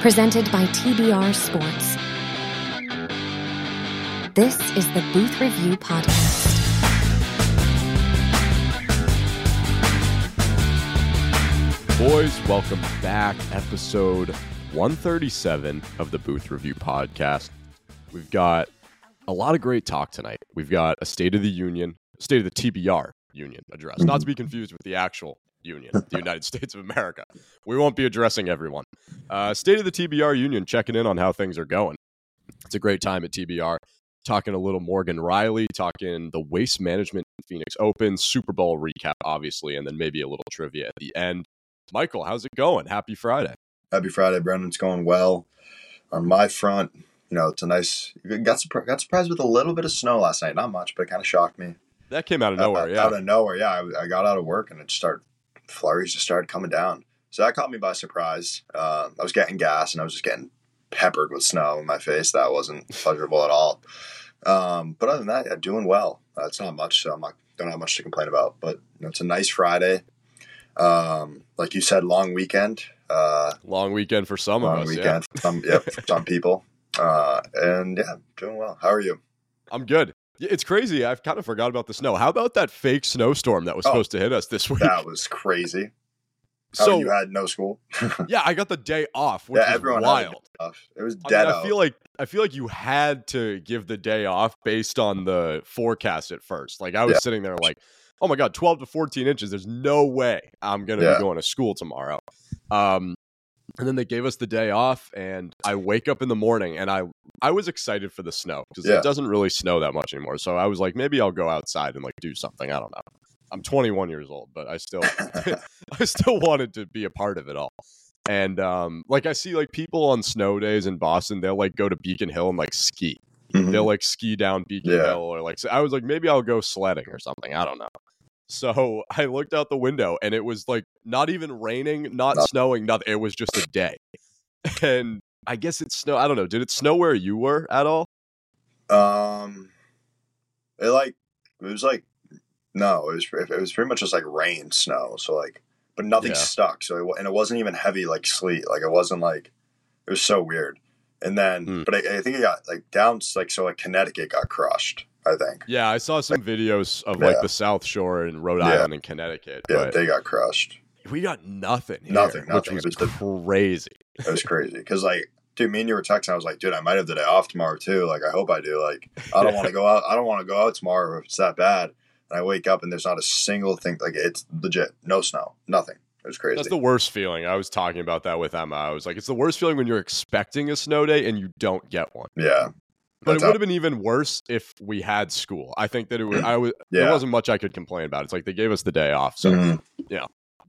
presented by TBR Sports. This is the Booth Review Podcast. Boys, welcome back. Episode 137 of the Booth Review Podcast. We've got a lot of great talk tonight. We've got a State of the Union, State of the TBR Union address, not to be mm-hmm. confused with the actual Union, the United States of America. We won't be addressing everyone. Uh, State of the TBR Union, checking in on how things are going. It's a great time at TBR. Talking a little Morgan Rielly, talking the Waste Management Phoenix Open, Super Bowl recap, obviously, and then maybe a little trivia at the end. Michael, how's it going? Happy Friday. Happy Friday, Brendan. It's going well. On my front, you know, it's a nice. Got surprised, got surprised with a little bit of snow last night. Not much, but it kind of shocked me. That came out of nowhere, out, yeah. Out of nowhere, yeah. I, I, got out of work and it started flurries just started coming down. So that caught me by surprise. Uh, I was getting gas and I was just getting peppered with snow in my face. That wasn't pleasurable at all. Um, but other than that, yeah, doing well. Uh, it's not much, so I'm not don't have much to complain about. But you know, it's a nice Friday. Um, like you said, long weekend. Uh, long weekend for some long of us. weekend Yeah. for some, yeah, for some people. Uh, and yeah, doing well. How are you? I'm good. It's crazy. I've kind of forgot about the snow. How about that fake snowstorm that was Oh. supposed to hit us this week? That was crazy. How so you had no school? yeah, I got the day off, which yeah, everyone wild. it was I, dead mean, I feel like I feel like you had to give the day off based on the forecast at first. Like I was Yeah. sitting there like, oh my god, 12 to 14 inches. There's no way I'm gonna Yeah. be going to school tomorrow. Um, and then they gave us the day off, and I wake up in the morning, and I I was excited for the snow because Yeah. it doesn't really snow that much anymore. So I was like, maybe I'll go outside and like do something. I don't know. I'm 21 years old, but I still I still wanted to be a part of it all. And um, like I see like people on snow days in Boston, they'll like go to Beacon Hill and like ski. Mhm. They'll like ski down Beacon Yeah. Hill or like so I was like maybe I'll go sledding or something. I don't know. So I looked out the window and it was like not even raining, not No. snowing, nothing. It was just a day. And I guess it snow. I don't know. Did it snow where you were at all? Um, it like it was like no, it was it was pretty much just like rain, snow. So like, but nothing Yeah. stuck. So it, and it wasn't even heavy like sleet. Like it wasn't like it was so weird. And then, Hmm. but I, I think it got like down like so like Connecticut got crushed. I think. Yeah, I saw some videos of like Yeah. the South Shore in Rhode Yeah. Island and Connecticut. Yeah, but they got crushed. we got nothing. Here, Nothing, which nothing. was, It was crazy. It was crazy because like. Dude, me and you were texting. I was like, dude, I might have the day off tomorrow too. Like, I hope I do. Like, I don't want to go out. I don't want to go out tomorrow if it's that bad. And I wake up and there's not a single thing. Like, it's legit. No snow. Nothing. Was crazy. That's the worst feeling. I was talking about that with Emma. I was like, it's the worst feeling when you're expecting a snow day and you don't get one. yeah. But That's it would have been even worse if we had school. I think that it would. I was. There wasn't much I could complain about. It's like they gave us the day off, so Mhm.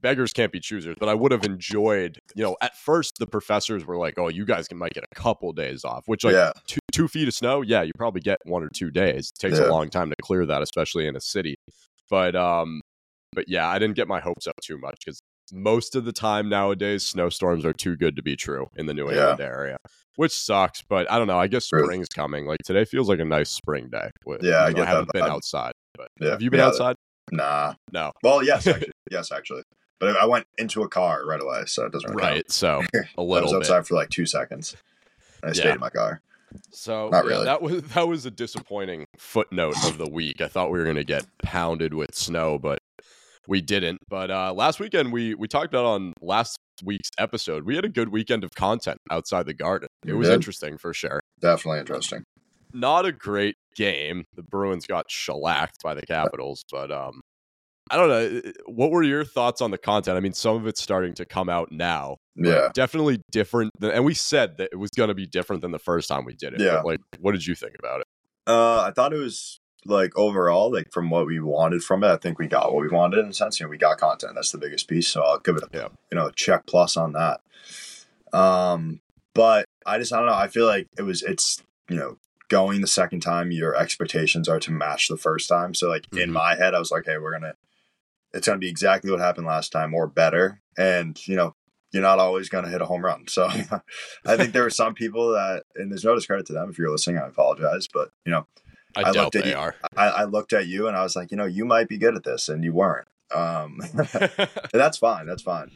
beggars can't be choosers. But I would have enjoyed. You know, at first the professors were like, "Oh, you guys can might get a couple days off," which like yeah. two, two feet of snow, yeah, you probably get one or two days. It takes Yeah. a long time to clear that, especially in a city. But um, but yeah, I didn't get my hopes up too much because most of the time nowadays, snowstorms are too good to be true in the New Yeah. England area, which sucks. But I don't know. I guess spring's coming. Like today feels like a nice spring day. With- Yeah, I even though get that haven't been outside. But Yeah. have you been Yeah, outside? Nah. No. Well, yes, actually. yes, actually. But I went into a car right away, so it doesn't really count. Right. So a I was little bit. outside for like two seconds. I stayed Yeah. in my car. So Not yeah, really. that was that was a disappointing footnote of the week. I thought we were going to get pounded with snow, but we didn't. But uh, last weekend we we talked about on last week's episode. We had a good weekend of content outside the garden. It was did. interesting for sure. Definitely interesting. Not a great game. The Bruins got shellacked by the Capitals, but um I don't know. What were your thoughts on the content? I mean, some of it's starting to come out now. Yeah. Definitely different. Than, and we said that it was going to be different than the first time we did it. Yeah. Like, what did you think about it? Uh, I thought it was like overall, like from what we wanted from it, I think we got what we wanted in a sense. You know, we got content. That's the biggest piece. So I'll give it a Yeah. you know, a check plus on that. Um, but I just I don't know. I feel like it was it's you know going the second time. Your expectations are to match the first time. So like in Mhm. my head, I was like, hey, we're gonna it's gonna be exactly what happened last time or better. And you know. You're not always going to hit a home run. So I think there were some people that, and there's no discredit to them if you're listening, I apologize. But, you know, I, I looked at they you- are. I, I looked at you and I was like, you know, you might be good at this, and you weren't. Um, that's fine. That's fine.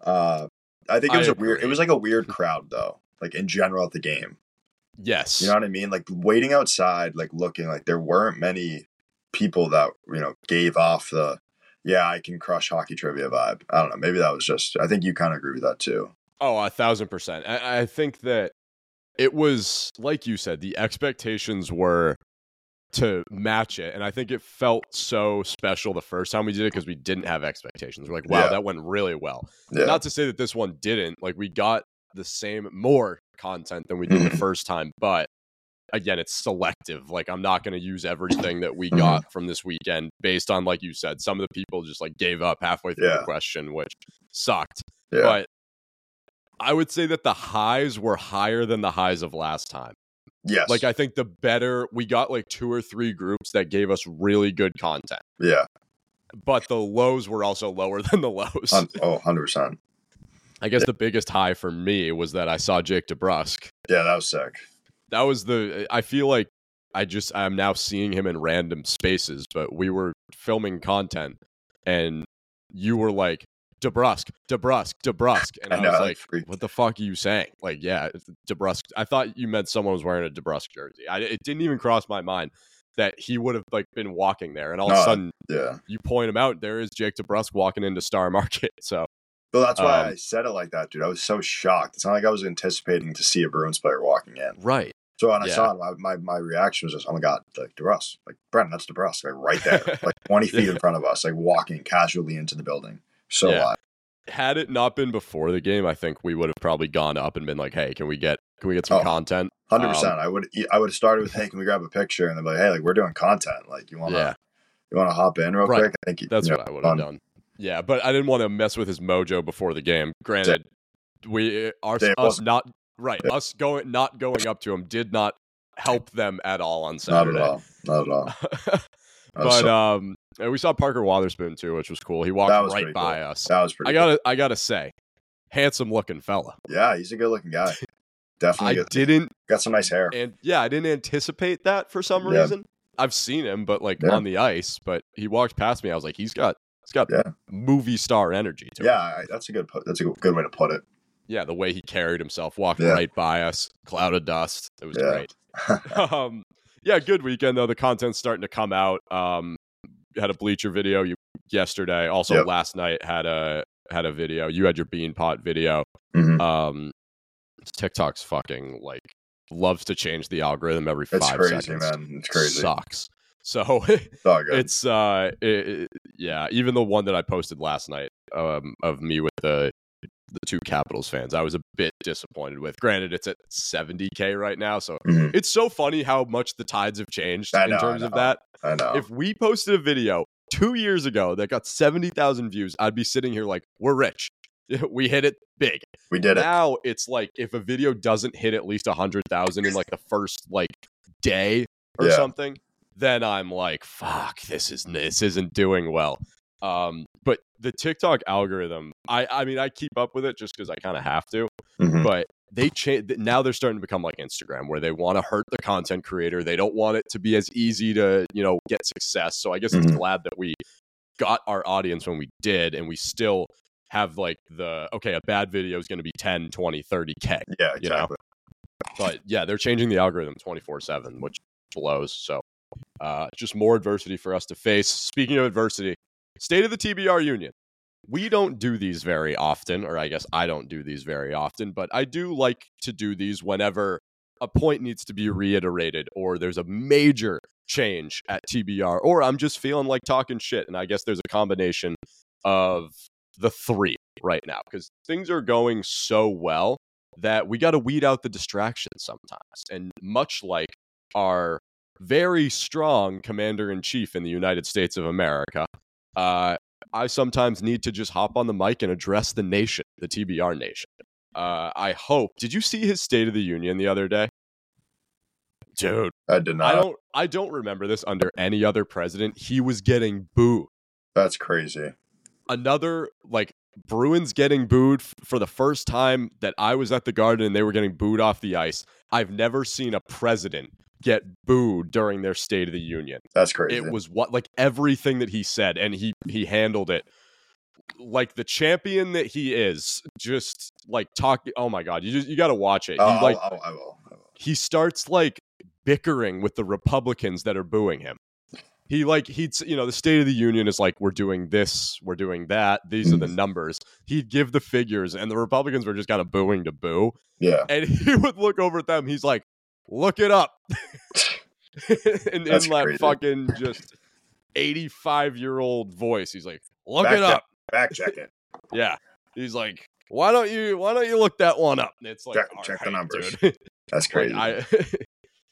Uh, I think it I was a weird. It was like a weird crowd though. Like in general at the game, Yes. you know what I mean. Like waiting outside, like looking, like there weren't many people that you know gave off the yeah I can crush hockey trivia vibe. I don't know. Maybe that was just. I think you kind of agree with that too. Oh, a thousand percent. I, I think that it was like you said, the expectations were to match it, and I think it felt so special the first time we did it because we didn't have expectations. We're like, wow, Yeah. that went really well. Yeah. Not to say that this one didn't. Like we got the same more content than we did the first time, but again, it's selective. Like I'm not going to use everything that we Mhm. got from this weekend based on like you said, some of the people just like gave up halfway through the question, which sucked. yeah. But I would say that the highs were higher than the highs of last time. Yes. Like I think the better we got like two or three groups that gave us really good content. yeah. But the lows were also lower than the lows. Hun- oh, 100 percent. I guess the biggest high for me was that I saw Jake DeBrusk. Yeah, that was sick. That was the I feel like I just I'm now seeing him in random spaces, but we were filming content and you were like DeBrusk, DeBrusk, DeBrusk, and I I, was like, freaked. "What the fuck are you saying?" Like, yeah, DeBrusk. I thought you meant someone was wearing a DeBrusk jersey. I, it didn't even cross my mind that he would have like been walking there, and all of a sudden Yeah. you point him out. There is Jake DeBrusk walking into Star Market. So Well, that's why Um, I said it like that, dude. I was so shocked. It's not like I was anticipating to see a Bruins player walking in. right, So when I Yeah. saw it, my, my, my reaction was just, oh my God, like DeBrusk. Like, Brendan, that's DeBrusk. Like, right there. like 20 feet in front of us, like walking casually into the building. So Yeah. live. had it not been before the game, I think we would have probably gone up and been like, "Hey, can we get can we get some Oh, content?" 100%. Um, I would I would have started with, hey, can we grab a picture? And then be like, hey, like, we're doing content. Like, you want to Yeah, you want to hop in real Right. quick? I think you- that's you what know, I would have done. Yeah, but I didn't want to mess with his mojo before the game. Granted, we our It us wasn't- right us going not going up to him did not help them at all on Not Saturday. at all. Not at all. But so- um, and we saw Parker Wotherspoon too, which was cool. He walked right by cool. us. that was pretty I gotta I gotta say, handsome looking fella. Yeah, he's a good looking guy. Definitely I good. didn't got some nice hair. and yeah, I didn't anticipate that for some Yeah. reason. I've seen him, but like Yeah. on the ice. But he walked past me. I was like, he's got he's got Yeah. movie star energy to Yeah, him. I, that's a good. That's a good, way to put it. Yeah, the way he carried himself, walked right by us, cloud of dust. It was great. um, yeah, good weekend though. The content's starting to come out. Um, had a bleacher video you, yesterday. Also Yep. last night had a had a video. You had your bean pot video. Mhm. Um, TikTok's fucking like loves to change the algorithm every It's five crazy, seconds. man. It's crazy. Sucks. So It's it's uh, it, it- yeah. Even the one that I posted last night um of me with the the two Capitals fans, I was a bit disappointed with. Granted, it's at 70k right now, so Mhm. it's so funny how much the tides have changed I in know, terms of that. I know. If we posted a video two years ago that got 70,000 views, I'd be sitting here like, we're rich. we hit it big. we did it. Now it's like if a video doesn't hit at least 100,000 in like the first like day or Yeah. something, then I'm like, fuck, this is this isn't doing well. Um, but the TikTok algorithm, I I mean, I keep up with it just because I kind of have to Mhm. but they change now they're starting to become like instagram where they want to hurt the content creator they don't want it to be as easy to you know get success so i guess it's Mhm. glad that we got our audience when we did and we still have like the okay a bad video is going to be 10 20 30k Yeah, you know? exactly. but yeah they're changing the algorithm 24 7 which blows so uh just more adversity for us to face speaking of adversity state of the tbr union we don't do these very often or i guess i don't do these very often but i do like to do these whenever a point needs to be reiterated or there's a major change at tbr or i'm just feeling like talking shit and i guess there's a combination of the three right now because things are going so well that we got to weed out the distractions sometimes. And much like our very strong commander in chief in the United States of America, uh, I sometimes need to just hop on the mic and address the nation, the TBR nation. Uh, I hope. Did you see his State of the Union the other day? Dude, I did not. I don't. I don't remember this under any other president. He was getting booed That's crazy. another like Bruins getting booed f- for the first time that I was at the Garden and they were getting booed off the ice. I've never seen a president get booed during their State of the Union. That's crazy. It was what like everything that he said and he he handled it like the champion that he is, just like talk. Oh my god, you just you got to watch it. Oh, he, like oh, oh, I will. I will. he starts like bickering with the Republicans that are booing him. He like he'd you know the State of the Union is like we're doing this, we're doing that. These are the mm. numbers. He'd give the figures, and the Republicans were just kind of booing to boo. Yeah. And he would look over at them. He's like, "Look it up," in, in that crazy. fucking just eighty-five year old voice. He's like, "Look Back it up." Back check it. Yeah. He's like, "Why don't you? Why don't you look that one up?" And it's like, Check- "All check the right, numbers." dude." That's crazy. I,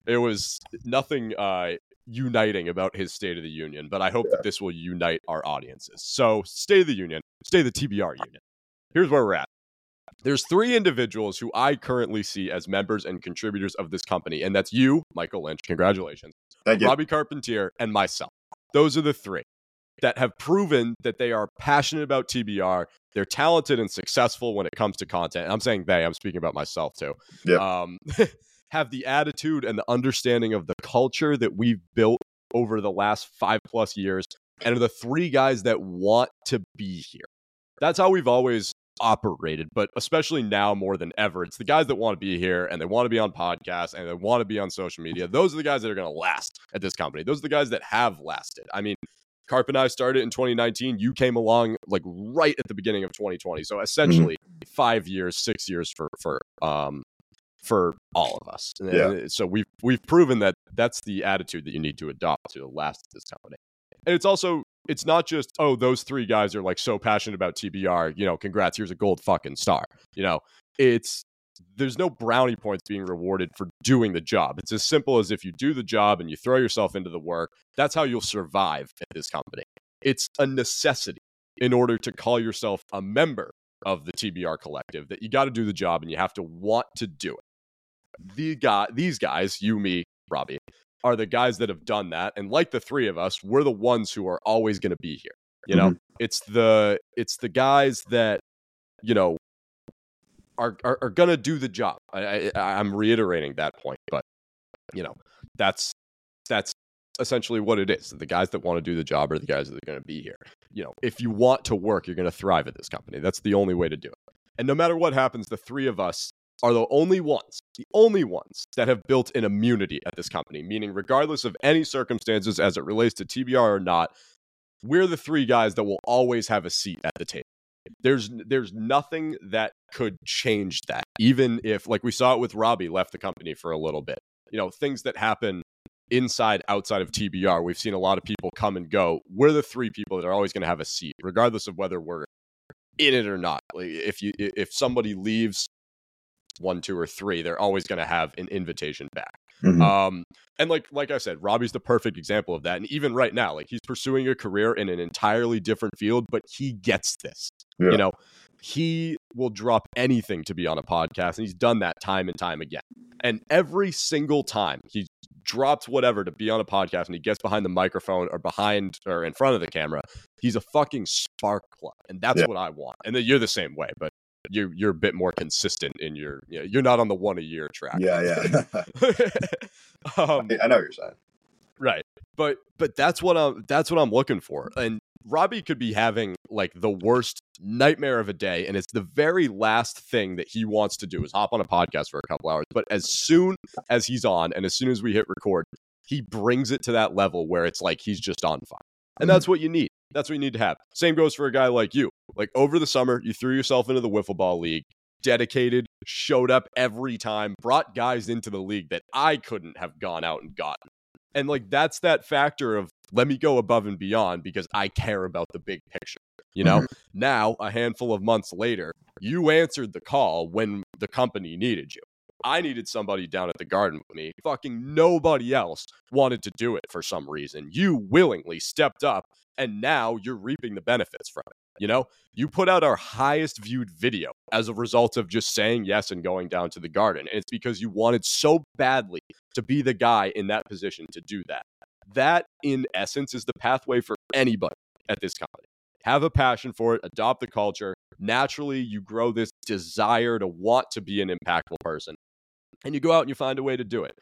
it was nothing uh, uniting about his State of the Union, but I hope that this will unite our audiences. So, State of the Union, State of the TBR Union. Here's where we're at. There's three individuals who I currently see as members and contributors of this company, and that's you, Michael Lynch. Congratulations. Thank you. Robbie Carpentier, and myself. Those are the three that have proven that they are passionate about TBR. They're talented and successful when it comes to content. And I'm saying they, I'm speaking about myself too. Yep. Um, have the attitude and the understanding of the culture that we've built over the last five plus years, and are the three guys that want to be here. That's how we've always operated, but especially now more than ever, it's the guys that want to be here and they want to be on podcasts and they want to be on social media. Those are the guys that are going to last at this company. Those are the guys that have lasted. I mean, Carp and I started in 2019. You came along like right at the beginning of 2020. So essentially, five years, six years for for um for all of us. Yeah. so we've we've proven that that's the attitude that you need to adopt to last at this company. And it's also it's not just oh those three guys are like so passionate about TBR. You know, congrats. Here's a gold fucking star. You know, it's there's no brownie points being rewarded for doing the job. It's as simple as if you do the job and you throw yourself into the work, that's how you'll survive at this company. It's a necessity in order to call yourself a member of the TBR collective that you got to do the job and you have to want to do it. The guy, these guys, you, me, Robbie, are the guys that have done that, and like the three of us, we're the ones who are always going to be here. You know, mm-hmm. it's the it's the guys that you know are are, are going to do the job. I, I, I'm reiterating that point, but you know, that's that's essentially what it is. The guys that want to do the job are the guys that are going to be here. You know, if you want to work, you're going to thrive at this company. That's the only way to do it. And no matter what happens, the three of us are the only ones, the only ones that have built an immunity at this company, meaning regardless of any circumstances as it relates to TBR or not, we're the three guys that will always have a seat at the table. There's there's nothing that could change that. Even if like we saw it with Robbie left the company for a little bit. You know, things that happen inside outside of TBR. We've seen a lot of people come and go. We're the three people that are always going to have a seat regardless of whether we're in it or not. Like if you if somebody leaves one, two, or three, they're always going to have an invitation back. Mhm. Um, and like like I said, Robbie's the perfect example of that. And even right now, like he's pursuing a career in an entirely different field, but he gets this. Yeah. You know, he will drop anything to be on a podcast, and he's done that time and time again. And every single time he drops whatever to be on a podcast and he gets behind the microphone or behind or in front of the camera, he's a fucking spark plug. And that's Yeah. what I want. And then you're the same way, but you're you're a bit more consistent in your you know, you're not on the one a year track. yeah, yeah. um, I know what you're saying. right. But but that's what I'm that's what I'm looking for. And Robbie could be having like the worst nightmare of a day, and it's the very last thing that he wants to do is hop on a podcast for a couple hours. But as soon as he's on, and as soon as we hit record, he brings it to that level where it's like he's just on fire. And that's what you need. That's what you need to have. Same goes for a guy like you. Like over the summer, you threw yourself into the wiffle ball league, dedicated, showed up every time, brought guys into the league that I couldn't have gone out and gotten. And like that's that factor of let me go above and beyond because I care about the big picture. You know, mm-hmm. now a handful of months later, you answered the call when the company needed you. I needed somebody down at the garden with me. Fucking nobody else wanted to do it for some reason. You willingly stepped up, and now you're reaping the benefits from it. You know, you put out our highest viewed video as a result of just saying yes and going down to the garden. And it's because you wanted so badly to be the guy in that position to do that. That, in essence, is the pathway for anybody at this company. Have a passion for it, adopt the culture. Naturally, you grow this desire to want to be an impactful person, and you go out and you find a way to do it.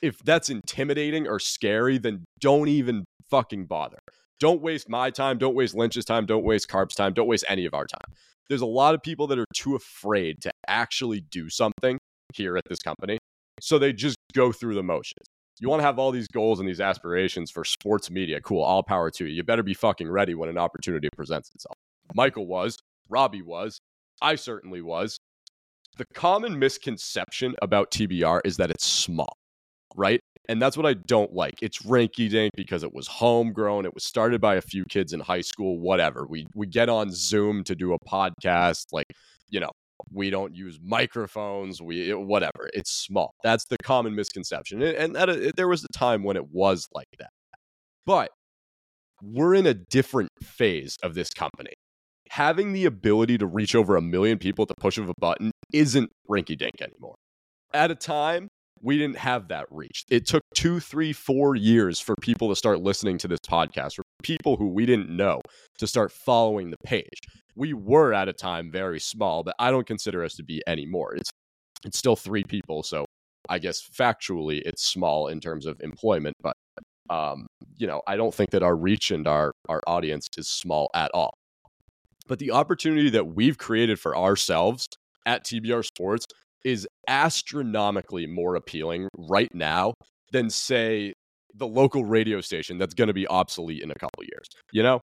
If that's intimidating or scary, then don't even fucking bother. Don't waste my time. Don't waste Lynch's time. Don't waste Carp's time. Don't waste any of our time. There's a lot of people that are too afraid to actually do something here at this company. So they just go through the motions. You want to have all these goals and these aspirations for sports media. Cool. All power to you. You better be fucking ready when an opportunity presents itself. Michael was, Robbie was, I certainly was. The common misconception about TBR is that it's small, right? And that's what I don't like. It's ranky dink because it was homegrown. It was started by a few kids in high school, whatever. We we get on Zoom to do a podcast. Like, you know, we don't use microphones. We it, whatever. It's small. That's the common misconception. And, and that, it, there was a time when it was like that. But we're in a different phase of this company. Having the ability to reach over a million people at the push of a button isn't rinky dink anymore. At a time we didn't have that reach. It took two, three, four years for people to start listening to this podcast, for people who we didn't know to start following the page. We were at a time very small, but I don't consider us to be anymore. It's it's still three people, so I guess factually it's small in terms of employment, but um, you know, I don't think that our reach and our our audience is small at all. But the opportunity that we've created for ourselves at TBR Sports is astronomically more appealing right now than say the local radio station that's going to be obsolete in a couple years. You know,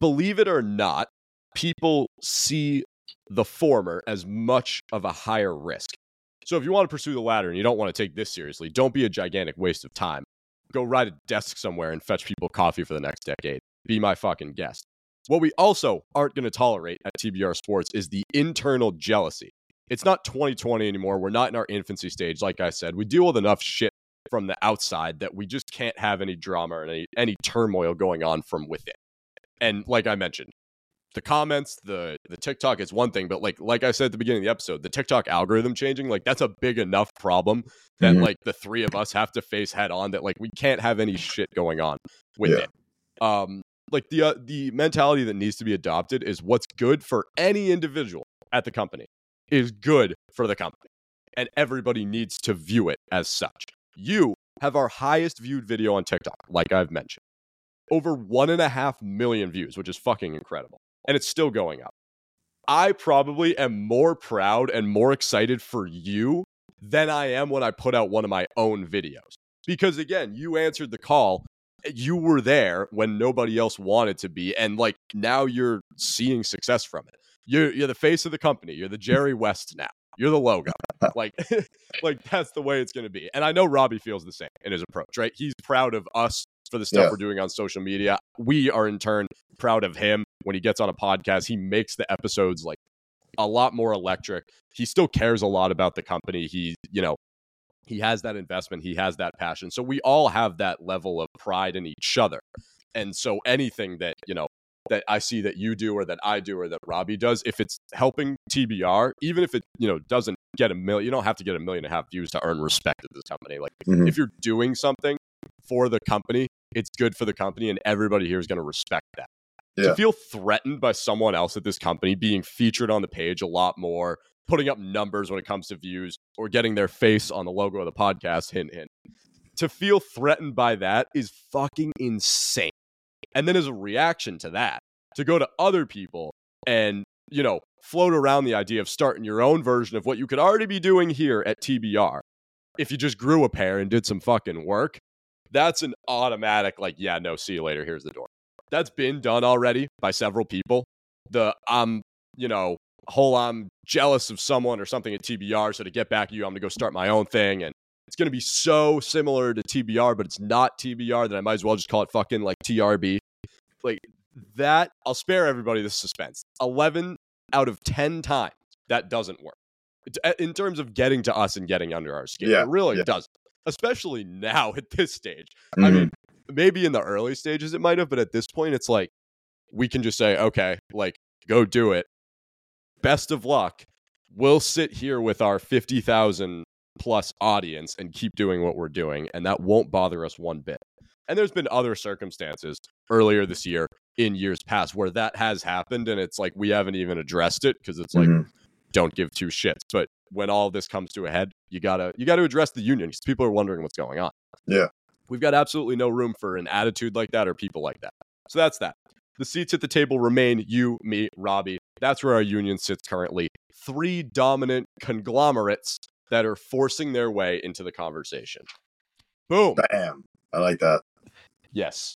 believe it or not, people see the former as much of a higher risk. So if you want to pursue the latter and you don't want to take this seriously, don't be a gigantic waste of time. Go ride a desk somewhere and fetch people coffee for the next decade. Be my fucking guest. What we also aren't going to tolerate at TBR Sports is the internal jealousy it's not 2020 anymore. We're not in our infancy stage. Like I said, we deal with enough shit from the outside that we just can't have any drama or any, any turmoil going on from within. And like I mentioned, the comments, the the TikTok is one thing, but like like I said at the beginning of the episode, the TikTok algorithm changing, like that's a big enough problem that mm-hmm. like the three of us have to face head on. That like we can't have any shit going on with yeah. it. Um, like the uh, the mentality that needs to be adopted is what's good for any individual at the company is good for the company. And everybody needs to view it as such. You have our highest viewed video on TikTok, like I've mentioned. Over one and a half million views, which is fucking incredible. And it's still going up. I probably am more proud and more excited for you than I am when I put out one of my own videos. Because again, you answered the call. You were there when nobody else wanted to be. And like now you're seeing success from it you're you're the face of the company. You're the Jerry West now. You're the logo. like like that's the way it's going to be. And I know Robbie feels the same in his approach, right? He's proud of us for the stuff we're doing on social media. We are in turn proud of him when he gets on a podcast. He makes the episodes like a lot more electric. He still cares a lot about the company. He, you know, he has that investment, he has that passion. So we all have that level of pride in each other. And so anything that, you know, that I see that you do or that I do or that Robbie does, if it's helping TBR, even if it, you know, doesn't get a million, you don't have to get a million and a half views to earn respect at this company. Like mm-hmm. if you're doing something for the company, it's good for the company and everybody here is going to respect that. Yeah. To feel threatened by someone else at this company being featured on the page a lot more, putting up numbers when it comes to views or getting their face on the logo of the podcast, hint, hint. To feel threatened by that is fucking insane. And then as a reaction to that, to go to other people and, you know, float around the idea of starting your own version of what you could already be doing here at TBR. If you just grew a pair and did some fucking work, that's an automatic, like, yeah, no, see you later. Here's the door. That's been done already by several people. The, um, you know, whole I'm jealous of someone or something at TBR. So to get back at you, I'm going to go start my own thing. And it's going to be so similar to TBR, but it's not TBR that I might as well just call it fucking like TRB. Like that, I'll spare everybody the suspense. 11 out of 10 times that doesn't work uh, in terms of getting to us and getting under our skin. Yeah, it really yeah. doesn't, especially now at this stage. Mm-hmm. I mean, maybe in the early stages it might have, but at this point, it's like we can just say, okay, like go do it. Best of luck. We'll sit here with our 50,000 plus audience and keep doing what we're doing. And that won't bother us one bit. And there's been other circumstances earlier this year in years past where that has happened. And it's like we haven't even addressed it because it's like, mm-hmm. don't give two shits. But when all this comes to a head, you gotta you gotta address the union because people are wondering what's going on. Yeah. We've got absolutely no room for an attitude like that or people like that. So that's that. The seats at the table remain you, me, Robbie. That's where our union sits currently. Three dominant conglomerates that are forcing their way into the conversation. Boom. Bam. I like that. Yes.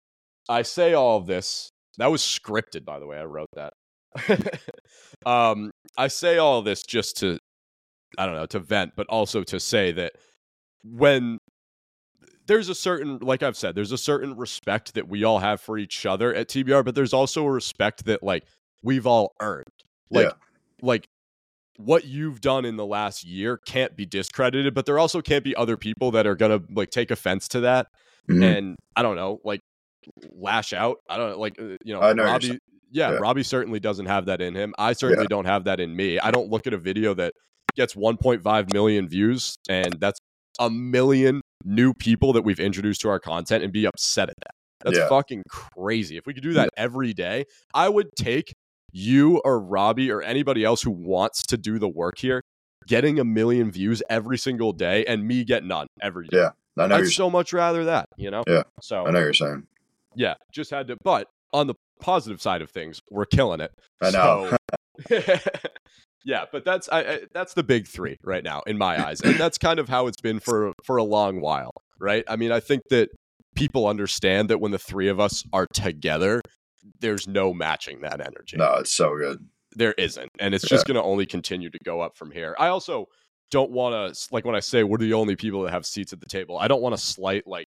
I say all of this. That was scripted, by the way. I wrote that. um, I say all of this just to, I don't know, to vent, but also to say that when there's a certain, like I've said, there's a certain respect that we all have for each other at TBR, but there's also a respect that like we've all earned. Like, Yeah. like what you've done in the last year can't be discredited, but there also can't be other people that are gonna like take offense to that Mhm. and I don't know, like lash out. I don't like uh, you know, I know Robbie. Yeah, Yeah. Robbie certainly doesn't have that in him. I certainly don't have that in me. I don't look at a video that gets 1.5 million views and that's a million new people that we've introduced to our content and be upset at that. That's Yeah. fucking crazy. If we could do that every day, I would take you or Robbie or anybody else who wants to do the work here getting a million views every single day and me get none every day. Yeah. I know I'd so much rather that, you know? Yeah, So I know you're saying. yeah, just had to. But on the positive side of things, we're killing it. I know. So, yeah, but that's I, I, that's the big three right now in my eyes, and that's kind of how it's been for for a long while, right? I mean, I think that people understand that when the three of us are together, there's no matching that energy No, it's so good. there isn't and it's just going to only continue to go up from here i also don't want to like when i say we're the only people that have seats at the table i don't want to slight like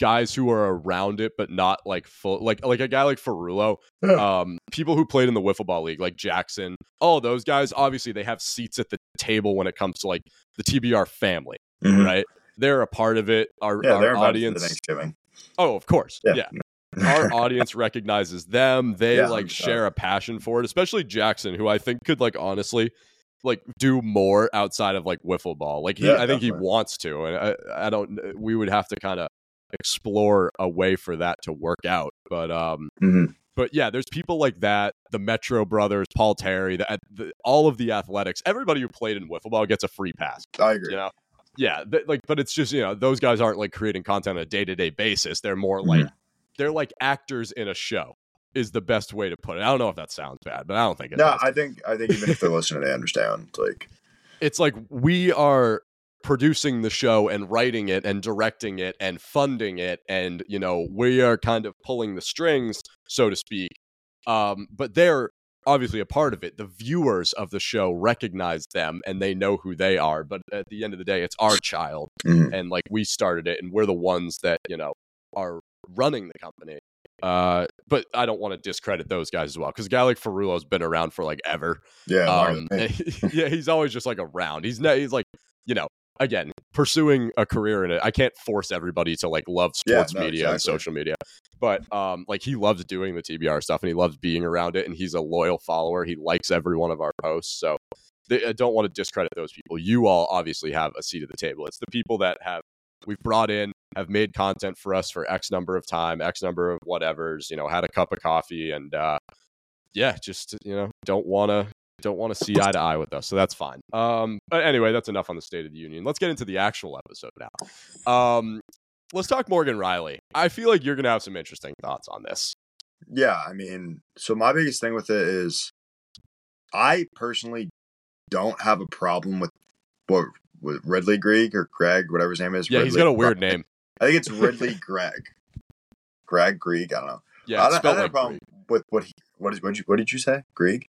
guys who are around it but not like full like like a guy like Ferrulo, um people who played in the wiffle ball league like jackson all those guys obviously they have seats at the table when it comes to like the tbr family Mhm. right they're a part of it our, Yeah, our they're invited the audience Thanksgiving. oh of course Yeah. yeah our audience recognizes them. They Yeah, like 100%. share a passion for it, especially Jackson, who I think could like honestly like do more outside of like wiffle ball. Like he, Yeah, I think he wants to, and I, I don't. We would have to kind of explore a way for that to work out. But um, Mhm. but yeah, there's people like that. The Metro brothers, Paul Terry, the, the, all of the athletics. Everybody who played in wiffle ball gets a free pass I agree. you know yeah th- like but it's just you know those guys aren't like creating content on a day-to-day basis they're more like Mm-hmm. they're like actors in a show is the best way to put it i don't know if that sounds bad but i don't think it No, does. I think I think even if they're listening, they understand. Like, it's like we are producing the show and writing it and directing it and funding it and you know we are kind of pulling the strings so to speak. Um but they're obviously a part of it. The viewers of the show recognize them and they know who they are but at the end of the day it's our child mhm. and like we started it and we're the ones that you know are running the company. Uh but i don't want to discredit those guys as well because a guy like Ferrulo's been around for like ever. Yeah, um yeah he's always just like around. He's not he's like you know again pursuing a career in it i can't force everybody to like love Yeah, sports no, media and social media but um like he loves doing the tbr stuff and he loves being around it and he's a loyal follower he likes every one of our posts so they, i don't want to discredit those people. You all obviously have a seat at the table. It's the people that have we've brought in have made content for us for x number of time x number of whatevers you know had a cup of coffee and uh yeah just you know don't want to don't want to see eye to eye with us so that's fine um but anyway that's enough on the state of the union let's get into the actual episode now um let's talk morgan rielly i feel like you're gonna have some interesting thoughts on this Yeah, I mean, so my biggest thing with it is, I personally don't have a problem with what with Ridly Greig or Greg, whatever his name is. yeah he's Ridley- got a weird name I think it's Ridley Greg. Greg Greg. I don't know. yeah I don't, I don't have a problem Greek. with what he. What is what did you what did you say? Greg.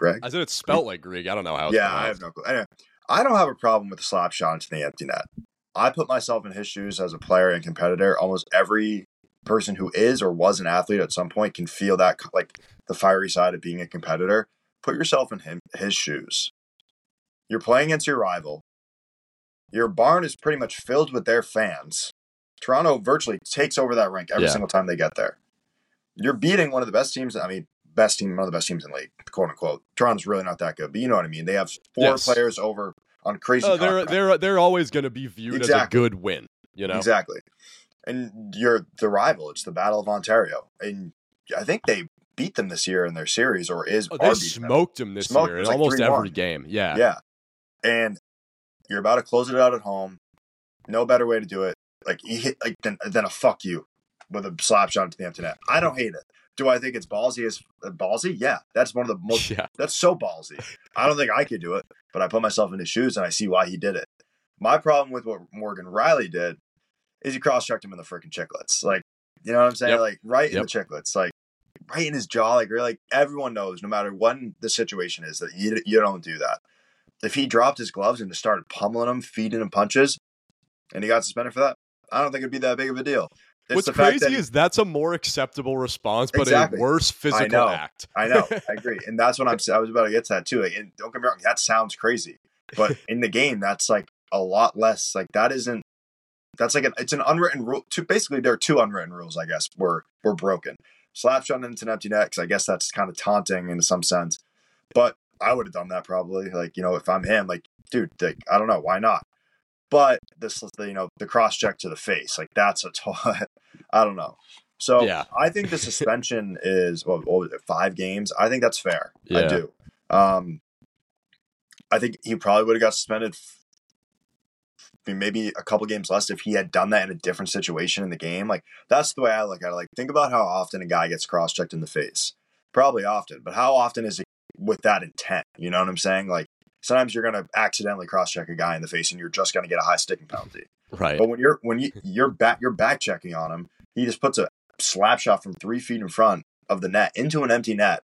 Greg. i said it's spelled like greek i don't know how it's yeah, I have no clue. Anyway, I don't have a problem with the slap shot into the empty net. I put myself in his shoes as a player and competitor. Almost every person who is or was an athlete at some point can feel that like the fiery side of being a competitor. Put yourself in him his shoes. You're playing against your rival. Your barn is pretty much filled with their fans. Toronto virtually takes over that rink every Yeah. single time they get there. You're beating one of the best teams. I mean, best team, one of the best teams in the league, quote unquote. Toronto's really not that good, but you know what I mean. They have four Yes. players over on crazy. oh, they're they're they're always going to be viewed as a good win you know Exactly. And you're the rival. It's the Battle of Ontario. And I think they beat them this year in their series or is oh, they smoked them. him this Smoked year in like almost 3-1. every game yeah Yeah. And you're about to close it out at home. No better way to do it. like he hit like then then a fuck you with a slap shot into the empty net. I don't hate it. Do I think it's ballsy? Is uh, ballsy? Yeah, that's one of the most. Yeah. That's so ballsy. I don't think I could do it, but I put myself in his shoes and I see why he did it. My problem with what Morgan Rielly did is he cross checked him in the freaking chicklets. Like, you know what I'm saying? Yep. Like right in the chicklets. Like right in his jaw. Like really, like everyone knows, no matter what the situation is, that you you don't do that. If he dropped his gloves and just started pummeling him, feeding him punches, and he got suspended for that, I don't think it'd be that big of a deal. What's crazy that is that's a more acceptable response, but Exactly. a worse physical know. act. I know, I agree, and that's what I'm. I was about to get to that too. Like, and don't get me wrong, that sounds crazy, but in the game, that's like a lot less. Like that isn't. That's like an. It's an unwritten rule. Two basically, there are two unwritten rules. I guess were were broken. Slap shot into an empty net, because I guess that's kind of taunting in some sense. But I would have done that probably. Like you know, if I'm him, like dude, like, I don't know, why not? But this, the you know, the cross check to the face, like that's a. T- I don't know. So Yeah. I think the suspension is what, what it, five games. I think that's fair. I do. Um, I think he probably would have got suspended. f- Maybe a couple games less if he had done that in a different situation in the game. Like that's the way I look at it. Like think about how often a guy gets cross checked in the face. Probably often, but how often is it with that intent? You know what I'm saying? Like sometimes you're gonna accidentally cross check a guy in the face and you're just gonna get a high sticking penalty. Right. But when you're when you you're back you're back checking on him, he just puts a slap shot from three feet in front of the net into an empty net,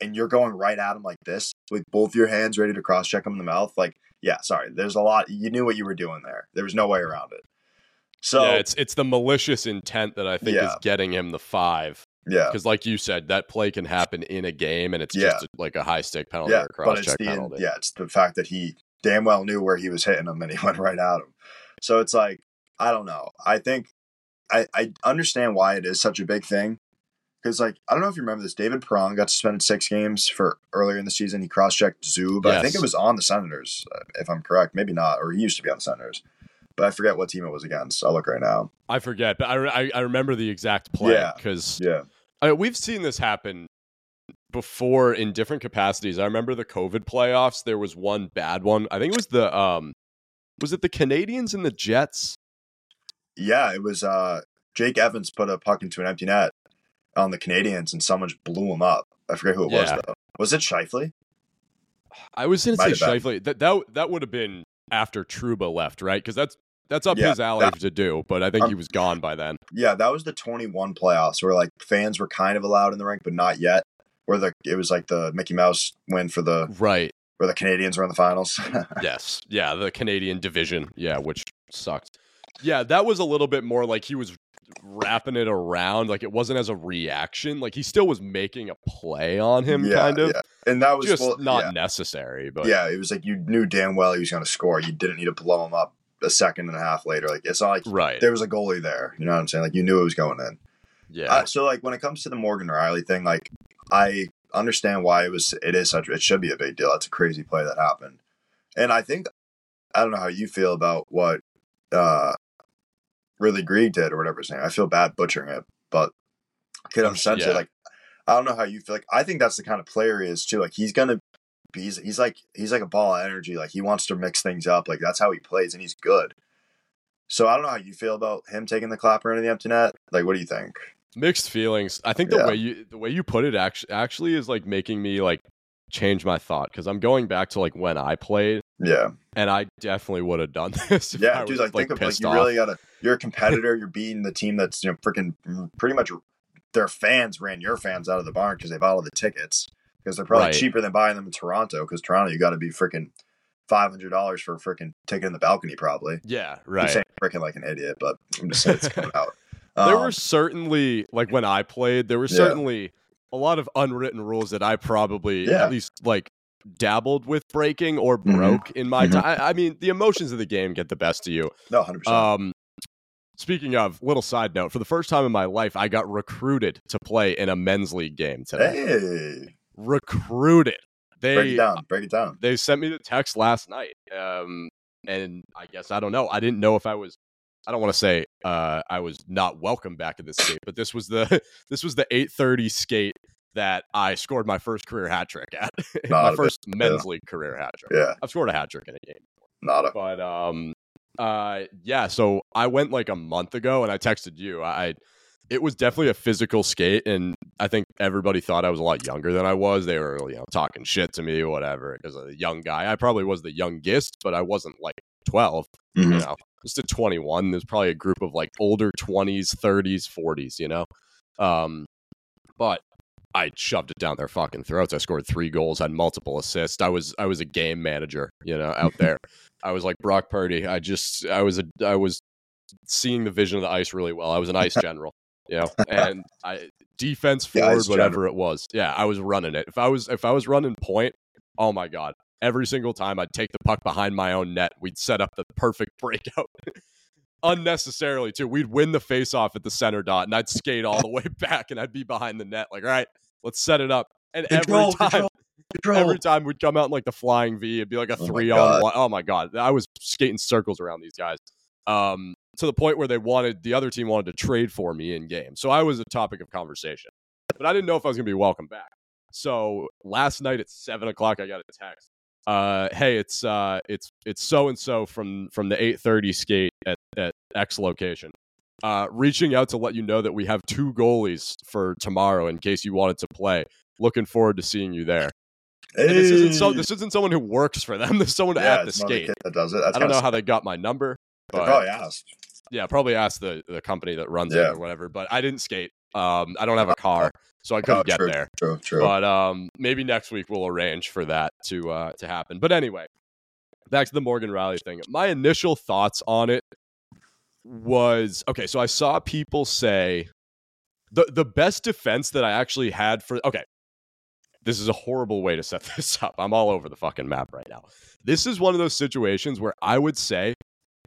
and you're going right at him like this with both your hands ready to cross check him in the mouth. Like, yeah, sorry, there's a lot. You knew what you were doing there. There was no way around it. So yeah, it's it's the malicious intent that I think is getting him the five. yeah, Because, like you said, that play can happen in a game, and it's Yeah. just like a high stick penalty yeah, or but cross it's check the penalty. yeah, it's the fact that he damn well knew where he was hitting him and he went right at him. So it's like I don't know. I think I I understand why it is such a big thing because like I don't know if you remember this. David Perron got suspended six games for earlier in the season. He cross checked Zub. I think it was on the Senators, if I'm correct. Maybe not, or he used to be on the Senators. But I forget what team it was against. I'll look right now. I forget, but I, I, I remember the exact play Yeah. because Yeah. I we've seen this happen before in different capacities. I remember the COVID playoffs. There was one bad one. I think it was the um, was it the Canadiens and the Jets? Yeah, it was uh Jake Evans put a puck into an empty net on the Canadiens and someone just blew him up. I forget who it was though. Was it Scheifele? I was going to say. Scheifele. That that that would have been after Trouba left, right? Because that's that's up Yeah, his alley that- to do. But I think he Um, was gone by then. Yeah, that was the 21 playoffs where like fans were kind of allowed in the rink, but not yet. Where the it was like the Mickey Mouse win for the Right. Where the Canadiens were in the finals. Yes. Yeah. The Canadian division. Yeah, which sucked. Yeah, that was a little bit more like he was wrapping it around. Like it wasn't as a reaction. Like he still was making a play on him, yeah, kind of. yeah. And that was Just well, not yeah. necessary. But yeah, it was like you knew damn well he was going to score. You didn't need to blow him up a second and a half later. Like it's not like right. there was a goalie there. You know what I'm saying? Like you knew it was going in. Yeah. Uh, so like when it comes to the Morgan Rielly thing, like I understand why it was it is such it should be a big deal. It's a crazy play that happened. And I think I don't know how you feel about what uh Ridly Greig did or whatever his name. I feel bad butchering it, but kid I'm Yeah. Like I don't know how you feel like I think that's the kind of player he is too. Like he's gonna be he's, he's like he's like a ball of energy. Like he wants to mix things up. Like that's how he plays and he's good. So I don't know how you feel about him taking the clapper into the empty net. Like what do you think? Mixed feelings. I think the Yeah. way you the way you put it actually actually is like making me like change my thought because I'm going back to like when I played Yeah. and I definitely would have done this. If Yeah, I dude. was, Like, think of like you off. really gotta. You're a competitor. you're beating the team that's you know freaking mm, pretty much. Their fans ran your fans out of the barn because they bought all the tickets because they're probably Right. cheaper than buying them in Toronto. Because Toronto, you got to be freaking five hundred dollars for a freaking ticket in the balcony, probably. Yeah, I'm right. saying freaking like an idiot, but I'm just saying it's coming out. There Um, were certainly like when I played, there were Yeah. certainly a lot of unwritten rules that I probably Yeah. at least like dabbled with breaking or Mhm. broke in my Mhm. time. I, mean, the emotions of the game get the best of you. no hundred percent. Um, speaking of, little side note: for the first time in my life, I got recruited to play in a men's league game today. Hey, Recruited. break it They down. Break it down. they sent me the text last night. Um, and I guess I don't know. I didn't know if I was. I don't want to say uh, I was not welcome back at this skate, but this was the this was the eight thirty skate that I scored my first career hat trick at. My a bit, first men's league career hat trick. Yeah, I've scored a hat trick in a game, not a. but um, Uh, yeah. So I went like a month ago, and I texted you. I, it was definitely a physical skate, and I think everybody thought I was a lot younger than I was. They were, you know, talking shit to me, whatever, because a young guy. I probably was the youngest, but I wasn't like 12. You Mhm. know, just a 21. There's probably a group of like older 20s, 30s, 40s. You know, um, but I shoved it down their fucking throats. I scored three goals, had multiple assists. I was I was a game manager, you know, out there. I was like Brock Purdy. I just I was a I was seeing the vision of the ice really well. I was an ice general, you know, and I defense forward, whatever it was. Yeah, I was running it. If I was if I was running point, oh my god. Every single time I'd take the puck behind my own net, we'd set up the perfect breakout. Unnecessarily too. We'd win the face off at the center dot and I'd skate all the way back and I'd be behind the net, like, all right, let's set it up. And Control, every time control, control. every time we'd come out in like the flying V, it'd be like a Oh three on one. Oh my god, I was skating circles around these guys, um, to the point where they wanted the other team wanted to trade for me in game. So I was a topic of conversation, but I didn't know if I was gonna be welcome back. So last night at seven o'clock, I got a text. Uh, hey, it's uh, it's it's so and so from from the eight thirty skate at at X location. Uh, reaching out to let you know that we have two goalies for tomorrow in case you wanted to play. Looking forward to seeing you there. And this isn't so. This isn't someone who works for them. This is someone yeah, at the skate. that does it. That's I don't know how they got my number, They probably asked. yeah, probably asked the the company that runs Yeah. it or whatever. But I didn't skate. Um, I don't have a car, so I couldn't Oh, get there. True, true. But um, maybe next week we'll arrange for that to uh to happen. But anyway, back to the Morgan Rielly thing. My initial thoughts on it was okay. So I saw people say the the best defense that I actually had for okay. This is a horrible way to set this up. I'm all over the fucking map right now. This is one of those situations where I would say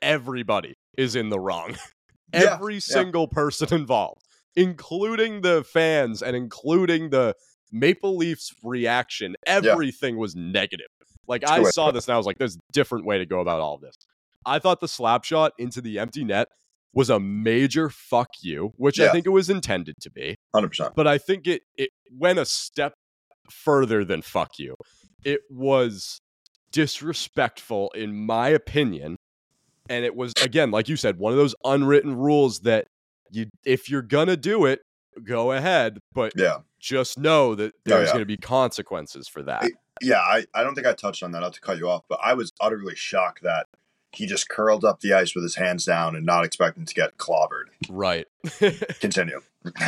everybody is in the wrong. Yeah, Every single person involved, including the fans and including the Maple Leafs reaction, everything was negative. Like I good way to saw this and I was like, there's a different way to go about all of this. I thought the slap shot into the empty net was a major fuck you, which I think it was intended to be Hundred percent. but I think it it went a step further than fuck you. It was disrespectful, in my opinion, and it was again, like you said, one of those unwritten rules that you if you're gonna do it, go ahead, but Yeah, just know that Oh, there's yeah. gonna be consequences for that. yeah. I, I don't think I touched on that. Not to cut you off, but I was utterly shocked that he just curled up the ice with his hands down and not expecting to get clobbered. Right. Continue.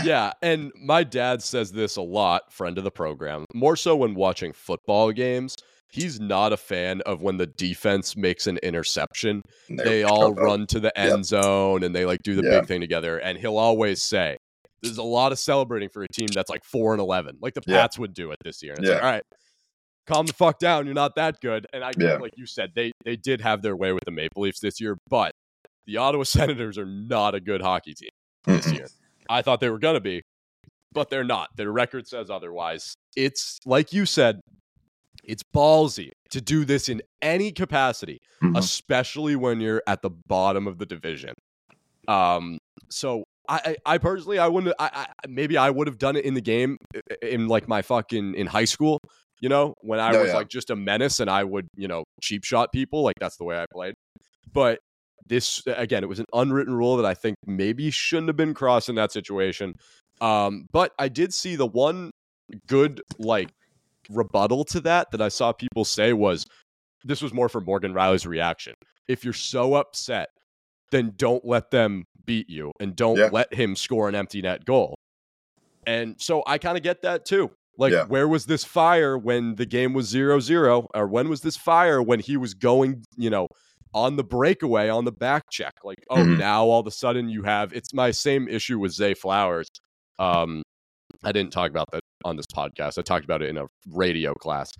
yeah, and my dad says this a lot, friend of the program, more so when watching football games. He's not a fan of when the defense makes an interception they all run to the end zone and they like do the Yeah. big thing together. And he'll always say, "There's a lot of celebrating for a team that's like four and eleven, like the Yeah. Pats would do it this year." And it's like, all right, calm the fuck down. You're not that good. And I, Yeah. like you said, they they did have their way with the Maple Leafs this year, but the Ottawa Senators are not a good hockey team this year. I thought they were gonna be, but they're not. Their record says otherwise. It's like you said, it's ballsy to do this in any capacity Mhm. especially when you're at the bottom of the division. Um, so I, I I personally, I wouldn't. I, I maybe I would have done it in the game in like my fucking in high school. You know, when I Oh, was yeah. like just a menace and I would you know cheap shot people. Like that's the way I played. But this again, it was an unwritten rule that I think maybe shouldn't have been crossed in that situation. Um, but I did see the one good like rebuttal to that that I saw people say was this was more for Morgan Rielly's reaction. If you're so upset, then don't let them beat you and don't Yeah. let him score an empty net goal. And so I kind of get that too. Like, Yeah. where was this fire when the game was zero zero? Or when was this fire when he was going, you know, on the breakaway on the back check? Like, oh, Mhm. now all of a sudden you have it's my same issue with Zay Flowers. Um, I didn't talk about that on this podcast. I talked about it in a radio class.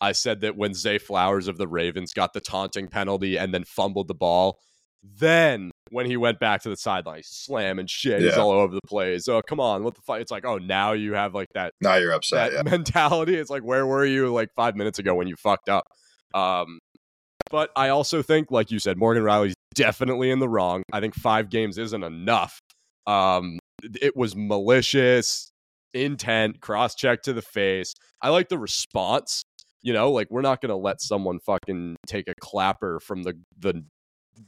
I said that when Zay Flowers of the Ravens got the taunting penalty and then fumbled the ball, then when he went back to the sideline, he's slamming shit. He's Yeah. all over the place. Oh, come on. What the fuck? It's like, oh, now you have like that Now you're upset. that Yeah. mentality. It's like, where were you like five minutes ago when you fucked up? Um, but I also think, like you said, Morgan Rielly's definitely in the wrong. I think five games isn't enough. Um, it was malicious, intent, cross check to the face. I like the response. You know, like we're not gonna let someone fucking take a clapper from the the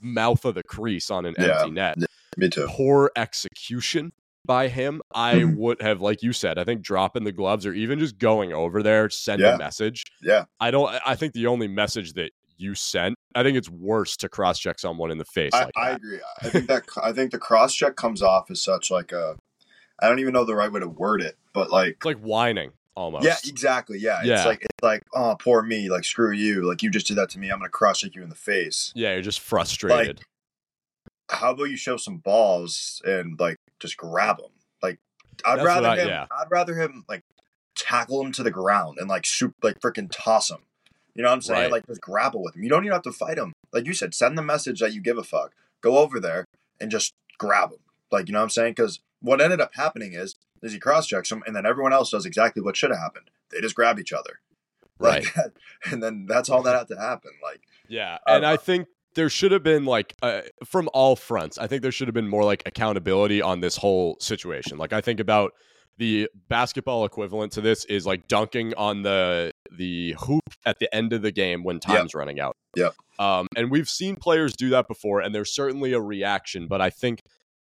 mouth of the crease on an Yeah. empty net. Me too. Poor execution by him. I Mhm. would have, like you said, I think dropping the gloves or even just going over there, send a message. Yeah. I don't. I- I think the only message that you sent, I think it's worse to cross check someone in the face I, like I agree. I think that I think the cross check comes off as such like a I don't even know the right way to word it, but like It's like whining almost. yeah, exactly. Yeah. Yeah. It's like it's like, oh poor me, like screw you. Like you just did that to me. I'm gonna cross check you in the face. Yeah, you're just frustrated. How about you show some balls and like just grab him? Like I'd That's rather I- him yeah. I'd rather him like tackle him to the ground and like shoot like freaking toss him. You know what I'm saying? Right. Like just grapple with him. You don't even have to fight him. Like you said, send the message that you give a fuck. Go over there and just grab him. Like you know what I'm saying? Because what ended up happening is is he cross checks him and then everyone else does exactly what should have happened. They just grab each other. right. Like, and then that's all that had to happen. Like Yeah, and I think there should have been like uh, from all fronts. I think there should have been more like accountability on this whole situation. Like I think about the basketball equivalent to this is like dunking on the the hoop at the end of the game when Yep. time's running out. Yeah. Um, and we've seen players do that before, and there's certainly a reaction. But I think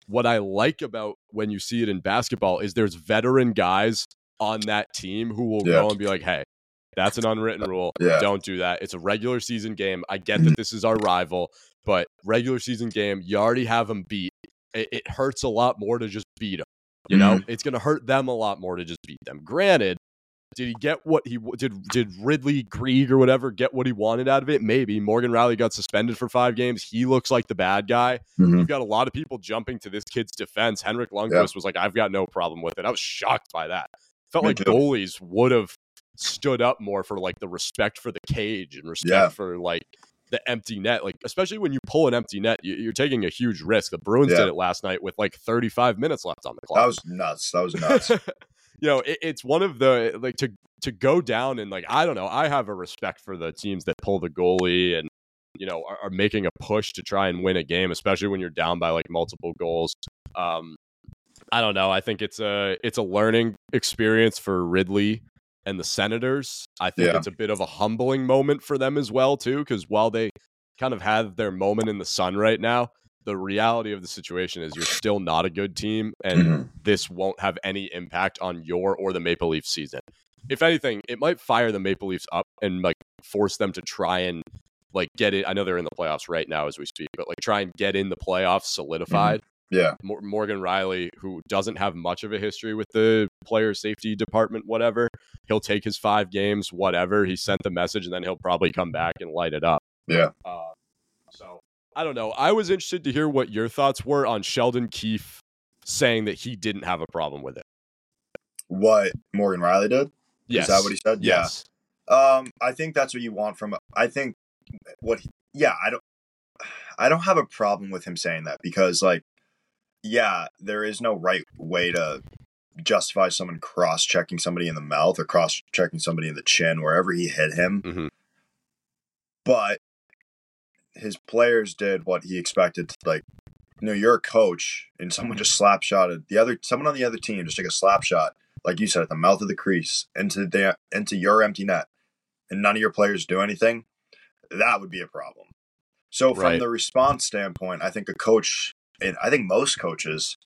what I like about when you see it in basketball is there's veteran guys on that team who will Yeah. go and be like, "Hey, that's an unwritten uh, rule. Yeah. Don't do that. It's a regular season game. I get that mm-hmm. this is our rival, but regular season game, you already have them beat. It, it hurts a lot more to just beat them. You know, mm-hmm. it's going to hurt them a lot more to just beat them. Granted, did he get what he did? Did Ridly Greig or whatever get what he wanted out of it? Maybe. Morgan Rielly got suspended for five games. He looks like the bad guy. Mhm. You've got a lot of people jumping to this kid's defense. Henrik Lundqvist was like, "I've got no problem with it." I was shocked by that. Felt Me like too. goalies would have stood up more for like the respect for the cage and respect Yeah. for like the empty net. Like especially when you pull an empty net, you- you're taking a huge risk. The Bruins Yeah. did it last night with like 35 minutes left on the clock. that was nuts. That was nuts. you know, it, it's one of the like to to go down and like I don't know. I have a respect for the teams that pull the goalie and you know are, are making a push to try and win a game, especially when you're down by like multiple goals. Um, I don't know. I think it's a it's a learning experience for Ridly and the Senators. I think Yeah. it's a bit of a humbling moment for them as well too, because while they kind of have their moment in the sun right now, the reality of the situation is you're still not a good team, and Mhm. this won't have any impact on your or the Maple Leaf season. If anything, it might fire the Maple Leafs up and like force them to try and like get it. I know they're in the playoffs right now as we speak, but like try and get in the playoffs solidified. Yeah. Mor- Morgan Rielly, who doesn't have much of a history with the player safety department, whatever, he'll take his five games, whatever. He sent the message, and then he'll probably come back and light it up. Yeah. Uh, I don't know. I was interested to hear what your thoughts were on Sheldon Keefe saying that he didn't have a problem with it. What Morgan Rielly did? Yes. Is that what he said? Yeah. Yes. Um, I think that's what you want from. I think what. He, yeah, I don't. I don't have a problem with him saying that because, like, yeah, there is no right way to justify someone cross-checking somebody in the mouth or cross-checking somebody in the chin wherever he hit him. Mhm. But his players did what he expected. Like, you know, you're a coach and someone just slap shotted the other someone on the other team just took a slap shot, like you said, at the mouth of the crease into the into your empty net, and none of your players do anything. That would be a problem. So from Right. the response standpoint, I think a coach, and I think most coaches,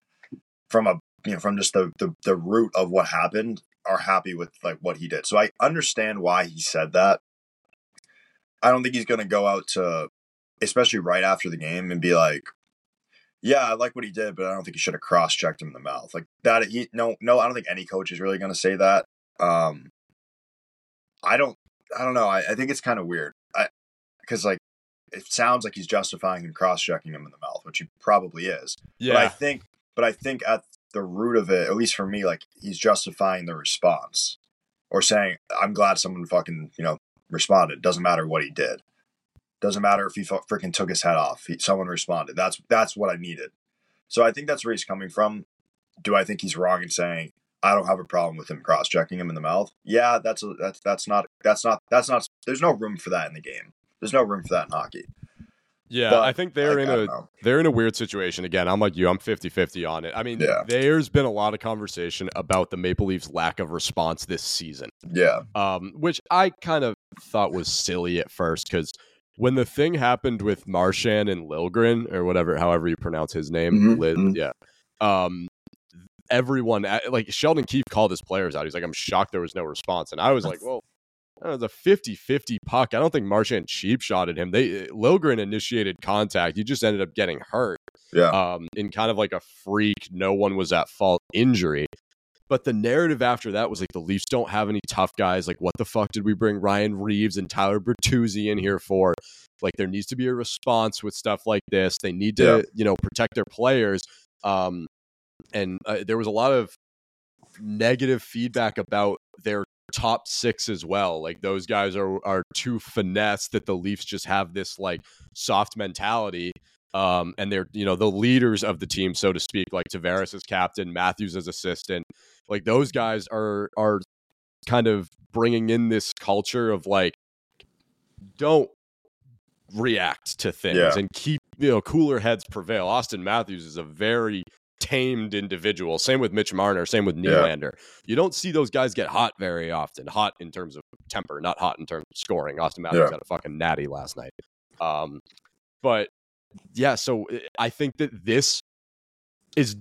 from a you know from just the, the the root of what happened, are happy with like what he did. So I understand why he said that. I don't think he's going to go out to, especially right after the game, and be like, "Yeah, I like what he did, but I don't think he should have cross-checked him in the mouth." Like that. He, no, no, I don't think any coach is really going to say that. Um, I don't, I don't know. I, I think it's kind of weird. I because like it sounds like he's justifying him cross-checking him in the mouth, which he probably is. Yeah. But I think, but I think at the root of it, at least for me, like he's justifying the response or saying, "I'm glad someone fucking you know responded. Doesn't matter what he did. Doesn't matter if he freaking took his head off. He, someone responded. That's that's what I needed. So I think that's where he's coming from. Do I think he's wrong in saying I don't have a problem with him cross checking him in the mouth? Yeah, that's a, that's that's not that's not that's not. There's no room for that in the game. There's no room for that in hockey. yeah. but, I think they're Like, in a they're in a weird situation again. I'm like you. I'm 50-50 on it. I mean, Yeah. there's been a lot of conversation about the Maple Leafs' lack of response this season. Yeah, um, which I kind of thought was silly at first because when the thing happened with Marchand and Liljegren or whatever, however you pronounce his name, Mhm, Lid, mhm. yeah. Um, everyone like Sheldon Keefe called his players out. He's like, I'm shocked there was no response, and I was like, well. That was a 50-50 puck. I don't think Marchand cheap shotted him. They Liljegren initiated contact. He just ended up getting hurt Yeah. um, in kind of like a freak, no one was at fault injury. But the narrative after that was like the Leafs don't have any tough guys. Like, what the fuck did we bring Ryan Reaves and Tyler Bertuzzi in here for? Like, there needs to be a response with stuff like this. They need to, Yeah. you know, protect their players. Um, and uh, there was a lot of negative feedback about their top six as well. Like those guys are are too finesse that the Leafs just have this like soft mentality. Um, and they're you know the leaders of the team, so to speak, like Tavares as captain, Matthews as assistant. Like those guys are are kind of bringing in this culture of like don't react to things Yeah. and keep you know cooler heads prevail. Auston Matthews is a very tamed individual. Same with Mitch Marner. Same with Yeah. Nylander. You don't see those guys get hot very often. Hot in terms of temper, not hot in terms of scoring. Auston Matthews Yeah. got a fucking natty last night. Um, but yeah, so uh, I think that this is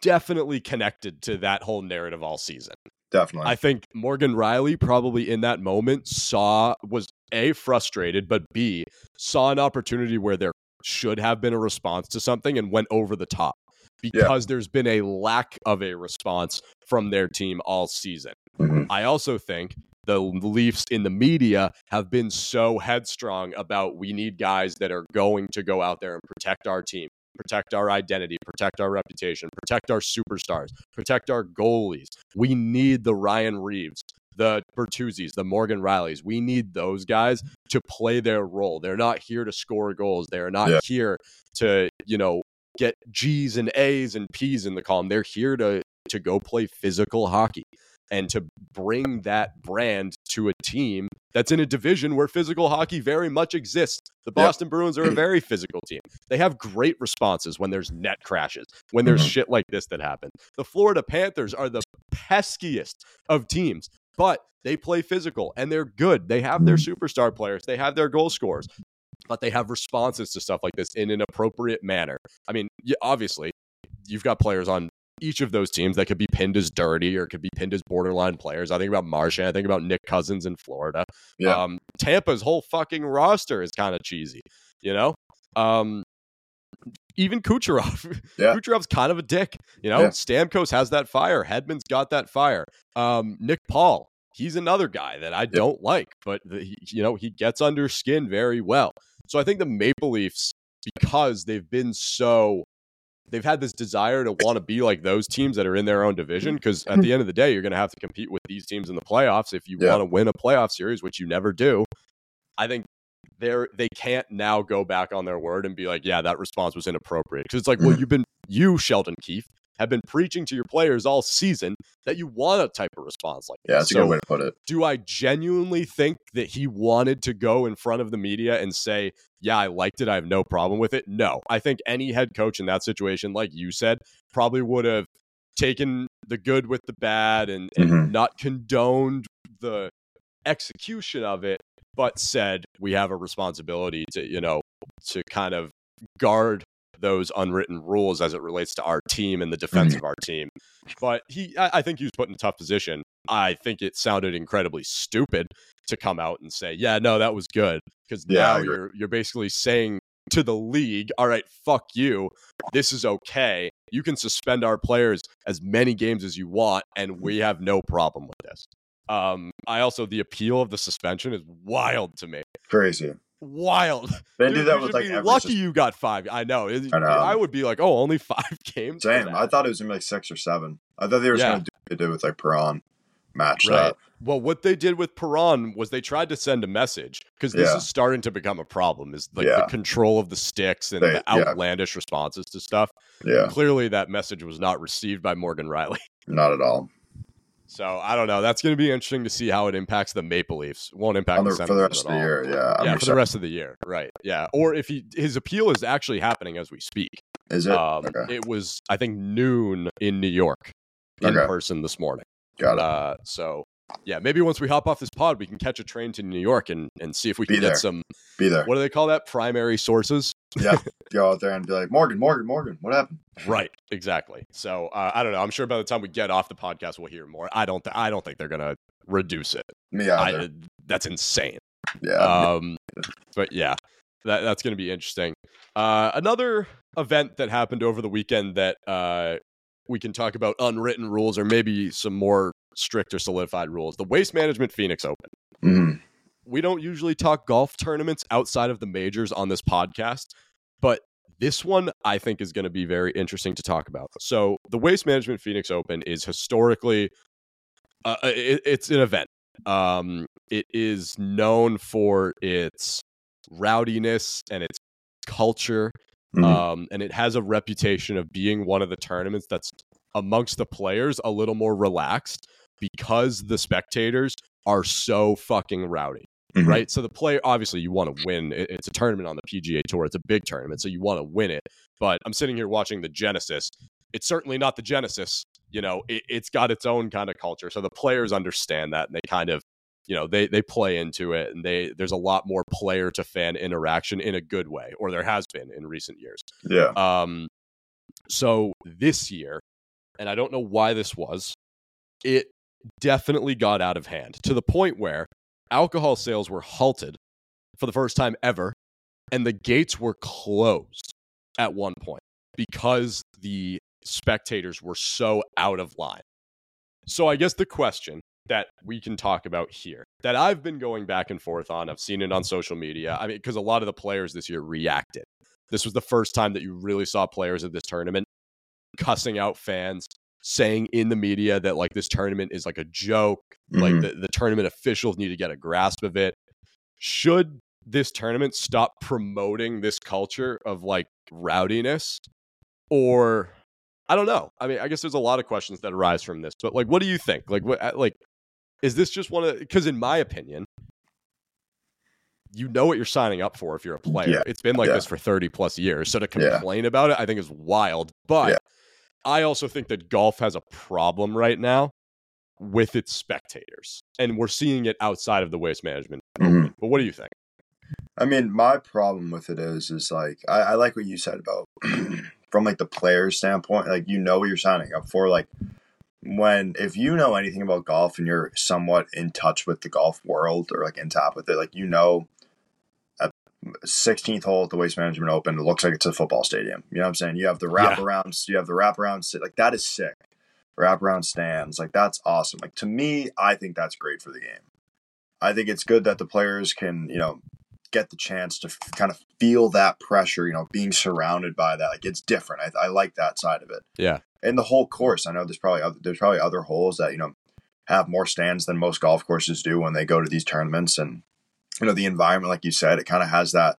definitely connected to that whole narrative all season. Definitely. I think Morgan Rielly probably in that moment saw was a frustrated, but b saw an opportunity where there should have been a response to something and went over the top because there's been a lack of a response from their team all season. Mhm. I also think the Leafs in the media have been so headstrong about we need guys that are going to go out there and protect our team, protect our identity, protect our reputation, protect our superstars, protect our goalies. We need the Ryan Reaves, the Bertuzzis, the Morgan Riellys. We need those guys to play their role. They're not here to score goals. They're not Yeah. here to, you know, get G's and A's and P's in the column. They're here to to go play physical hockey and to bring that brand to a team that's in a division where physical hockey very much exists. The. Boston Bruins are a very physical team. They have great responses when there's net crashes, when there's Mhm. shit like this that happens. The Florida Panthers are the peskiest of teams, but they play physical and they're good. They have their superstar players, they have their goal scorers, but they have responses to stuff like this in an appropriate manner. I mean, obviously, you've got players on each of those teams that could be pinned as dirty or could be pinned as borderline players. I think about Marchand. I think about Nick Cousins in Florida. Yeah. Um, Tampa's whole fucking roster is kind of cheesy, you know? Um, even Kucherov. Yeah. Kucherov's kind of a dick, you know? Yeah. Stamkos has that fire. Hedman's got that fire. Um, Nick Paul, he's another guy that I don't like, but the, he, you know, he gets under skin very well. So I think the Maple Leafs, because they've been so they've had this desire to want to be like those teams that are in their own division because at the end of the day you're going to have to compete with these teams in the playoffs if you Yeah. want to win a playoff series which you never do i think they're they can't now go back on their word and be like yeah that response was inappropriate because it's like well Mhm. you've been you sheldon keefe have been preaching to your players all season that you want a type of response like yeah, that's a good way to put it. do I genuinely think that he wanted to go in front of the media and say, yeah, I liked it. I have no problem with it? No. I think any head coach in that situation, like you said, probably would have taken the good with the bad and, and Mhm. not condoned the execution of it, but said, we have a responsibility to, you know, to kind of guard those unwritten rules as it relates to our team and the defense of our team. But he, I, I think he was put in a tough position. I think it sounded incredibly stupid to come out and say, "Yeah, no, that was good," because Yeah, now you're you're basically saying to the league, "All right, fuck you. This is okay. You can suspend our players as many games as you want, and we have no problem with this." Um, I also the appeal of the suspension is wild to me. Crazy. Wild. They Dude, do that with like every lucky sus- you got five. I know. It- I know. I would be like, oh, only five games. Same. I thought it was gonna be like six or seven. I thought they were Yeah. gonna do it with like Perron match Right. that. Well, what they did with Perron was they tried to send a message because this Yeah. is starting to become a problem. Is like the control of the sticks and They- the yeah. outlandish responses to stuff. Yeah, Clearly, that message was not received by Morgan Rielly. not at all. So I don't know. That's going to be interesting to see how it impacts the Maple Leafs. Won't impact the, the for the rest of the all. year, yeah. I'm yeah, for the rest of the year, right? Yeah, or if he his appeal is actually happening as we speak. Is it? Um, okay. It was I think noon in New York in Okay. person this morning. Got it. Uh, so yeah, maybe once we hop off this pod, we can catch a train to New York and, and see if we Be can there. get some. Be there. What do they call that? Primary sources. yeah. Go out there and be like, Morgan, Morgan, Morgan, what happened? Right. Exactly. So uh, I don't know. I'm sure by the time we get off the podcast, we'll hear more. I don't. Th- I don't think they're gonna reduce it. Me I, either. that's insane. yeah. Um, but yeah, that that's going to be interesting. Uh, another event that happened over the weekend that uh, we can talk about unwritten rules or maybe some more strict or solidified rules. The Waste Management Phoenix Open. Mhm. We don't usually talk golf tournaments outside of the majors on this podcast, but this one I think is going to be very interesting to talk about. So, the Waste Management Phoenix Open is historically uh, it, it's an event. Um, it is known for its rowdiness and its culture, Mhm. um, and it has a reputation of being one of the tournaments that's amongst the players a little more relaxed because the spectators are so fucking rowdy Mhm. right? So the player, obviously, you want to win. It's a tournament on the PGA Tour. It's a big tournament, so you want to win it. But I'm sitting here watching the Genesis. It's certainly not the Genesis. You know, it, it's got its own kind of culture. So the players understand that, and they kind of, you know, they they play into it, and they there's a lot more player to fan interaction in a good way, or there has been in recent years. Yeah. Um, so this year, and I don't know why this was, it definitely got out of hand to the point where alcohol sales were halted for the first time ever, and the gates were closed at one point because the spectators were so out of line. So I guess the question that we can talk about here that I've been going back and forth on, I've seen it on social media. I mean, because a lot of the players this year reacted. This was the first time that you really saw players at this tournament cussing out fans, saying in the media that like this tournament is like a joke, like Mhm. the, the tournament officials need to get a grasp of it. Should this tournament stop promoting this culture of like rowdiness? Or I don't know. I mean, I guess there's a lot of questions that arise from this, but like, what do you think? Like, what, uh, like, is this just one of, because in my opinion, you know what you're signing up for if you're a player. Yeah. It's been like Yeah. this for 30 plus years. So to Yeah. complain about it, I think is wild. But Yeah. I also think that golf has a problem right now with its spectators. And we're seeing it outside of the waste management. Mhm. But what do you think? I mean, my problem with it is, is like I, I like what you said about from like the player's standpoint. Like you know what you're signing up for. Like when if you know anything about golf and you're somewhat in touch with the golf world or like in top with it, like you know, 16th hole at the Waste Management Open, it looks like it's a football stadium. You know what I'm saying? You have the Yeah. wraparounds. You have the wraparound. Sit, like that is sick. Wraparound stands. Like that's awesome. Like to me, I think that's great for the game. I think it's good that the players can, you know, get the chance to f- kind of feel that pressure, you know, being surrounded by that. Like it's different. I, I like that side of it. Yeah. And the whole course, I know there's probably other, there's probably other holes that you know have more stands than most golf courses do when they go to these tournaments, and you know the environment, like you said, it kind of has that.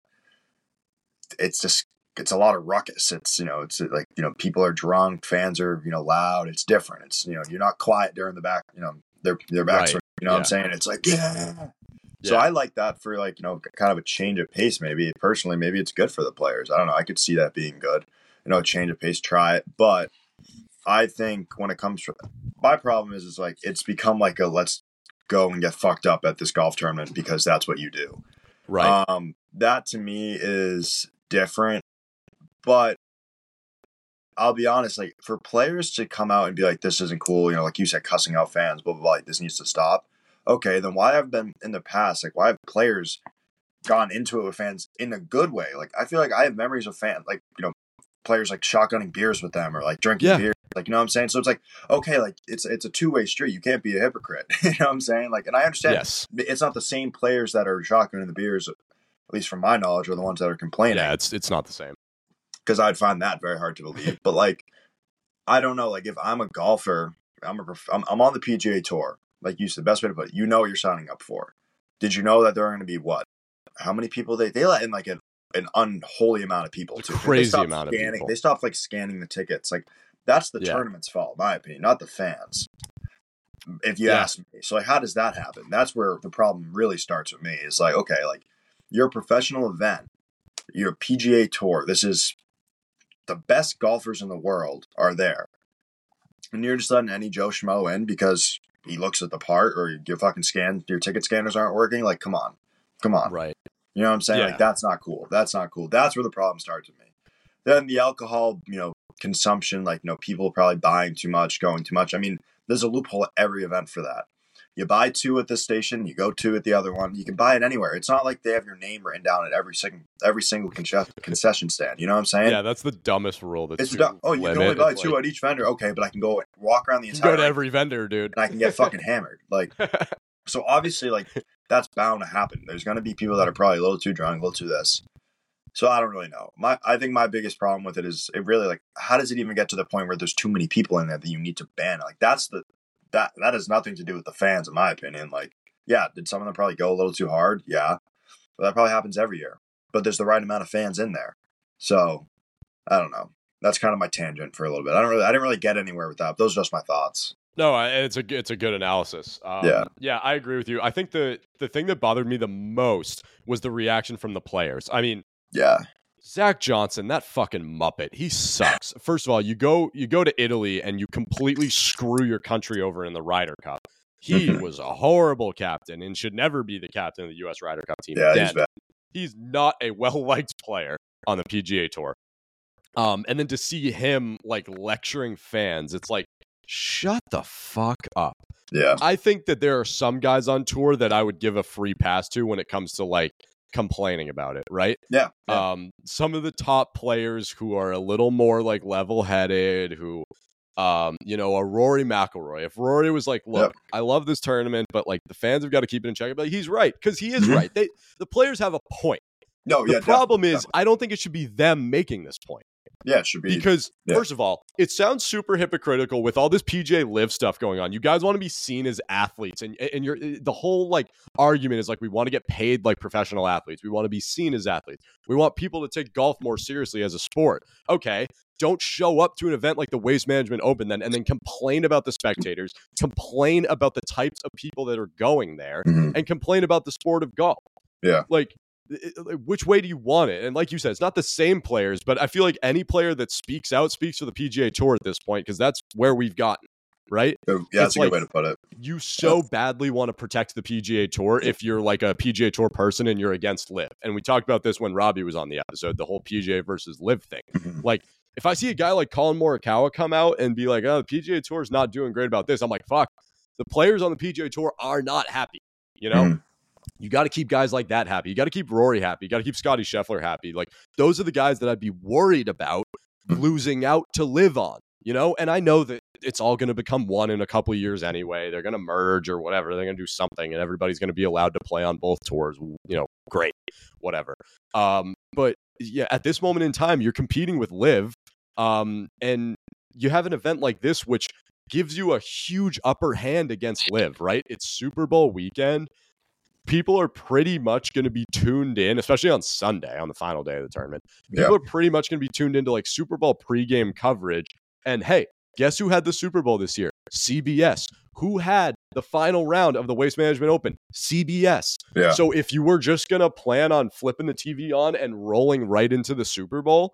It's just it's a lot of ruckus. It's you know it's uh, like you know people are drunk, fans are you know loud. It's different. It's you know you're not quiet during the back. You know their their backs Right. are. You know what I'm saying? It's like yeah. So I like that for like you know kind of a change of pace. Maybe personally, maybe it's good for the players. I don't know. I could see that being good. You know, change of pace. Try it, but I think when it comes to my problem is is like it's become like a let's go and get fucked up at this golf tournament because that's what you do. Right. Um, that to me is different, but I'll be honest. Like for players to come out and be like, "This isn't cool," you know, like you said, cussing out fans, blah blah blah. Like, this needs to stop. Okay, then why have been in the past? Like, why have players gone into it with fans in a good way? Like, I feel like I have memories of fans, like you know, players like shotgunning beers with them or like drinking Yeah. beer. Like, you know what I'm saying? So it's like, okay, like it's it's a two way street. You can't be a hypocrite. you know what I'm saying? Like, and I understand yes. it's not the same players that are shotgunning the beers, at least from my knowledge, are the ones that are complaining. Yeah, it's it's not the same. Because I'd find that very hard to believe. but like, I don't know. Like, if I'm a golfer, I'm a I'm, I'm on the PGA Tour. Like you said, the best way to put it, you know what you're signing up for. Did you know that there are going to be what? How many people they they let in like an an unholy amount of people too. Crazy amount of people. They stopped like scanning the tickets. Like that's the Yeah. tournament's fault, in my opinion, not the fans. If you Yeah. ask me, so like, how does that happen? That's where the problem really starts with me. Is like, okay, like you're a professional event, you're a PGA Tour. This is the best golfers in the world are there, and you're just letting any Joe Schmo in because he looks at the part or your fucking scan your ticket scanners aren't working. Like, come on, come on, Right. you know what I'm saying? Yeah. Like, that's not cool. That's not cool. That's where the problem starts with me. Then the alcohol, you know, consumption, like, you know, people probably buying too much, going too much. I mean, there's a loophole at every event for that. You buy two at this station, you go two at the other one. You can buy it anywhere. It's not like they have your name written down at every second, every single conce- concession stand. You know what I'm saying? Yeah, that's the dumbest rule. That's It's du- oh, you can only buy two like, at each vendor. Okay, but I can go walk around the you entire go to every vendor, dude. and I can get fucking hammered. Like, so obviously, like that's bound to happen. There's going to be people that are probably a little too drunk, a little too this. So I don't really know. My I think my biggest problem with it is it really like how does it even get to the point where there's too many people in there that you need to ban? Like that's the that that has nothing to do with the fans, in my opinion. Like, yeah, did some of them probably go a little too hard? Yeah, but that probably happens every year. But there's the right amount of fans in there, so I don't know. That's kind of my tangent for a little bit. I don't really, I didn't really get anywhere with that. Those are just my thoughts. No, it's a it's a good analysis. Um, Yeah. yeah, I agree with you. I think the the thing that bothered me the most was the reaction from the players. I mean, Yeah, Zach Johnson, that fucking muppet, he sucks. First of all, you go you go to Italy and you completely screw your country over in the Ryder Cup. He Mhm. was a horrible captain and should never be the captain of the U.S. Ryder Cup team. yeah, he's bad. he's not a well liked player on the PGA Tour. Um, and then to see him like lecturing fans, it's like, shut the fuck up. Yeah, I think that there are some guys on tour that I would give a free pass to when it comes to like complaining about it, right? yeah, yeah. Um, some of the top players who are a little more like level headed, who, um, you know, a Rory McIlroy. If Rory was like, "Look, I love this tournament, but like the fans have got to keep it in check," but he's right because he is Mhm. right. They the players have a point. no, The yeah. problem is, I don't think it should be them making this point Yeah, it should be. because yeah. first of all, it sounds super hypocritical with all this PJ LIV stuff going on. You guys want to be seen as athletes, and and you're the whole like argument is like we want to get paid like professional athletes. We want to be seen as athletes. We want people to take golf more seriously as a sport. Okay. Don't show up to an event like the Waste Management Open then and then complain about the spectators, complain about the types of people that are going there, Mhm. and complain about the sport of golf. Yeah. Like, which way do you want it? And like you said, it's not the same players, but I feel like any player that speaks out speaks for the PGA Tour at this point because that's where we've gotten, right? Yeah, that's it's a good way to put it. You so badly want to protect the PGA Tour if you're like a PGA Tour person and you're against LIV. And we talked about this when Robbie was on the episode, the whole PGA versus LIV thing. Mhm. Like, if I see a guy like Collin Morikawa come out and be like, "Oh, the PGA Tour is not doing great about this," I'm like, "Fuck." The players on the PGA Tour are not happy. You know, Mhm. You got to keep guys like that happy. You got to keep Rory happy. You got to keep Scotty Scheffler happy. Like those are the guys that I'd be worried about losing out to LIV on. You know, and I know that it's all going to become one in a couple years anyway. They're going to merge or whatever. They're going to do something, and everybody's going to be allowed to play on both tours. You know, great, whatever. Um, but yeah, at this moment in time, you're competing with LIV, um, and you have an event like this, which gives you a huge upper hand against LIV. Right? It's Super Bowl weekend people are pretty much going to be tuned in, especially on Sunday on the final day of the tournament. People Yeah. are pretty much going to be tuned into like Super Bowl pregame coverage. And hey, guess who had the Super Bowl this year? CBS. Who had the final round of the Waste Management Open? CBS. Yeah. So if you were just going to plan on flipping the TV on and rolling right into the Super Bowl,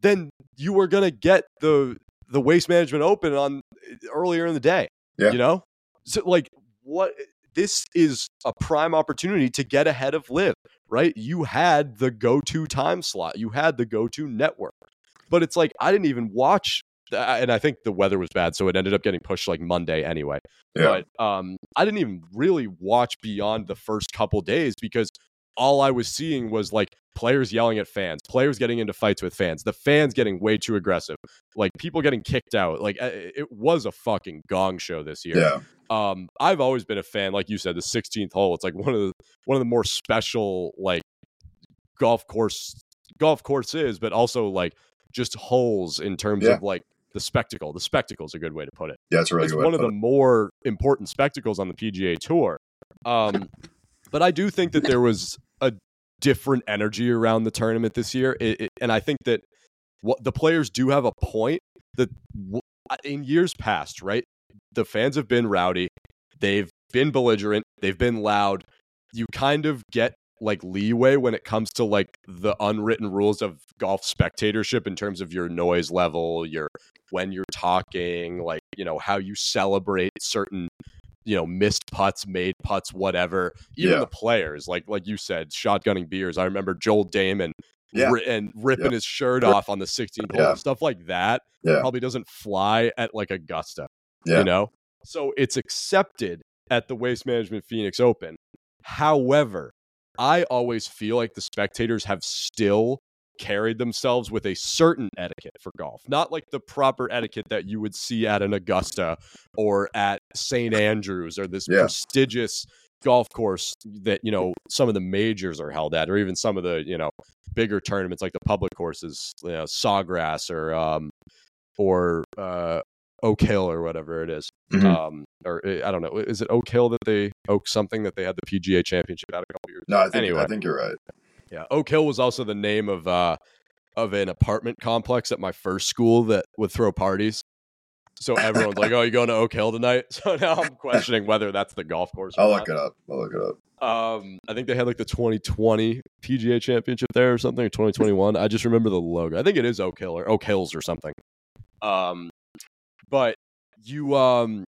then you were going to get the the Waste Management Open on eh, earlier in the day. Yeah. You know? So like what this is a prime opportunity to get ahead of LIV, right? You had the go-to time slot. You had the go-to network. But it's like I didn't even watch and I think the weather was bad, so it ended up getting pushed like Monday anyway. Yeah. But um, I didn't even really watch beyond the first couple days because all I was seeing was like players yelling at fans, players getting into fights with fans, the fans getting way too aggressive, like people getting kicked out. Like it was a fucking gong show this year. yeah. Um, I've always been a fan, like you said, the 16th hole. It's like one of the one of the more special like golf course golf courses, but also like just holes in terms Yeah. of like the spectacle. The spectacle is a good way to put it Yeah, it's really it's one of the put more important spectacles on the PGA Tour. Um, but I do think that there was different energy around the tournament this year, it, it- and I think that what the players do have a point that in years past, right? The fans have been rowdy, they've been belligerent, they've been loud. You kind of get like leeway when it comes to like the unwritten rules of golf spectatorship in terms of your noise level, your when you're talking, like, you know, how you celebrate certain, you know missed putts, made putts, whatever. Even Yeah. the players, like like you said, shotgunning beers. I remember Joel Dahmen Yeah. ri- and ripping Yeah. his shirt off on the 16th hole, Yeah. stuff like that. Yeah. Probably doesn't fly at like Augusta, Yeah. you know. So it's accepted at the Waste Management Phoenix Open. However, I always feel like the spectators have still carried themselves with a certain etiquette for golf, not like the proper etiquette that you would see at an Augusta or at St. Andrews or this Yeah. prestigious golf course that you know some of the majors are held at, or even some of the you know bigger tournaments like the public courses, you know, Sawgrass or um or uh Oak Hill or whatever it is. Mhm. Um, or uh, I don't know, is it Oak Hill that they Oak something that they had the PGA Championship at a couple years? No, I think Anyway. I think you're right. Yeah, Oak Hill was also the name of uh of an apartment complex at my first school that would throw parties. So everyone's like, "Oh, you going to Oak Hill tonight?" So now I'm questioning whether that's the golf course. Or I'll not. look it up. I'll look it up. Um, I think they had like the 2020 PGA Championship there or something, or 2021. I just remember the logo. I think it is Oak Hill or Oak Hills or something. Um, but you um,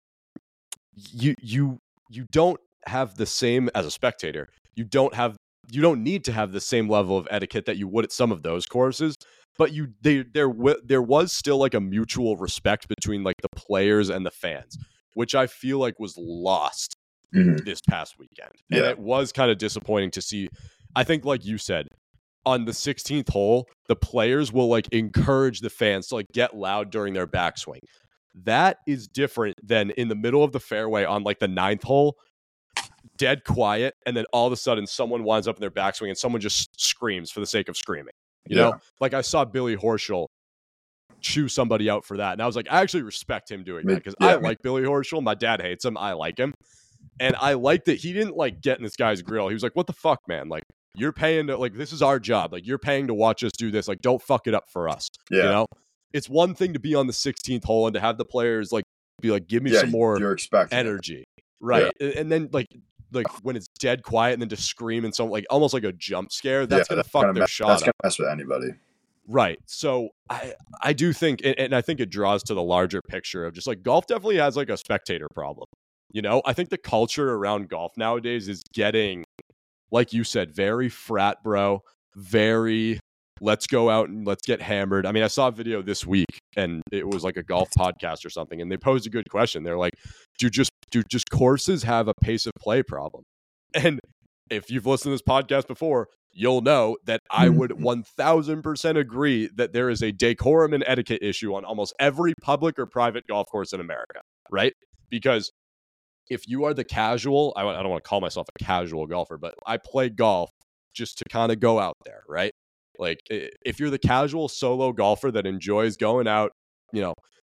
you you you don't have the same as a spectator. You don't have you don't need to have the same level of etiquette that you would at some of those courses. But you they, there there was still like a mutual respect between like the players and the fans, which I feel like was lost Mhm. this past weekend. And it was kind of disappointing to see. I think, like you said, on the 16th hole, the players will like encourage the fans to like get loud during their backswing. That is different than in the middle of the fairway on like the ninth hole, dead quiet, and then all of a sudden someone winds up in their backswing and someone just screams for the sake of screaming. You know, like I saw Billy Horschel chew somebody out for that, and I was like, I actually respect him doing that because yeah, I like Billy Horschel. My dad hates him. I like him, and I like that he didn't like get in this guy's grill. He was like, "What the fuck, man? Like, you're paying to like this is our job. Like, you're paying to watch us do this. Like, don't fuck it up for us." Yeah. You know, it's one thing to be on the 16th hole and to have the players like be like, "Give me yeah, some more it. energy," right? And then like. Like when it's dead quiet and then to scream and some like almost like a jump scare, that's Yeah, gonna fuck gonna their mess, shot That's up. gonna mess with anybody. Right. So I I do think and I think it draws to the larger picture of just like golf definitely has like a spectator problem. You know, I think the culture around golf nowadays is getting like you said very frat bro, very let's go out and let's get hammered. I mean, I saw a video this week and it was like a golf podcast or something and they posed a good question. They're like, "Do just do just courses have a pace of play problem?" And if you've listened to this podcast before, you'll know that I mm-hmm. would 1000% agree that there is a decorum and etiquette issue on almost every public or private golf course in America, right? Because if you are the casual, I, I don't want to call myself a casual golfer, but I play golf just to kind of go out there, right? Like if you're the casual solo golfer that enjoys going out, you know,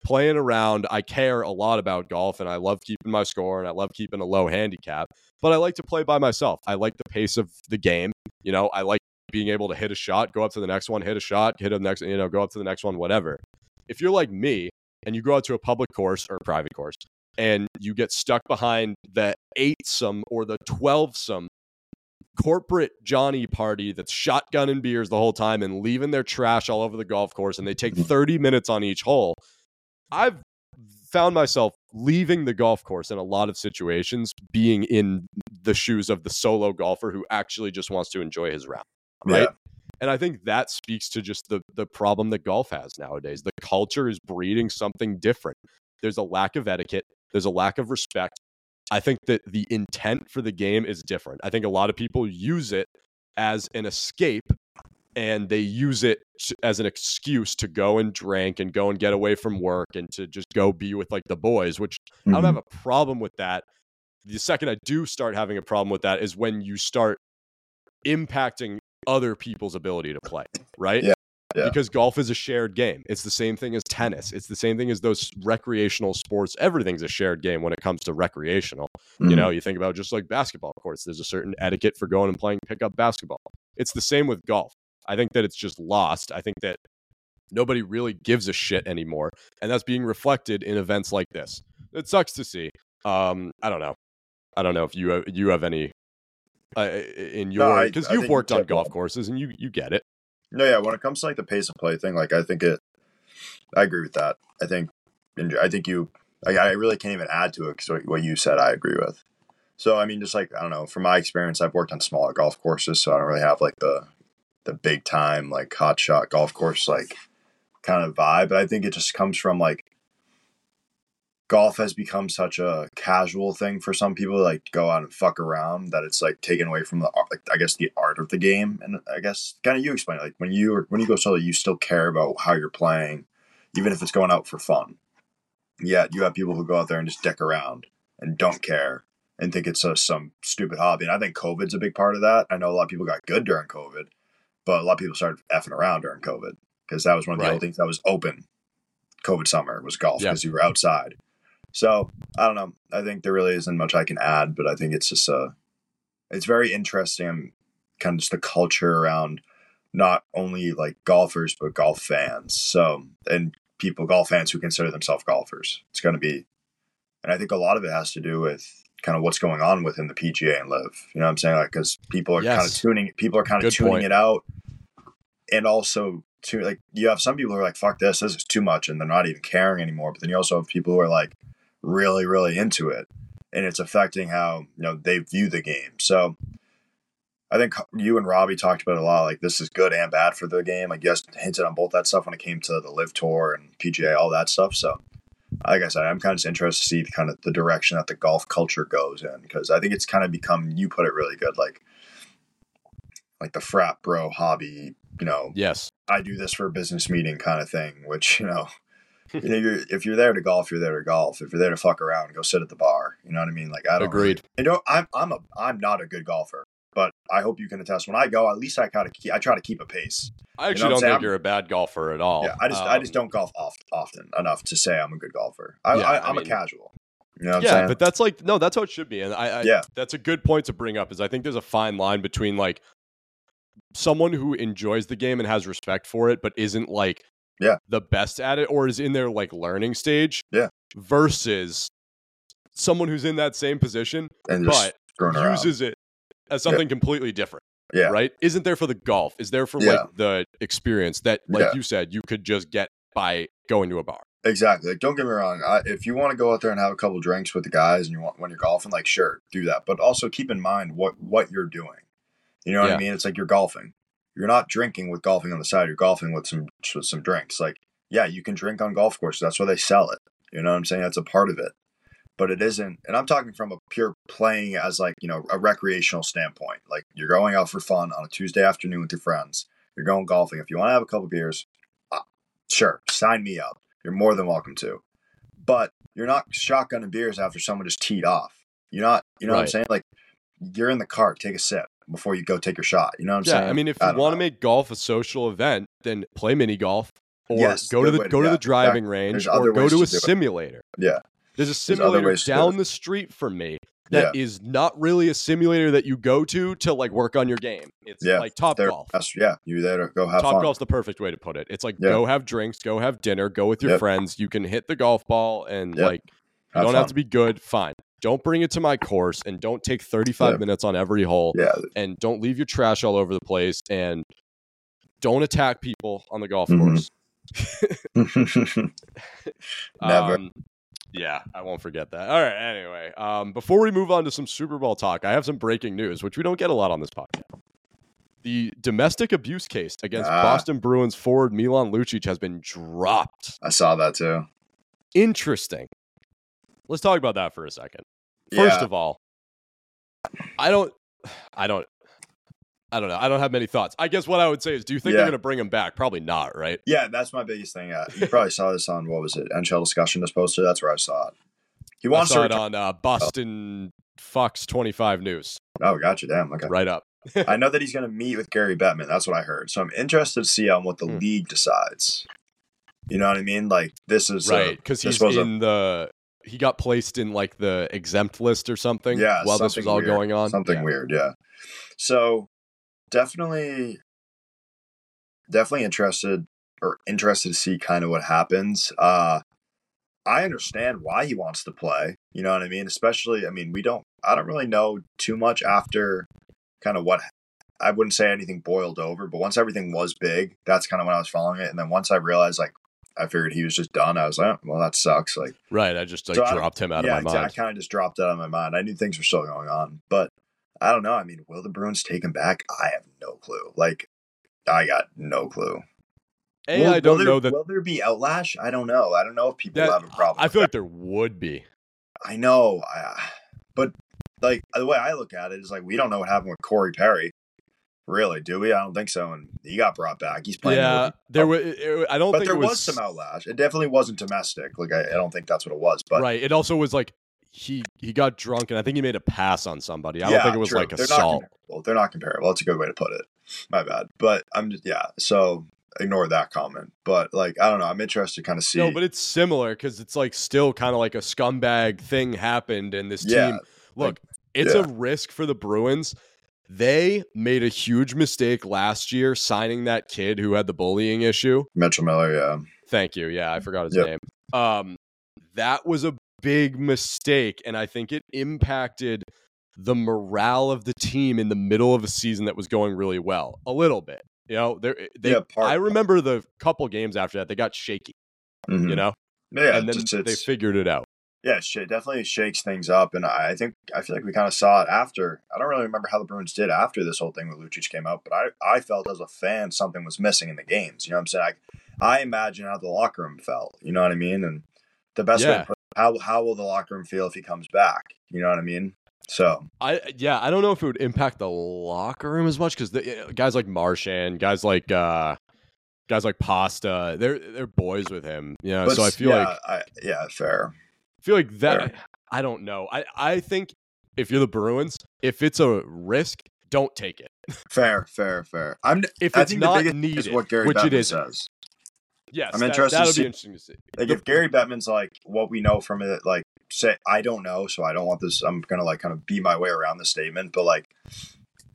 playing around, I care a lot about golf and I love keeping my score and I love keeping a low handicap, but I like to play by myself. I like the pace of the game. You know, I like being able to hit a shot, go up to the next one, hit a shot, hit a next, you know, go up to the next one, whatever. If you're like me and you go out to a public course or a private course and you get stuck behind the eight some or the 12 some corporate Johnny party that's shotgunning beers the whole time and leaving their trash all over the golf course and they take mm-hmm. 30 minutes on each hole. I've found myself leaving the golf course in a lot of situations being in the shoes of the solo golfer who actually just wants to enjoy his round right? Yeah. And I think that speaks to just the the problem that golf has nowadays. The culture is breeding something different. There's a lack of etiquette. There's a lack of respect. I think that the intent for the game is different. I think a lot of people use it as an escape and they use it as an excuse to go and drink and go and get away from work and to just go be with like the boys, which I don't have mm-hmm. a problem with that. The second I do start having a problem with that is when you start impacting other people's ability to play, right? Yeah, yeah. Because golf is a shared game. It's the same thing as tennis. It's the same thing as those recreational sports. Everything's a shared game when it comes to recreational. You Mhm. know, you think about just like basketball courts, there's a certain etiquette for going and playing pickup basketball. It's the same with golf. I think that it's just lost. I think that nobody really gives a shit anymore. And that's being reflected in events like this. It sucks to see. Um, I don't know. I don't know if you have, you have any uh, in your because I you've worked on golf courses and you you get it. No, yeah. When it comes to like the pace of play thing, like I think it, I agree with that. I think, in- I think you I really can't even add to it because what you said, I agree with. So I mean, just like I don't know, from my experience, I've worked on smaller golf courses, so I don't really have like the the big time like hot shot golf course like kind of vibe. But I think it just comes from like golf has become such a casual thing for some people to like go out and fuck around that it's like taken away from the like I guess the art of the game. And I guess kind of you explain it, like when you when you go solo, you still care about how you're playing, even if it's going out for fun. Yet you have people who go out there and just dick around and don't care and think it's a, some stupid hobby. And I think COVID's a big part of that. I know a lot of people got good during COVID, but a lot of people started effing around during COVID because that was one of the Right. only things that was open. COVID summer was golf Yeah. because you were outside. So I don't know. I think there really isn't much I can add, but I think it's just a, it's very interesting, kind of just the culture around not only like golfers but golf fans. So and people, golf fans who consider themselves golfers. It's going to be, and I think a lot of it has to do with kind of what's going on within the PGA and LIV. You know what I'm saying? Like because people are kind of tuning, people are kind of Good tuning point. it out, and also to like you have some people who are like, "Fuck this, this is too much," and they're not even caring anymore. But then you also have people who are like really, really into it, and it's affecting how you know they view the game. So. I think you and Robbie talked about it a lot. Like this is good and bad for the game. Like you guys hinted on both that stuff when it came to the LIV Tour and PGA, all that stuff. So, like I said, I'm kind of interested to see kind of the direction that the golf culture goes in because I think it's kind of become. You put it really good, like like the frat bro hobby. You know, Yes. I do this for a business meeting kind of thing. Which you know, you know you're, if you're there to golf, you're there to golf. If you're there to fuck around, go sit at the bar. You know what I mean? Like I don't Agreed. you know, I'm I'm a I'm not a good golfer, but I hope you can attest. When I go, at least I kind of I try to keep a pace. I actually what I'm don't think you're a bad golfer at all. Yeah, I just I just Um, don't golf oft, often enough to say I'm a good golfer. I, Yeah, I, I I'm mean- a casual. You know what I'm yeah, but that's like no, that's how it should be, and I, I Yeah. that's a good point to bring up. Is I think there's a fine line between like someone who enjoys the game and has respect for it, but isn't like Yeah. the best at it, or is in their like learning stage, Yeah. versus someone who's in that same position and but uses it as something completely different. Yeah. Right? Isn't there for the golf? Is there for Yeah. like the experience that, like Yeah. you said, you could just get by going to a bar. Exactly. Like, don't get me wrong. I, if you want to go out there and have a couple drinks with the guys, and you want when you're golfing, like sure, do that. But also keep in mind what what you're doing. You know what Yeah. I mean? It's like you're golfing. You're not drinking with golfing on the side. You're golfing with some with some drinks. Like yeah, you can drink on golf courses. That's why they sell it. You know what I'm saying? That's a part of it. But it isn't. And I'm talking from a pure playing as like you know a recreational standpoint. Like you're going out for fun on a Tuesday afternoon with your friends. You're going golfing. If you want to have a couple beers, uh, sure, sign me up. You're more than welcome to. But you're not shotgunning beers after someone just teed off. You're not, you know what I'm saying? Like, you're in the cart, take a sip before you go take your shot. You know what I'm saying? yeah, saying? I mean, if I you want to make golf a social event, then play mini golf, or Yes, go to the way go to the driving range, There's or go to to a do it. simulator. Yeah. There's a simulator do down the street from me that is not really a simulator that you go to to like work on your game. It's Yeah, like Top There- Golf. That's, yeah, you're there to go have Top fun. golf's the perfect way to put it. It's like Yeah. go have drinks, go have dinner, go with your friends. You can hit the golf ball and like you Have don't have to be good. Fine. Don't bring it to my course and don't take 35 Yeah. minutes on every hole Yeah, and don't leave your trash all over the place and don't attack people on the golf Mhm. course. Never. Um, yeah, I won't forget that. All right. Anyway, um, before we move on to some Super Bowl talk, I have some breaking news, which we don't get a lot on this podcast. The domestic abuse case against Ah. Boston Bruins forward Milan Lucic has been dropped. I saw that too. Interesting. Let's talk about that for a second. First Yeah. of all, I don't, I don't, I don't know. I don't have many thoughts. I guess what I would say is, do you think they're going to bring him back? Probably not, right? Yeah, that's my biggest thing. Uh, you probably saw this on what was it? NHL discussion just posted. That's where I saw it. He wants to. it on uh, Boston Fox 25 News, oh, gotcha. Damn. Okay. right up. I know that he's going to meet with Gary Bettman. That's what I heard. So I'm interested to see on what the Hmm. league decides. You know what I mean? Like this is right because he's was a- in the he got placed in like the exempt list or something yeah, while this was all weird. going on Something Yeah. weird, yeah. So definitely, definitely interested or interested to see kind of what happens. Uh, I understand why he wants to play. You know what I mean? Especially, I mean, we don't. I don't really know too much after kind of what. I wouldn't say anything boiled over, but once everything was big, that's kind of when I was following it. And then once I realized, like, I figured he was just done. I was like, oh, well, that sucks. Like, Right. I just like So I- dropped him out yeah, of my mind. I kind of just dropped out of my mind. I knew things were still going on, but I don't know. I mean, will the Bruins take him back? I have no clue. Like, I got no clue. A, Will- I don't will there, know that. Will there be outlash? I don't know. I don't know if people that have a problem. I feel like there would be. I know, I, but like the way I look at it is like we don't know what happened with Corey Perry. Really, do we? I don't think so. And he got brought back. He's playing. Yeah, there was. I don't but think there was, was, some outlash. It definitely wasn't domestic. Like I, I don't think that's what it was. But right. It also was like he he got drunk and I think he made a pass on somebody. I yeah, don't think it was true. like They're assault. Not comparable. They're not comparable. That's a good way to put it. My bad. But I'm just yeah. So ignore that comment. But like I don't know. I'm interested to kind of see. No, but it's similar because it's like still kind of like a scumbag thing happened, and this Yeah, team. Look, it's yeah. a risk for the Bruins. They made a huge mistake last year signing that kid who had the bullying issue. Mitchell Miller. Yeah. Thank you. Yeah, I forgot his Yep. name. Um, that was a big mistake, and I think it impacted the morale of the team in the middle of a season that was going really well. A little bit, you know. They, they Yeah, part- I remember the couple games after that they got shaky, Mhm. you know, Yeah. and then just, they figured it out. Yeah, shit definitely shakes things up, and I think I feel like we kind of saw it after. I don't really remember how the Bruins did after this whole thing with Lucic came out, but I I felt as a fan something was missing in the games. You know what I'm saying? I, I imagine how the locker room felt. You know what I mean? And the best way Yeah. to put it, how how will the locker room feel if he comes back? You know what I mean? So I yeah, I don't know if it would impact the locker room as much because the guys like Marchand, guys like uh, guys like Pasta, they're they're boys with him. You know, so I feel yeah, like I, yeah, fair. Feel like that. I don't know. I I think if you're the Bruins, if it's a risk, don't take it. Fair, fair, fair. I'm. If I it's not needed, is what Gary which Bettman is. says. Yes, I'm that, interested to That'll see- be interesting to see. Like if Gary Bettman's like what we know from it, like say I don't know, so I don't want this. I'm gonna like kind of be my way around the statement, but like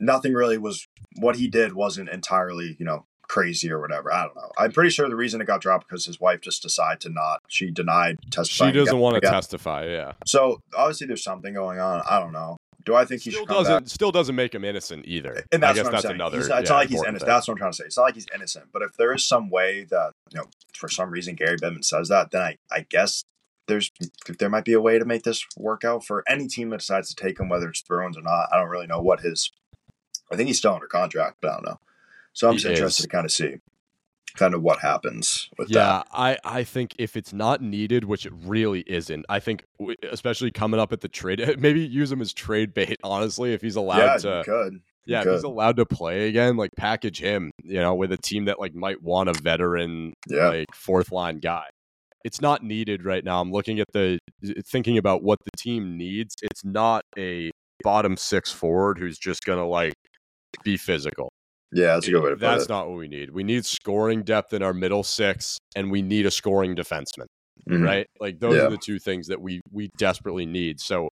nothing really was what he did wasn't entirely you know crazy or whatever. I don't know. I'm pretty sure the reason it got dropped because his wife just decided to not. She denied testifying. She doesn't want to testify. Yeah, So obviously there's something going on. I don't know. Do I think he still should come doesn't back? still doesn't make him innocent either. And that's I guess what I'm that's saying. another. He's it's yeah, not like he's innocent. thing. That's what I'm trying to say. It's not like he's innocent. But if there is some way that you know, for some reason Gary Bettman says that, then I, I guess there's there might be a way to make this work out for any team that decides to take him, whether it's Bruins or not. I don't really know what his. I think he's still under contract, but I don't know. So I'm just interested is. to kind of see, kind of what happens with that. Yeah, I, I think if it's not needed, which it really isn't, I think w- especially coming up at the trade, maybe use him as trade bait. Honestly, if he's allowed Yeah, to, could. yeah, if he's allowed to play again, like package him, you know, with a team that like might want a veteran, Yeah. like fourth line guy. It's not needed right now. I'm looking at the thinking about what the team needs. It's not a bottom six forward who's just gonna like be physical. Yeah, that's a good way to put That's it. not what we need. We need scoring depth in our middle six, and we need a scoring defenseman Mhm. right? Like those Yeah. are the two things that we we desperately need. So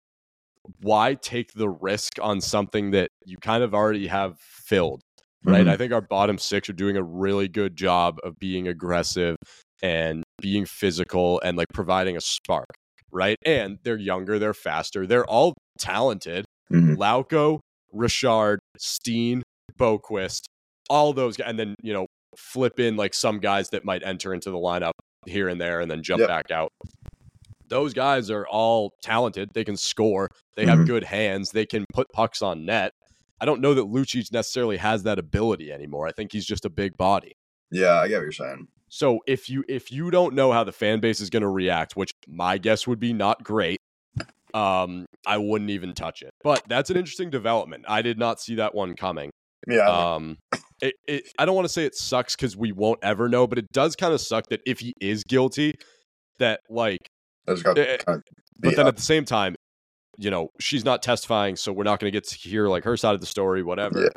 why take the risk on something that you kind of already have filled, right? Mhm. I think our bottom six are doing a really good job of being aggressive and being physical and like providing a spark, right? And they're younger, they're faster, they're all talented. Mhm. Lauko, Richard, Steen, Boqvist, all those guys, and then you know flip in like some guys that might enter into the lineup here and there, and then jump Yep. back out. Those guys are all talented. They can score. They have Mhm. good hands. They can put pucks on net. I don't know that Lucic necessarily has that ability anymore. I think he's just a big body. Yeah, I get what you're saying. So if you if you don't know how the fan base is going to react, which my guess would be not great, um, I wouldn't even touch it. But that's an interesting development. I did not see that one coming. Yeah, Um, it, it, I don't want to say it sucks because we won't ever know, but it does kind of suck that if he is guilty, that like, eh, kind of but then up. at the same time, you know, she's not testifying, so we're not going to get to hear like her side of the story, whatever. Yeah.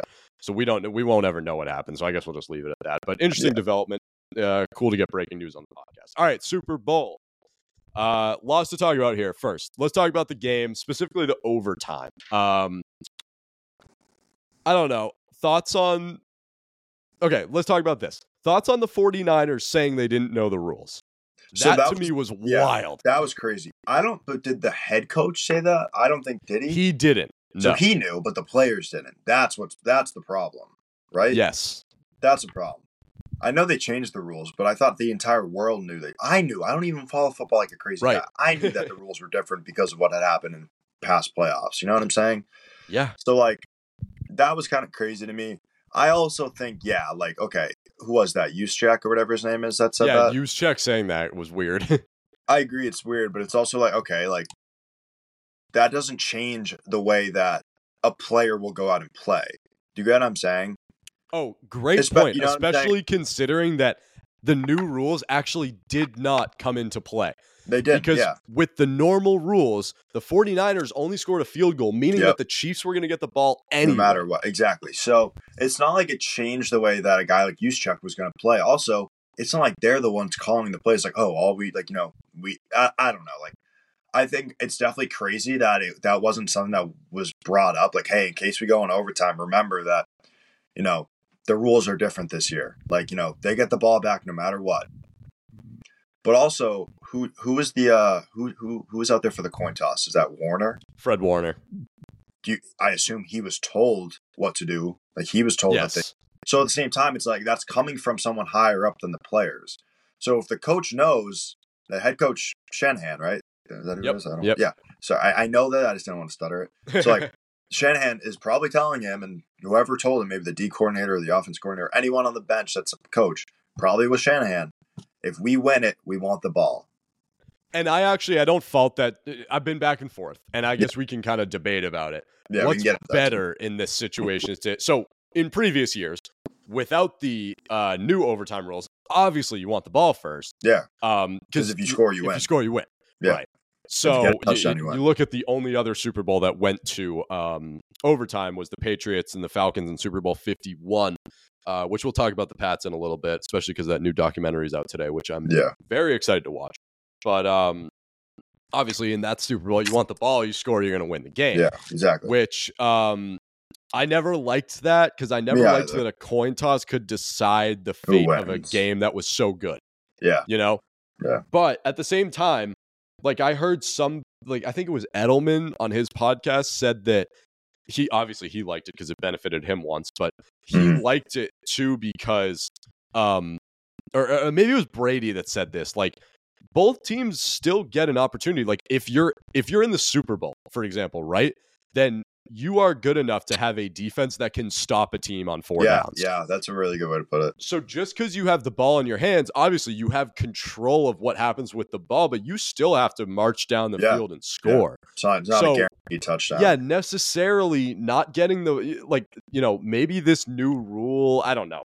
So we don't, we won't ever know what happened. So I guess we'll just leave it at that. But interesting Yeah. development. Uh, cool to get breaking news on the podcast. All right, Super Bowl. Uh, lots to talk about here. First, let's talk about the game, specifically the overtime. Um, I don't know. Thoughts on. Okay, let's talk about this. Thoughts on the 49ers saying they didn't know the rules. So That, that to was- me was yeah. wild. That was crazy. I don't. But did the head coach say that? I don't think did he. He didn't. so No. he knew, but the players didn't. That's what's that's the problem, right? yes. that's a problem. I know they changed the rules, but I thought the entire world knew that. I knew. I don't even follow football like a crazy Right. guy. I knew that the rules were different because of what had happened in past playoffs. You know what I'm saying? Yeah. So like that was kind of crazy to me. I also think, yeah, like okay, who was that? Juszczyk or whatever his name is that said yeah, that. Juszczyk saying that was weird. I agree, it's weird, but it's also like okay, like that doesn't change the way that a player will go out and play. Do you get what I'm saying? oh, great Espe- point. you know what I'm saying? Especially considering that the new rules actually did not come into play. They did, because yeah, with the normal rules, the 49ers only scored a field goal, meaning Yep. that the Chiefs were going to get the ball anyway. no matter what, exactly. So it's not like it changed the way that a guy like Juszczyk was going to play. Also, it's not like they're the ones calling the plays. Like, oh, all we like, you know, we. I, I don't know, like. I think it's definitely crazy that it, that wasn't something that was brought up. Like, hey, in case we go in overtime, remember that, you know, the rules are different this year. Like, you know, they get the ball back no matter what. But also, who who is the uh who who who is out there for the coin toss? Is that Warner? Fred Warner. Do you, I assume he was told what to do? Like he was told that they so at the same time, it's like that's coming from someone higher up than the players. So if the coach knows, the head coach Shanahan, right? Is that who Yep, it is? I don't, yep. Yeah. So I, I know that. I just didn't want to stutter it. So like Shanahan is probably telling him, and whoever told him, maybe the D coordinator or the offense coordinator, anyone on the bench that's a coach, probably was Shanahan. If we win it, we want the ball. and I actually I don't fault that. I've been back and forth, and I guess we can kind of debate about it. Yeah, we What's can get into too. better in this situation to so in previous years without the uh, new overtime rules, obviously you want the ball first. Yeah, Um, because if you score, you if win. you score, you win. Yeah. Right. So you, you- you win. you look at the only other Super Bowl that went to um, overtime was the Patriots and the Falcons in Super Bowl 51, uh, which we'll talk about the Pats in a little bit, especially because that new documentary is out today, which I'm Yeah, very excited to watch. But um, obviously, in that Super Bowl, you want the ball, you score, you're going to win the game. yeah, exactly. Which um, I never liked that because I never Me liked either. that a coin toss could decide the fate of a game that was so good Yeah, you know? Yeah. But at the same time, like I heard some like I think it was Edelman on his podcast said that he obviously he liked it because it benefited him once, but he Mhm. liked it too because um or, or maybe it was Brady that said this like both teams still get an opportunity like if you're if you're in the Super Bowl for example right then you are good enough to have a defense that can stop a team on four yeah, downs yeah. That's a really good way to put it. so just because you have the ball in your hands, obviously you have control of what happens with the ball, but you still have to march down the Yeah. field and score. It's not, it's not So- a guaranteed touchdown. Yeah, necessarily not getting the like, you know, maybe this new rule, I don't know.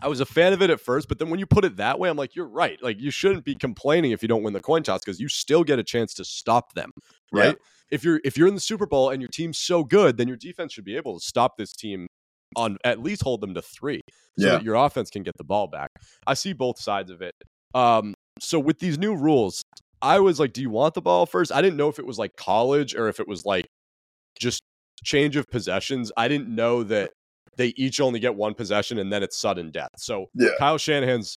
I was a fan of it at first, but then when you put it that way, I'm like, you're right. Like you shouldn't be complaining if you don't win the coin toss because you still get a chance to stop them, Yeah. If you're if you're in the Super Bowl and your team's so good, then your defense should be able to stop this team on at least hold them to three so Yeah. that your offense can get the ball back. I see both sides of it. Um, so with these new rules, I was like, do you want the ball first? I didn't know if it was like college or if it was like just change of possessions. I didn't know that they each only get one possession and then it's sudden death. So Yeah. Kyle Shanahan's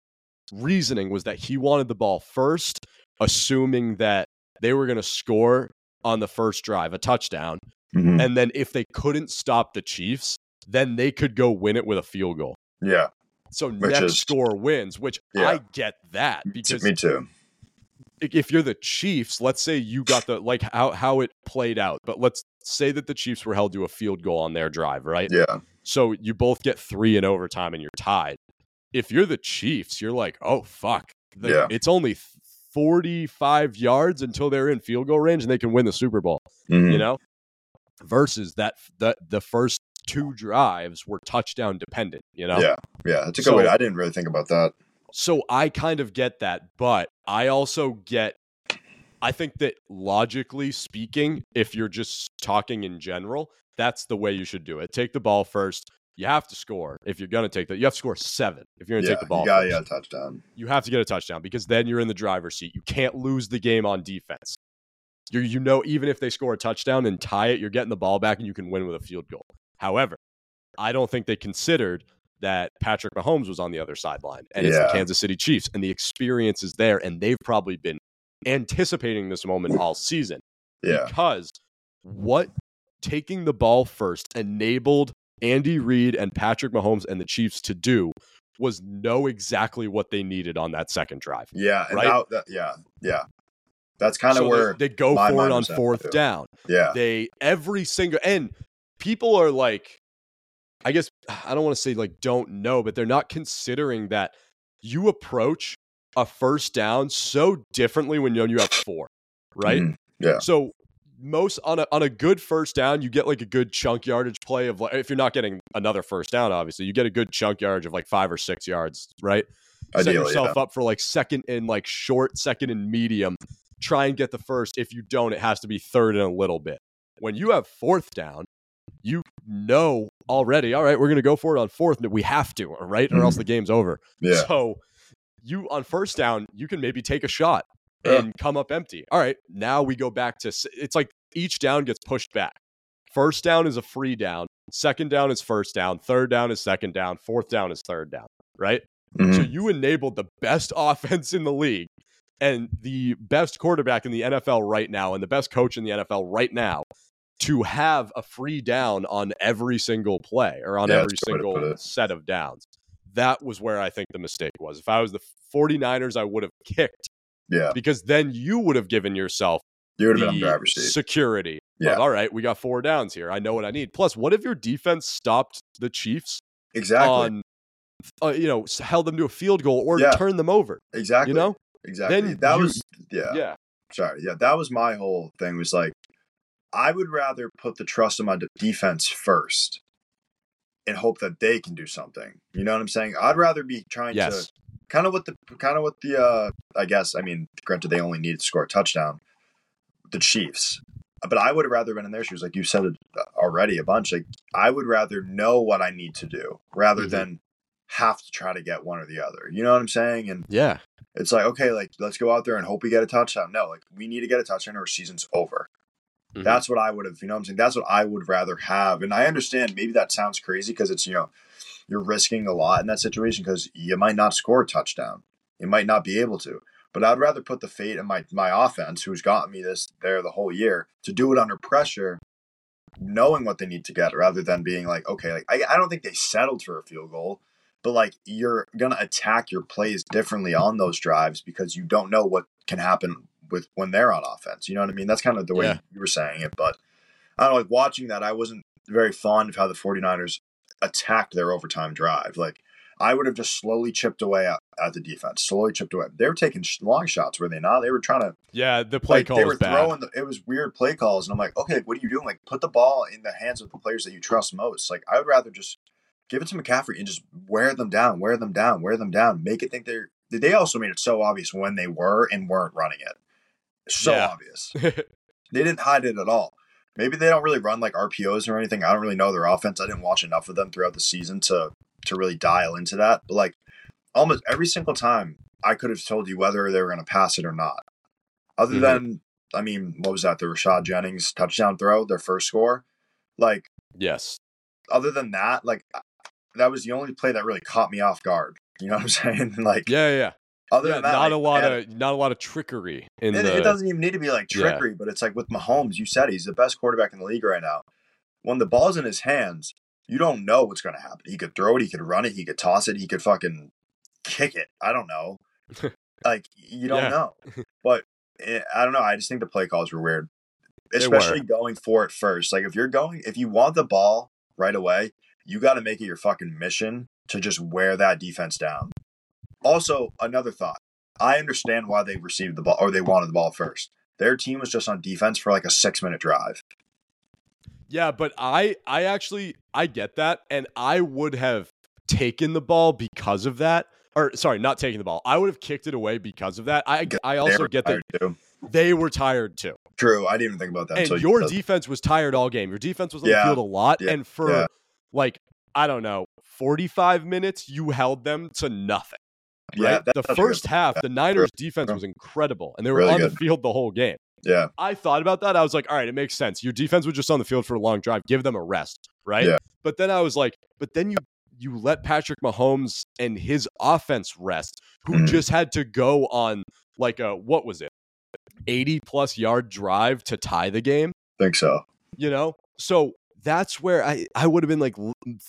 reasoning was that he wanted the ball first, assuming that they were going to score on the first drive, a touchdown. Mhm. And then if they couldn't stop the Chiefs, then they could go win it with a field goal. Yeah. So Which next is- score wins, which Yeah. I get that because Me too. if you're the Chiefs, let's say you got the like how how it played out, but let's say that the Chiefs were held to a field goal on their drive, right? Yeah. So you both get three in overtime and you're tied. If you're the Chiefs, you're like, oh fuck, The- Yeah. it's only 45 yards until they're in field goal range and they can win the Super Bowl. Mhm. You know, versus that the the first two drives were touchdown dependent. You know, Yeah. Yeah. That's a good So- way. I didn't really think about that. so I kind of get that, but I also get I think that logically speaking, if you're just talking in general, that's the way you should do it. Take the ball first. You have to score. If you're going to take that, you have to score seven. If you're going to Yeah. take the ball, first. yeah, touchdown. you have to get a touchdown because then you're in the driver's seat. You can't lose the game on defense. You you know even if they score a touchdown and tie it, you're getting the ball back and you can win with a field goal. However, I don't think they considered that Patrick Mahomes was on the other sideline and it's the Kansas City Chiefs and the experience is there and they've probably been anticipating this moment all season Yeah. because what taking the ball first enabled Andy Reid and Patrick Mahomes and the Chiefs to do was know exactly what they needed on that second drive. Yeah, and Right? that, that- yeah, yeah. That's kind of So where they, they go for it on fourth too. down. yeah, They every single and people are like, I guess I don't want to say like don't know, but they're not considering that you approach a first down so differently when you you have four, right? Mhm. Yeah. So most on a on a good first down, you get like a good chunk yardage play of like if you're not getting another first down, obviously you get a good chunk yardage of like five or six yards, right? Set Ideally, yourself up for like second and like short, second and medium. Try and get the first. If you don't, it has to be third and a little bit. When you have fourth down, you know already. All right, we're gonna go for it on fourth. We have to, right, or else mm-hmm. the game's over. yeah, So you on first down, you can maybe take a shot Yeah. and come up empty. All right, now we go back to it's like each down gets pushed back. First down is a free down. Second down is first down. Third down is second down. Fourth down is third down. Right. Mhm. So you enabled the best offense in the league and the best quarterback in the NFL right now and the best coach in the NFL right now to have a free down on every single play or on Yeah, every that's a good way to put single set of downs. That was where I think the mistake was. If I was the 49ers, I would have kicked yeah. because then you would have given yourself You would have been on driver's seat. security. Yeah. Of, all right, we got four downs here. I know what I need. Plus, what if your defense stopped the Chiefs Exactly, on, uh, you know, held them to a field goal or Yeah. turned them over? exactly, You know, exactly. then that you- was yeah. yeah. Sorry, yeah. That was my whole thing. Was like, I would rather put the trust in my de- defense first, and hope that they can do something. You know what I'm saying? I'd rather be trying Yes. to kind of what the kind of what the uh I guess I mean granted they only needed to score a touchdown the Chiefs but I would have rather been in their shoes like you said it already a bunch like I would rather know what I need to do rather Mhm. than have to try to get one or the other you know what I'm saying and Yeah. it's like okay like let's go out there and hope we get a touchdown no like we need to get a touchdown or season's over Mhm. that's what I would have you know what I'm saying that's what I would rather have and I understand maybe that sounds crazy because it's you know you're risking a lot in that situation because you might not score a touchdown. You might not be able to. But I'd rather put the fate in my my offense, who's gotten me this there the whole year, to do it under pressure, knowing what they need to get, rather than being like, okay, like I, I don't think they settled for a field goal, but like you're gonna attack your plays differently on those drives because you don't know what can happen with when they're on offense. You know what I mean? That's kind of the way Yeah. you were saying it. But I don't know, like watching that, I wasn't very fond of how the 49ers attacked their overtime drive. Like I would have just slowly chipped away at, at the defense, slowly chipped away. They were taking sh- long shots, were they not? They were trying to Yeah. The play like call they were bad. throwing. The, it was weird play calls, and I'm like, okay, what are you doing? Like put the ball in the hands of the players that you trust most. Like I would rather just give it to McCaffrey and just wear them down, wear them down, wear them down. Make it think they're. They also made it so obvious when they were and weren't running it. So Yeah. obvious. They didn't hide it at all. Maybe they don't really run like RPOs or anything. I don't really know their offense. I didn't watch enough of them throughout the season to to really dial into that. But like almost every single time, I could have told you whether they were going to pass it or not. Other Mhm. than, I mean, what was that? The Rashad Jennings touchdown throw, their first score. Like yes. other than that, like that was the only play that really caught me off guard. You know what I'm saying? like Yeah. Yeah. Yeah. other Yeah, than that, not like, a lot man, of not a lot of trickery in it, the. it doesn't even need to be like Yeah. trickery, but it's like with Mahomes, you said he's the best quarterback in the league right now. When the ball's in his hands, you don't know what's going to happen. He could throw it, he could run it, he could toss it, he could fucking kick it. I don't know. like you don't Yeah. know. But eh, I don't know. I just think the play calls were weird, especially were. going for it first. Like if you're going, if you want the ball right away, you got to make it your fucking mission to just wear that defense down. Also, another thought. I understand why they received the ball or they wanted the ball first. Their team was just on defense for like a six minute drive. Yeah, but I I actually I get that and I would have taken the ball because of that. Or sorry, not taking the ball. I would have kicked it away because of that. I I also get that too. they were tired too. True. I didn't even think about that. And until your defense was tired all game. Your defense was on Yeah, the field a lot yeah, and for yeah. like I don't know, 45 minutes you held them to nothing. Yeah, Right? the first good. half, the Niners defense was incredible and they were Really on the field the whole game. Yeah. I thought about that. I was like, all right, it makes sense. Your defense was just on the field for a long drive. Give them a rest, right? Yeah. But then I was like, but then you you let Patrick Mahomes and his offense rest, who Mhm. just had to go on like a what was it, eighty plus yard drive to tie the game. think so. You know, so that's where I I would have been like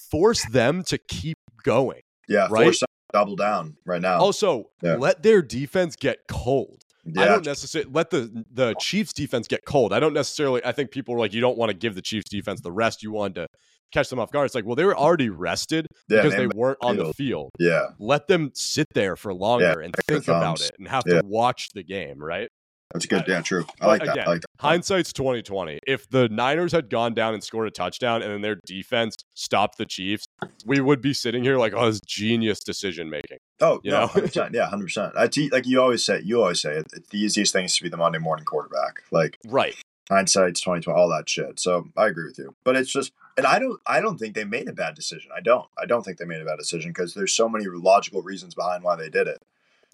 force them to keep going. Yeah. Right? Force them double down right now. Also, Yeah. let their defense get cold. I don't necessarily let the the Chiefs defense get cold. I don't necessarily. I think people are like, you don't want to give the Chiefs defense the rest. You want to catch them off guard. It's like, well, they were already rested yeah, because they weren't on the field. yeah, Let them sit there for longer and think about it and have Yeah. to watch the game. Right? That's good. Yeah, true. I like that. again, I like that. Hindsight's twenty twenty. If the Niners had gone down and scored a touchdown, and then their defense stopped the Chiefs, we would be sitting here like, oh, this genius decision making. Oh, you no, know? 100%. Yeah, hundred percent. I te- like you always say. You always say it, it's the easiest thing is to be the Monday morning quarterback. Like Right? hindsight's twenty twenty, all that shit. So I agree with you. But it's just, and I don't, I don't think they made a bad decision. I don't. I don't think they made a bad decision because there's so many logical reasons behind why they did it.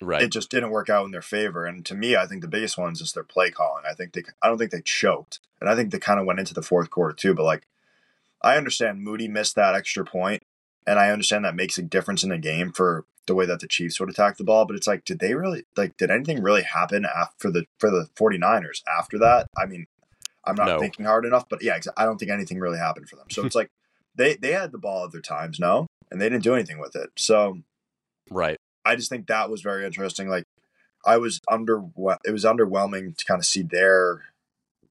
Right. It just didn't work out in their favor. And to me, I think the biggest one is just their play calling. I think they, I don't think they choked, and I think they kind of went into the fourth quarter too. But like, I understand Moody missed that extra point, and I understand that makes a difference in the game for the way that the Chiefs would attack the ball. But it's like, did they really like? Did anything really happen after the for the 49ers after that? I mean, I'm not No. thinking hard enough, but yeah, I don't think anything really happened for them. So it's like they they had the ball at their times, no, and they didn't do anything with it. So right. I just think that was very interesting. Like I was under it was underwhelming to kind of see their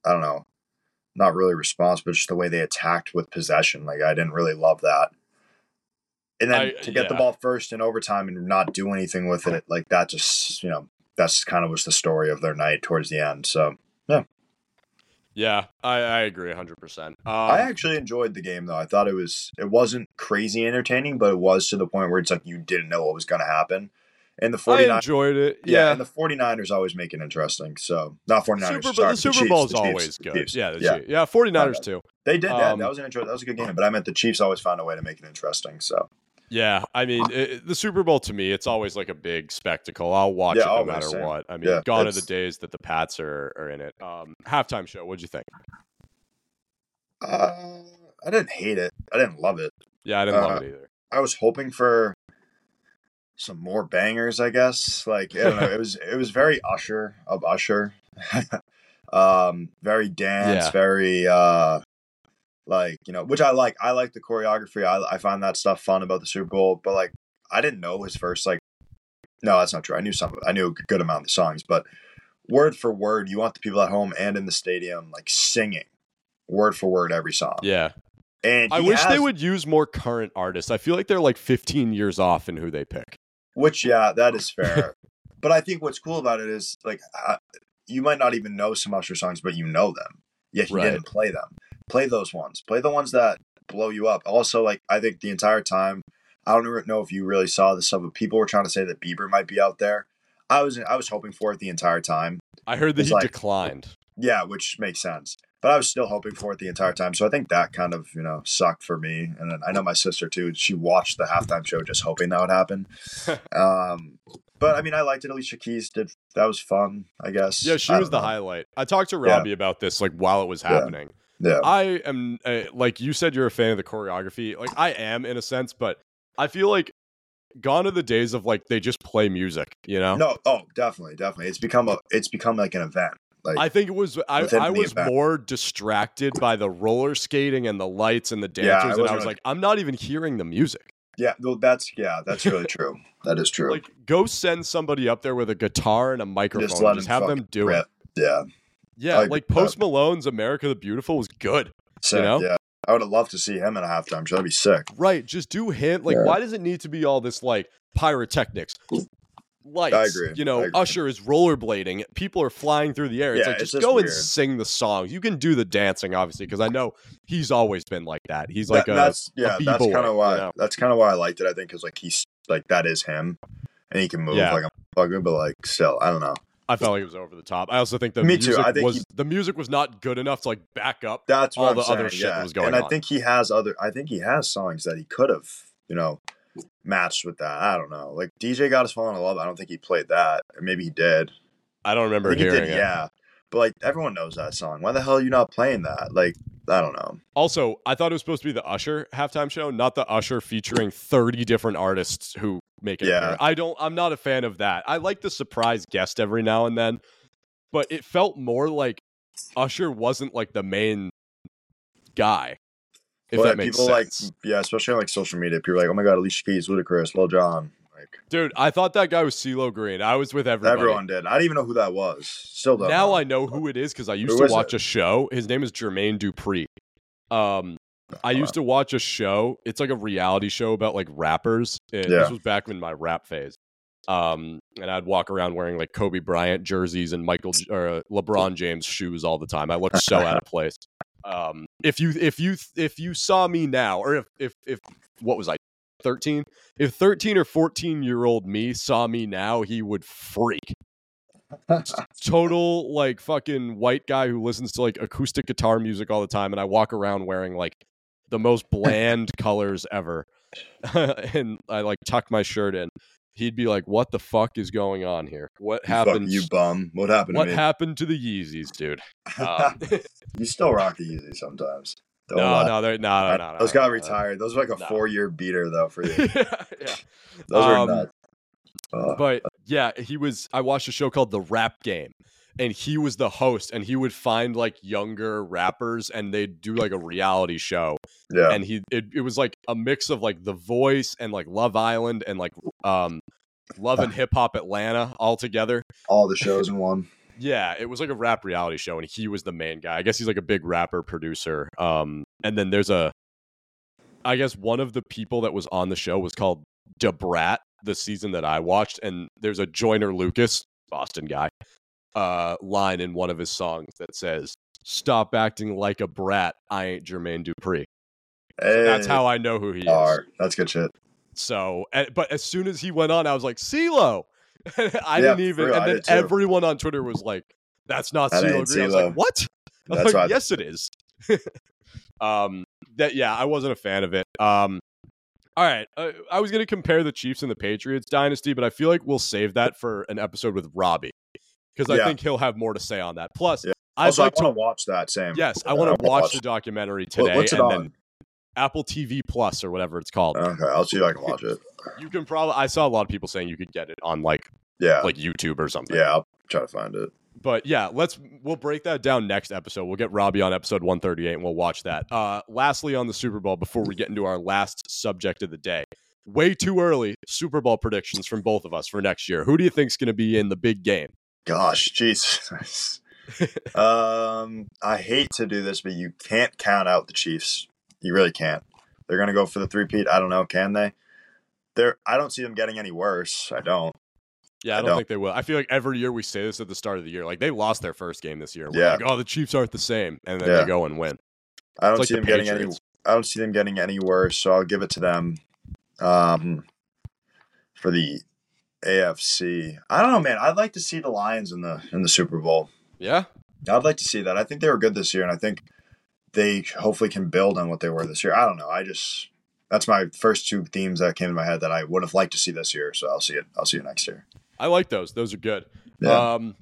I don't know, not really response, but just the way they attacked with possession. Like I didn't really love that. And then I- to get the ball first in overtime and not do anything with it, like that just you know, that's kind of was the story of their night towards the end. So Yeah, I, I agree 100%. Um, I actually enjoyed the game though. I thought it was it wasn't crazy entertaining, but it was to the point where it's like you didn't know what was gonna happen. And the I 49ers enjoyed it. Yeah, Yeah. and the 49ers always make it interesting. So, not 49ers. Super, sorry, but the Super Chiefs, Bowl's the Chiefs, always good. Chiefs. Yeah, yeah. Chiefs. yeah, 49ers too. They did that. Um, that was an intro. That was a good game. But I meant the Chiefs always found a way to make it interesting. So, Yeah, I mean, it, the Super Bowl to me, it's always like a big spectacle. I'll watch Yeah, it no matter same. what. I mean, Yeah, gone are the days that the Pats are, are in it. Um, halftime show, what'd you think? uh, I didn't hate it. I didn't love it. Yeah, I didn't love Uh, it either. I was hoping for some more bangers. I guess. Like I don't know. It was it was very Usher of Usher. um, very dance. Yeah. Very uh, like you know, which I like. I like the choreography. I I find that stuff fun about the Super Bowl. But like, I didn't know his first like. No, that's not true. I knew some. I knew a good amount of the songs, but word for word, you want the people at home and in the stadium like singing word for word every song. Yeah, And I he wish they would use more current artists. I feel like they're like 15 years off in who they pick. Which, yeah, that is fair. but I think what's cool about it is like uh, you might not even know some Usher songs, but you know them. Yet you Right. didn't play them. Play those ones. Play the ones that blow you up. Also, like I think the entire time, I don't know if you really saw this stuff, but people were trying to say that Bieber might be out there. I was I was hoping for it the entire time. I heard that It's he like- declined. Yeah, which makes sense. But I was still hoping for it the entire time. So I think that kind of, you know, sucked for me. And I know my sister too. She watched the halftime show just hoping that would happen. um, but I mean, I liked it. Alicia Keys did. That was fun, I guess. Yeah, she was the know. highlight. I talked to Yeah. Robbie about this like while it was happening. Yeah. I am uh, like you said you're a fan of the choreography. Like I am in a sense, but I feel like gone are the days of like they just play music, you know? No, oh, definitely, definitely. It's become a. It's become like an event. Like I think it was I, I was event. more distracted by the roller skating and the lights and the Yeah, I dancers and I really- like I'm not even hearing the music. yeah, well, that's yeah, that's really true. That is true. Like go send somebody up there with a guitar and a microphone just let just have them do rip. it. Yeah, Yeah, I agree like with uh, Post Malone's America the Beautiful was good. sick. know? Yeah, I would have loved to see him in a halftime show. That'd be sick. Right, just do him. Like, Yeah. why does it need to be all this like pyrotechnics? Lights, agree, You know, agree. Usher is rollerblading. People are flying through the air. It's Yeah, like it's just just go and sing the songs. You can do the dancing, obviously, because I know he's always been like that. He's like That- a that's yeah, that's kind of why you know? that's kind of why I liked it. I think because like he's like that is him, and he can move Yeah. like a fucker. But like still, I don't know. I felt like it was over the top. I also think the Me too. music I think was he- the music was not good enough to like back up. That's All I'm the saying, other shit that was going and I on. think he has other. I think he has songs that he could have, you know, matched with that. I don't know. Like DJ got us falling in love. I don't think he played that, or maybe he did. I don't I remember he did. it. Yeah, but like everyone knows that song. Why the hell are you not playing that? Like I don't know. Also, I thought it was supposed to be the Usher halftime show, not the Usher featuring 30 different artists who make it. Yeah. appear. I don't I'm not a fan of that. I like the surprise guest every now and then, but it felt more like Usher wasn't like the main guy. If But that makes people sense. like yeah, especially on like social media, people are like, oh my god, Alicia Keys, Ludacris, Lil Jon. Like Dude, I thought that guy was CeeLo Green. I was with everybody. everyone did. I didn't even know who that was. Still don't. now know. I know who it is because I used Who to watch it? a show. His name is Jermaine Dupri. Um, I used to watch a show. It's like a reality show about like rappers. And Yeah. This was back in my rap phase. Um, and I'd walk around wearing like Kobe Bryant jerseys and Michael or uh, LeBron James shoes all the time. I looked so out of place. Um, if you if you if you saw me now, or if if if what was I, thirteen? If thirteen or fourteen year old me saw me now, he would freak total like fucking white guy who listens to like acoustic guitar music all the time and I walk around wearing like the most bland colors ever. and I like tuck my shirt in. He'd be like, "What the fuck is going on here? What You happened? You bum. What happened what to me? happened to the Yeezys, dude?" Um, you still rock the Yeezys sometimes. Don't no, lie. no, they're no, no, no. Those no, got no. retired. Those were like a No. four year beater though for you. yeah. Those are Um, nuts. Uh, But yeah, he was. I watched a show called The Rap Game, and he was the host, and he would find like younger rappers, and they'd do like a reality show, yeah. and he it, it was like a mix of like The Voice and like Love Island and like um Love and Hip Hop Atlanta all together. All the shows in one. Yeah, it was like a rap reality show, and he was the main guy. I guess he's like a big rapper producer. Um, and then there's a, I guess one of the people that was on the show was called Da Brat, the season that I watched, and there's a Joyner Lucas, Boston guy, uh, line in one of his songs that says, "Stop acting like a brat. I ain't Jermaine Dupri." So that's how I know who he is. That's good shit. So, but as soon as he went on, I was like, CeeLo. I Yeah, didn't even. And then everyone on Twitter was like, "That's not CeeLo Green." I was like, "What?" I was That's like, right. yes, it is. um, that yeah, I wasn't a fan of it. Um, all right, uh, I was gonna compare the Chiefs and the Patriots dynasty, but I feel like we'll save that for an episode with Robbie because I think he'll have more to say on that. Plus, Yeah. I'd Also, like I to. want to watch that Sam. Yes, I want to watch the documentary today, What's it and on? Apple TV Plus or whatever it's called. Okay, I'll see if I can watch it. you can probably. I saw a lot of people saying you could get it on like Yeah, like YouTube or something. yeah. I'll try to find it. But yeah, let's we'll break that down next episode. We'll get Robbie on episode 138 and we'll watch that. Uh lastly on the Super Bowl before we get into our last subject of the day. Way too early Super Bowl predictions from both of us for next year. Who do you think's going to be in the big game? Gosh, Jesus. um, I hate to do this, but you can't count out the Chiefs. You really can't. They're gonna go for the three-peat. I don't know. Can they? They're. I don't see them getting any worse. I don't. Yeah, I I don't, don't. think they will. I feel like every year we say this at the start of the year. Like they lost their first game this year. We're Yeah. like, oh, the Chiefs aren't the same, and then Yeah. they go and win. I don't It's like see the them getting any. I don't see them getting any worse. So I'll give it to them. Um, for the AFC, I don't know, man. I'd like to see the Lions in the in the Super Bowl. Yeah, I'd like to see that. I think they were good this year, and I think they hopefully can build on what they were this year. I don't know. I just that's my first two themes that came to my head that I would have liked to see this year. So I'll see it. I'll see it next year. I like those. Those are good. Yeah. Um,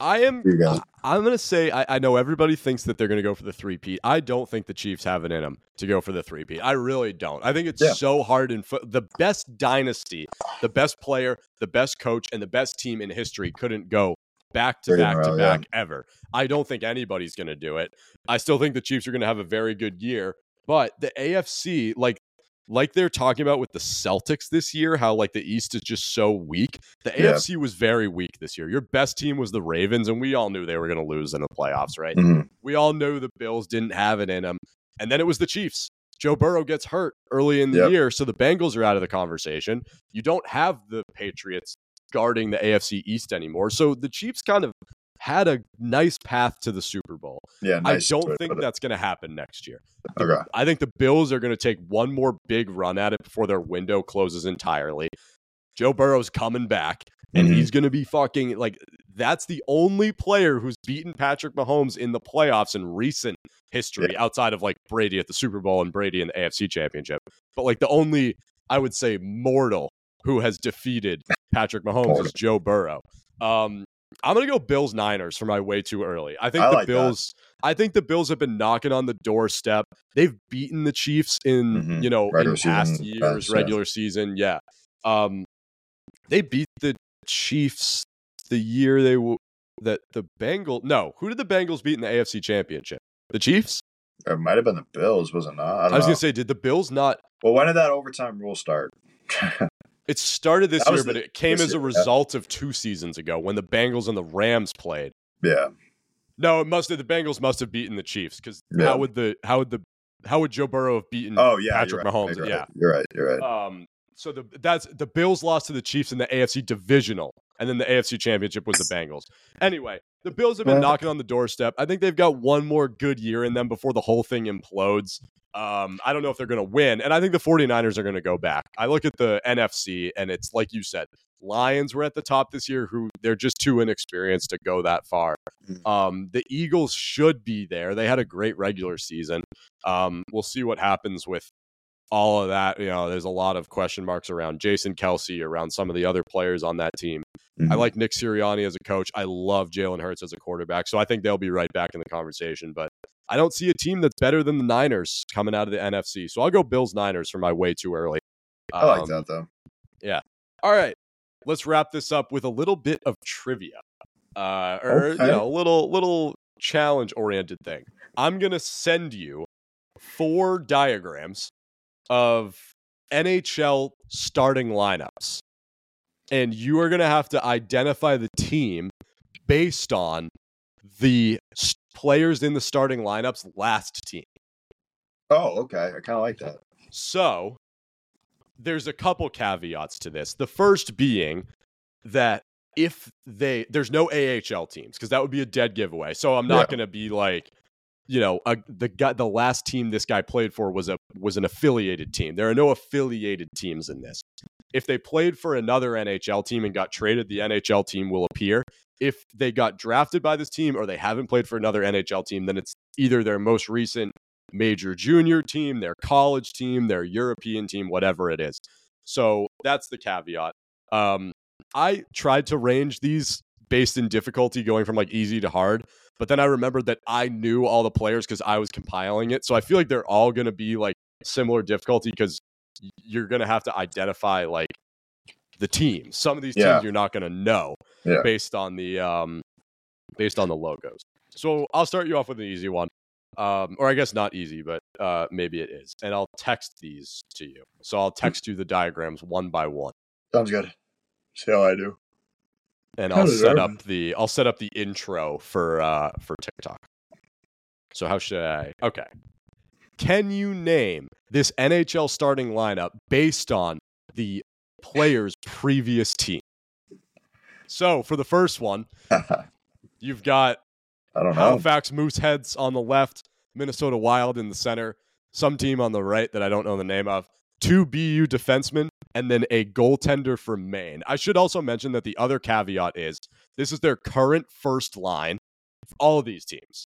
I am. You. I, am going to say I, I know everybody thinks that they're going to go for the three peat. I don't think the Chiefs have it in them to go for the three peat. I really don't. I think it's Yeah. so hard in fo- the best dynasty, the best player, the best coach, and the best team in history couldn't go back to a back to row, yeah. back ever. I don't think anybody's going to do it. I still think the Chiefs are going to have a very good year, but the AFC, like like they're talking about with the Celtics this year, how like the East is just so weak. The Yeah. AFC was very weak this year. Your best team was the Ravens, and we all knew they were going to lose in the playoffs, right? Mhm. We all knew the Bills didn't have it in them. And then it was the Chiefs. Joe Burrow gets hurt early in the Yep. year, so the Bengals are out of the conversation. You don't have the Patriots guarding the AFC East anymore. So the Chiefs kind of had a nice path to the Super Bowl. Yeah, nice I don't think that's going to happen next year. okay. I think the Bills are going to take one more big run at it before their window closes entirely. Joe Burrow's coming back, and Mhm. he's going to be fucking like that's the only player who's beaten Patrick Mahomes in the playoffs in recent history outside of like Brady at the Super Bowl and Brady in the AFC Championship. But like the only I would say mortal who has defeated Patrick Mahomes is Joe Burrow. Um I'm gonna go Bills Niners for my way too early. I think I the like that. Bills. I think the Bills have been knocking on the doorstep. They've beaten the Chiefs in Mhm. you know Regular in past season, years, past, yeah. regular season. Yeah, um, they beat the Chiefs the year they w- that the Bengals. No, who did the Bengals beat in the AFC Championship? The Chiefs. It might have been the Bills, was it not? I, I, was know. gonna say, did the Bills not? well, when did that overtime rule start? It started this That year, was but it came as a year, yeah. result of two seasons ago when the Bengals and the Rams played. Yeah. No, it must have the Bengals must have beaten the Chiefs because Yeah. how would the how would the how would Joe Burrow have beaten Oh yeah. Patrick right, Mahomes? You're right, Yeah. You're right. You're right. Um, so the that's the Bills lost to the Chiefs in the AFC divisional, and then the AFC Championship was the Bengals. Anyway, the Bills have been knocking on the doorstep. I think they've got one more good year in them before the whole thing implodes. Um, I don't know if they're going to win, and I think the 49ers are going to go back. I look at the NFC, and it's like you said, Lions were at the top this year, who they're just too inexperienced to go that far. Mhm. Um, the Eagles should be there. They had a great regular season. Um, we'll see what happens with all of that. You know, there's a lot of question marks around Jason Kelce, around some of the other players on that team. I Mhm. like Nick Sirianni as a coach. I love Jalen Hurts as a quarterback. So I think they'll be right back in the conversation. But I don't see a team that's better than the Niners coming out of the NFC. So I'll go Bills Niners for my way too early. I like Um, that though. Yeah. All right. Let's wrap this up with a little bit of trivia. Uh, or Okay. you know, a little little challenge oriented thing. I'm gonna send you four diagrams of NHL starting lineups. And you are gonna have to identify the team based on the players in the starting lineups last team. Oh, okay. I kind of like that. So there's a couple caveats to this. The first being that if they there's no AHL teams because that would be a dead giveaway. So I'm not Yeah. going to be like you know, a, the guy, the last team this guy played for was a was an affiliated team. There are no affiliated teams in this. If they played for another NHL team and got traded, the NHL team will appear. If they got drafted by this team or they haven't played for another NHL team, then it's either their most recent major junior team, their college team, their European team, whatever it is. So that's the caveat. Um, I tried to range these based in difficulty, going from like easy to hard. But then I remembered that I knew all the players because I was compiling it. So I feel like they're all going to be like similar difficulty because you're going to have to identify like the team. Some of these Yeah. teams you're not going to know Yeah. based on the um, based on the logos. So I'll start you off with an easy one, um, or I guess not easy, but uh, maybe it is. And I'll text these to you. So I'll text you the diagrams one by one, Sounds good. See how I do. And I'll set up the I'll set up the intro for uh, for TikTok. So how should I? Okay. Can you name this NHL starting lineup based on the player's previous team? So for the first one, you've got I don't know. Halifax Mooseheads on the left, Minnesota Wild in the center, some team on the right that I don't know the name of, two BU defensemen, and then a goaltender for Maine. I should also mention that the other caveat is this is their current first line for all of these teams.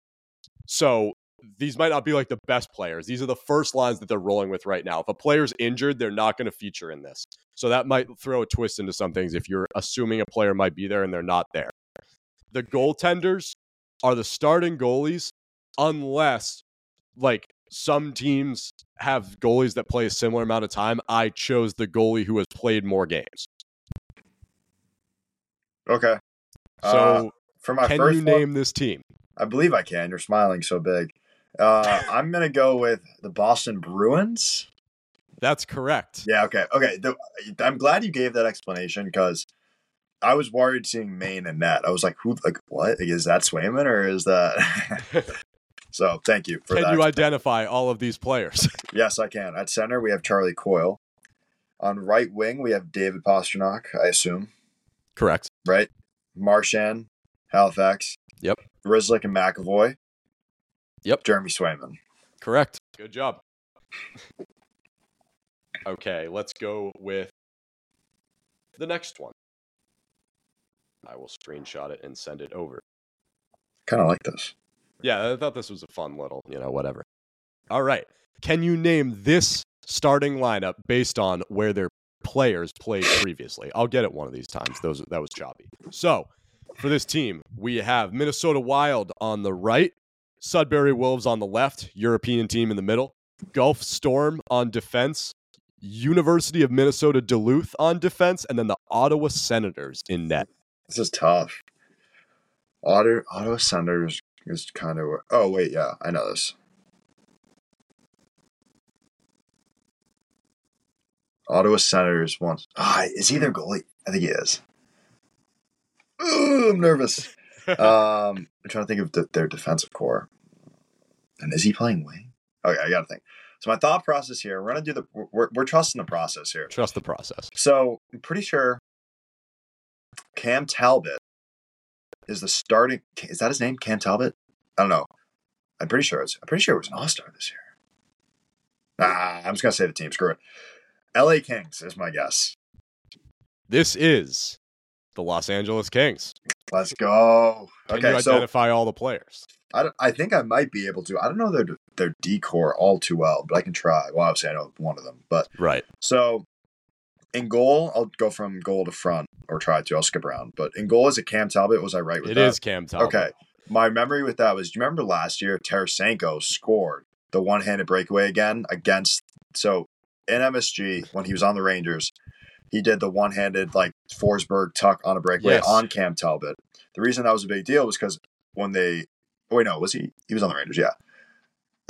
So these might not be like the best players. These are the first lines that they're rolling with right now. If a player's injured, they're not going to feature in this. So that might throw a twist into some things if you're assuming a player might be there and they're not there. The goaltenders are the starting goalies unless like some teams have goalies that play a similar amount of time. I chose the goalie who has played more games. okay. Uh, So for my can first you one, name this team? I believe I can. You're smiling so big. Uh, I'm gonna go with the Boston Bruins. That's correct. Yeah. Okay. Okay. The, I'm glad you gave that explanation because I was worried seeing Maine and net. I was like, who? Like, what is that Swayman or is that? so thank you for Can that. you identify all of these players? yes, I can. At center, we have Charlie Coyle. On right wing, we have David Pastrnak. I assume correct. right. Marchand, Halifax. Yep. Grzelcyk and McAvoy. Yep. Jeremy Swayman. Correct. Good job. okay, let's go with the next one. I will screenshot it and send it over. Kind of like this. Yeah, I thought this was a fun little, you know, whatever. All right. Can you name this starting lineup based on where their players played previously? I'll get it one of these times. Those that was choppy. So, for this team, we have Minnesota Wild on the right, Sudbury Wolves on the left, European team in the middle, Guelph Storm on defense, University of Minnesota Duluth on defense, and then the Ottawa Senators in net. This is tough. Otter Ottawa Senators is kind of. Oh wait, yeah, I know this. Ottawa Senators once. Ah, is he their goalie? I think he is. Ooh, I'm nervous. um, I'm trying to think of the, their defensive core. And is he playing wing? Okay, I got to think. So my thought process here, we're gonna do the we're, we're trusting the process here. Trust the process. So I'm pretty sure Cam Talbot is the starting. Is that his name? Cam Talbot? I don't know. I'm pretty sure it's. I'm pretty sure it was an All Star this year. Ah, I'm just gonna say the team. Screw it. L.A. Kings is my guess. This is the Los Angeles Kings. Let's go. Can okay, you so identify all the players? I, I think I might be able to. I don't know their their decor all too well, but I can try. Well, obviously I know one of them, but Right. so in goal, I'll go from goal to front or try to. I'll skip around, but in goal is it Cam Talbot? Was I right with It that? is Cam Talbot. Okay. My memory with that was do you remember last year Tarasenko scored the one handed breakaway again against so in MSG when he was on the Rangers, he did the one handed like Forsberg tuck on a breakaway Yes. on Cam Talbot. The reason that was a big deal was because when they oh, wait, no, was he he was on the Rangers, yeah.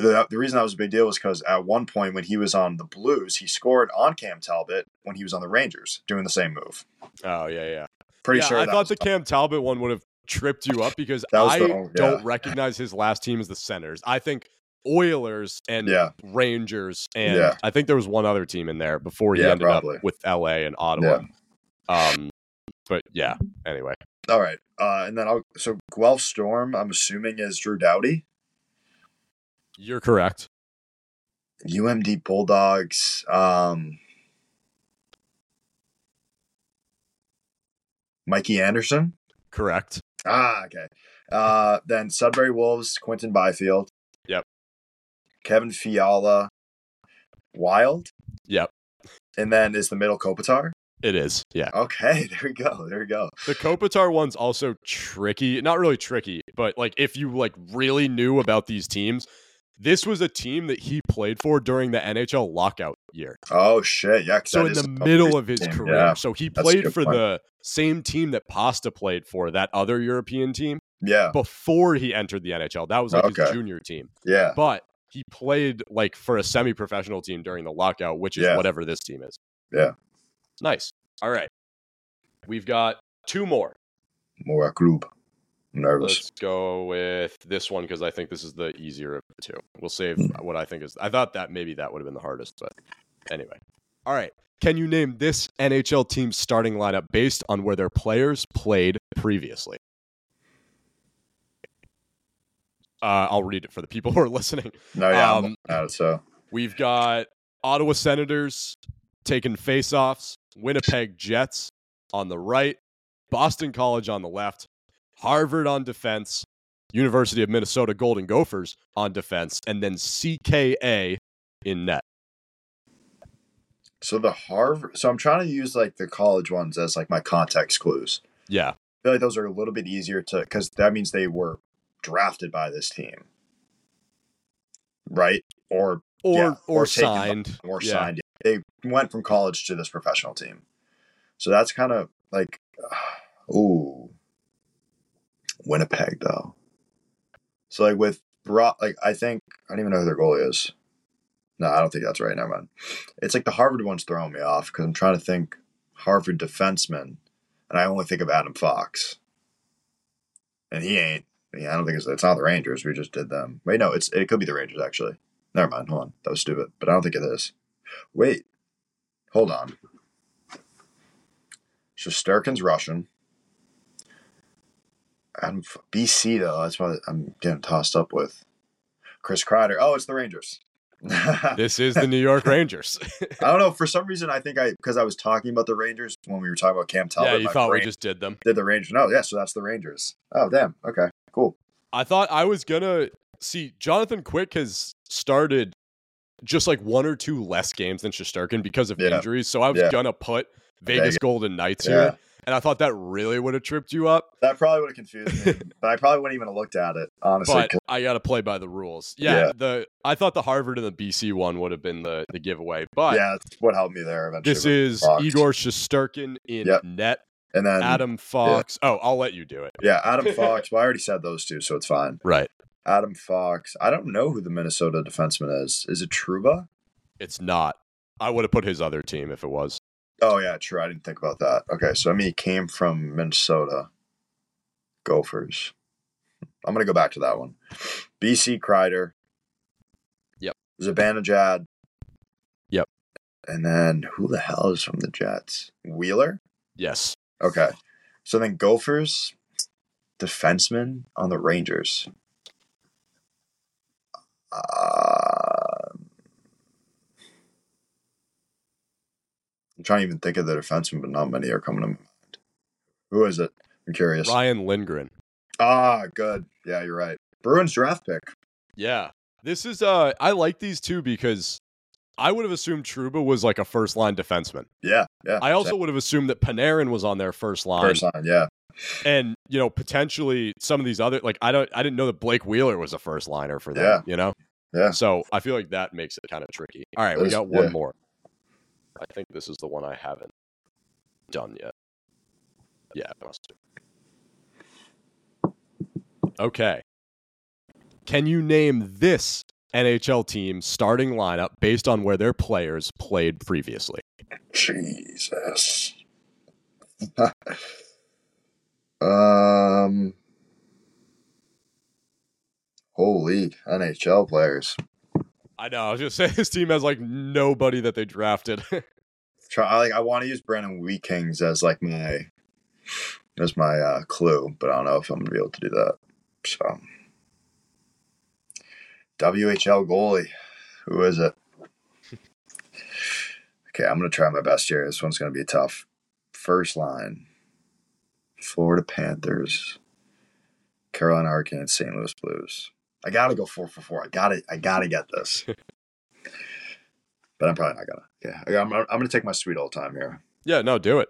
The, the reason that was a big deal was because at one point when he was on the Blues, he scored on Cam Talbot when he was on the Rangers, doing the same move. Oh yeah, yeah. Pretty yeah, sure I thought the Cam Talbot one would have tripped you up because I the- oh, don't recognize his last team as the Senators. I think Oilers and Yeah. Rangers and Yeah. I think there was one other team in there before he Yeah, ended probably. up with LA and Ottawa. Um, but yeah. Anyway, All right. Uh, and then I'll so Guelph Storm, I'm assuming is Drew Doughty. You're correct. UMD Bulldogs. Um, Mikey Anderson. Correct. Ah, okay. Uh, then Sudbury Wolves, Quinton Byfield. Yep. Kevin Fiala, Wild. Yep. And then is the middle Kopitar. It is. Yeah. Okay, there we go. There we go. The Kopitar one's also tricky. Not really tricky, but like if you like really knew about these teams, this was a team that he played for during the NHL lockout year. Oh shit, Yeah. So in the middle of his team, career. Yeah, So he That's played for point. the same team that Pasta played for, that other European team, yeah, before he entered the NHL. That was like his junior team. yeah. But he played like for a semi-professional team during the lockout, which is Yeah. whatever this team is. Yeah. Nice. All right. We've got two more. More Club. I'm nervous. Let's go with this one because I think this is the easier of the two. We'll save Hmm. what I think is. I thought that maybe that would have been the hardest, but anyway. All right. Can you name this NHL team's starting lineup based on where their players played previously? Uh, I'll read it for the people who are listening. No, yeah, Um, so We've got Ottawa Senators taking faceoffs, Winnipeg Jets on the right, Boston College on the left, Harvard on defense, University of Minnesota Golden Gophers on defense, and then CKA in net. so the Harvard. So I'm trying to use like the college ones as like my context clues. Yeah. I feel like those are a little bit easier to because that means they were drafted by this team, right? Or Or Yeah, or, or taken by- signed. or Yeah. signed. They went from college to this professional team, so that's kind of like, ooh, Winnipeg though. So like with Bro, like I think I don't even know who their goalie is. No, I don't think that's right. Never mind. It's like the Harvard one's throwing me off because I'm trying to think Harvard defenseman, and I only think of Adam Fox, and he ain't. Yeah, I don't think it's it's not the Rangers. We just did them. Wait, no, it's it could be the Rangers actually. Never mind. Hold on, that was stupid. But I don't think it is. Wait, hold on. Shesterkin's Russian. I'm BC though. That's what I'm getting tossed up with. Chris Kreider. Oh, it's the Rangers. This is the New York Rangers. I don't know. For some reason, I think I because I was talking about the Rangers when we were talking about Cam Talbot. yeah, you thought we just did them. did the Rangers. No, yeah. So that's the Rangers. Oh, damn. Okay, cool. I thought I was gonna see Jonathan Quick has started just like one or two less games than Shesterkin because of Yeah. injuries. So I was Yeah. gonna put Vegas Vegas. Golden Knights Yeah. here, and I thought that really would have tripped you up. That probably would have confused me, but I probably wouldn't even have looked at it honestly. But I got to play by the rules. Yeah, Yeah. the I thought the Harvard and the BC one would have been the the giveaway, but yeah, that's what helped me there eventually. this is Fox. Igor Shesterkin in Yep. net. and then Adam Fox. Oh, I'll let you do it. yeah, Adam Fox. well, I already said those two, so it's fine. Right. Adam Fox. I don't know who the Minnesota defenseman is. Is it Trouba? It's not. I would have put his other team if it was. Oh yeah, true. I didn't think about that. Okay, so I mean, he came from Minnesota. Gophers. I'm gonna go back to that one. BC Kreider. Yep. Zibanejad. Yep. And then who the hell is from the Jets? Wheeler. Yes. Okay. So then Gophers, defenseman on the Rangers. Uh, I'm trying to even think of the defenseman, but not many are coming to mind. Who is it? I'm curious. Ryan Lindgren. Ah, good. Yeah, you're right. Bruins draft pick. Yeah. This is uh I like these two because I would have assumed Trouba was like a first line defenseman. Yeah, yeah. I also would have assumed that Panarin was on their first line. first line. Yeah, and you know potentially some of these other like I don't I didn't know that Blake Wheeler was a first liner for them. Yeah. You know. Yeah. So I feel like that makes it kind of tricky. All right, That we got one yeah. more. I think this is the one I haven't done yet. Yeah, I must do. Okay. Can you name this NHL team starting lineup based on where their players played previously? Jesus. um. Holy NHL players. I know. I was gonna say this team has like nobody that they drafted. Try I like I want to use Brandon Wheat Kings as like my as my uh, clue, but I don't know if I'm gonna be able to do that. So WHL goalie. Who is it? Okay, I'm gonna try my best here. This one's gonna be tough. First line. Florida Panthers. Carolina Hurricanes, St. Louis Blues. I gotta go four for four. I gotta I gotta get this. but I'm probably not gonna. Yeah, I'm, I'm gonna take my sweet old time here. yeah, no, do it.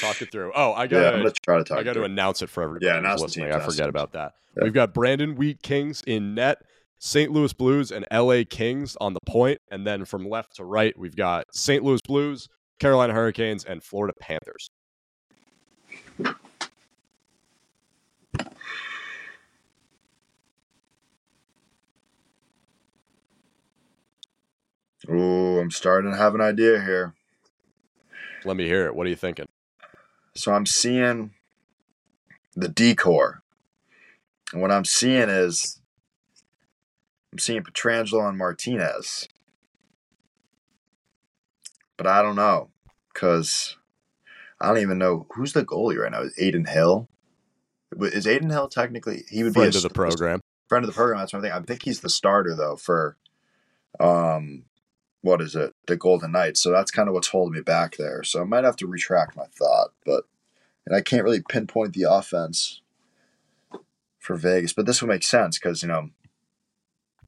Talk it through. Oh, I gotta. Yeah, I'm gonna try to talk. I got to announce it for everybody Yeah, announce the teams, I forget about that. Yeah. We've got Brandon Wheat Kings in net, St. Louis Blues and LA Kings on the point, and then from left to right, we've got St. Louis Blues, Carolina Hurricanes, and Florida Panthers. Ooh, I'm starting to have an idea here. Let me hear it. What are you thinking? So I'm seeing the decor. And what I'm seeing is I'm seeing Pietrangelo and Martinez. But I don't know. Cause I don't even know who's the goalie right now. Is Adin Hill? Is Adin Hill technically he would Friend be a of the program. friend of the program. That's one thing. I think he's the starter though for, um, what is it? The Golden Knights. So that's kind of what's holding me back there. So I might have to retract my thought, but and I can't really pinpoint the offense for Vegas. But this would make sense because you know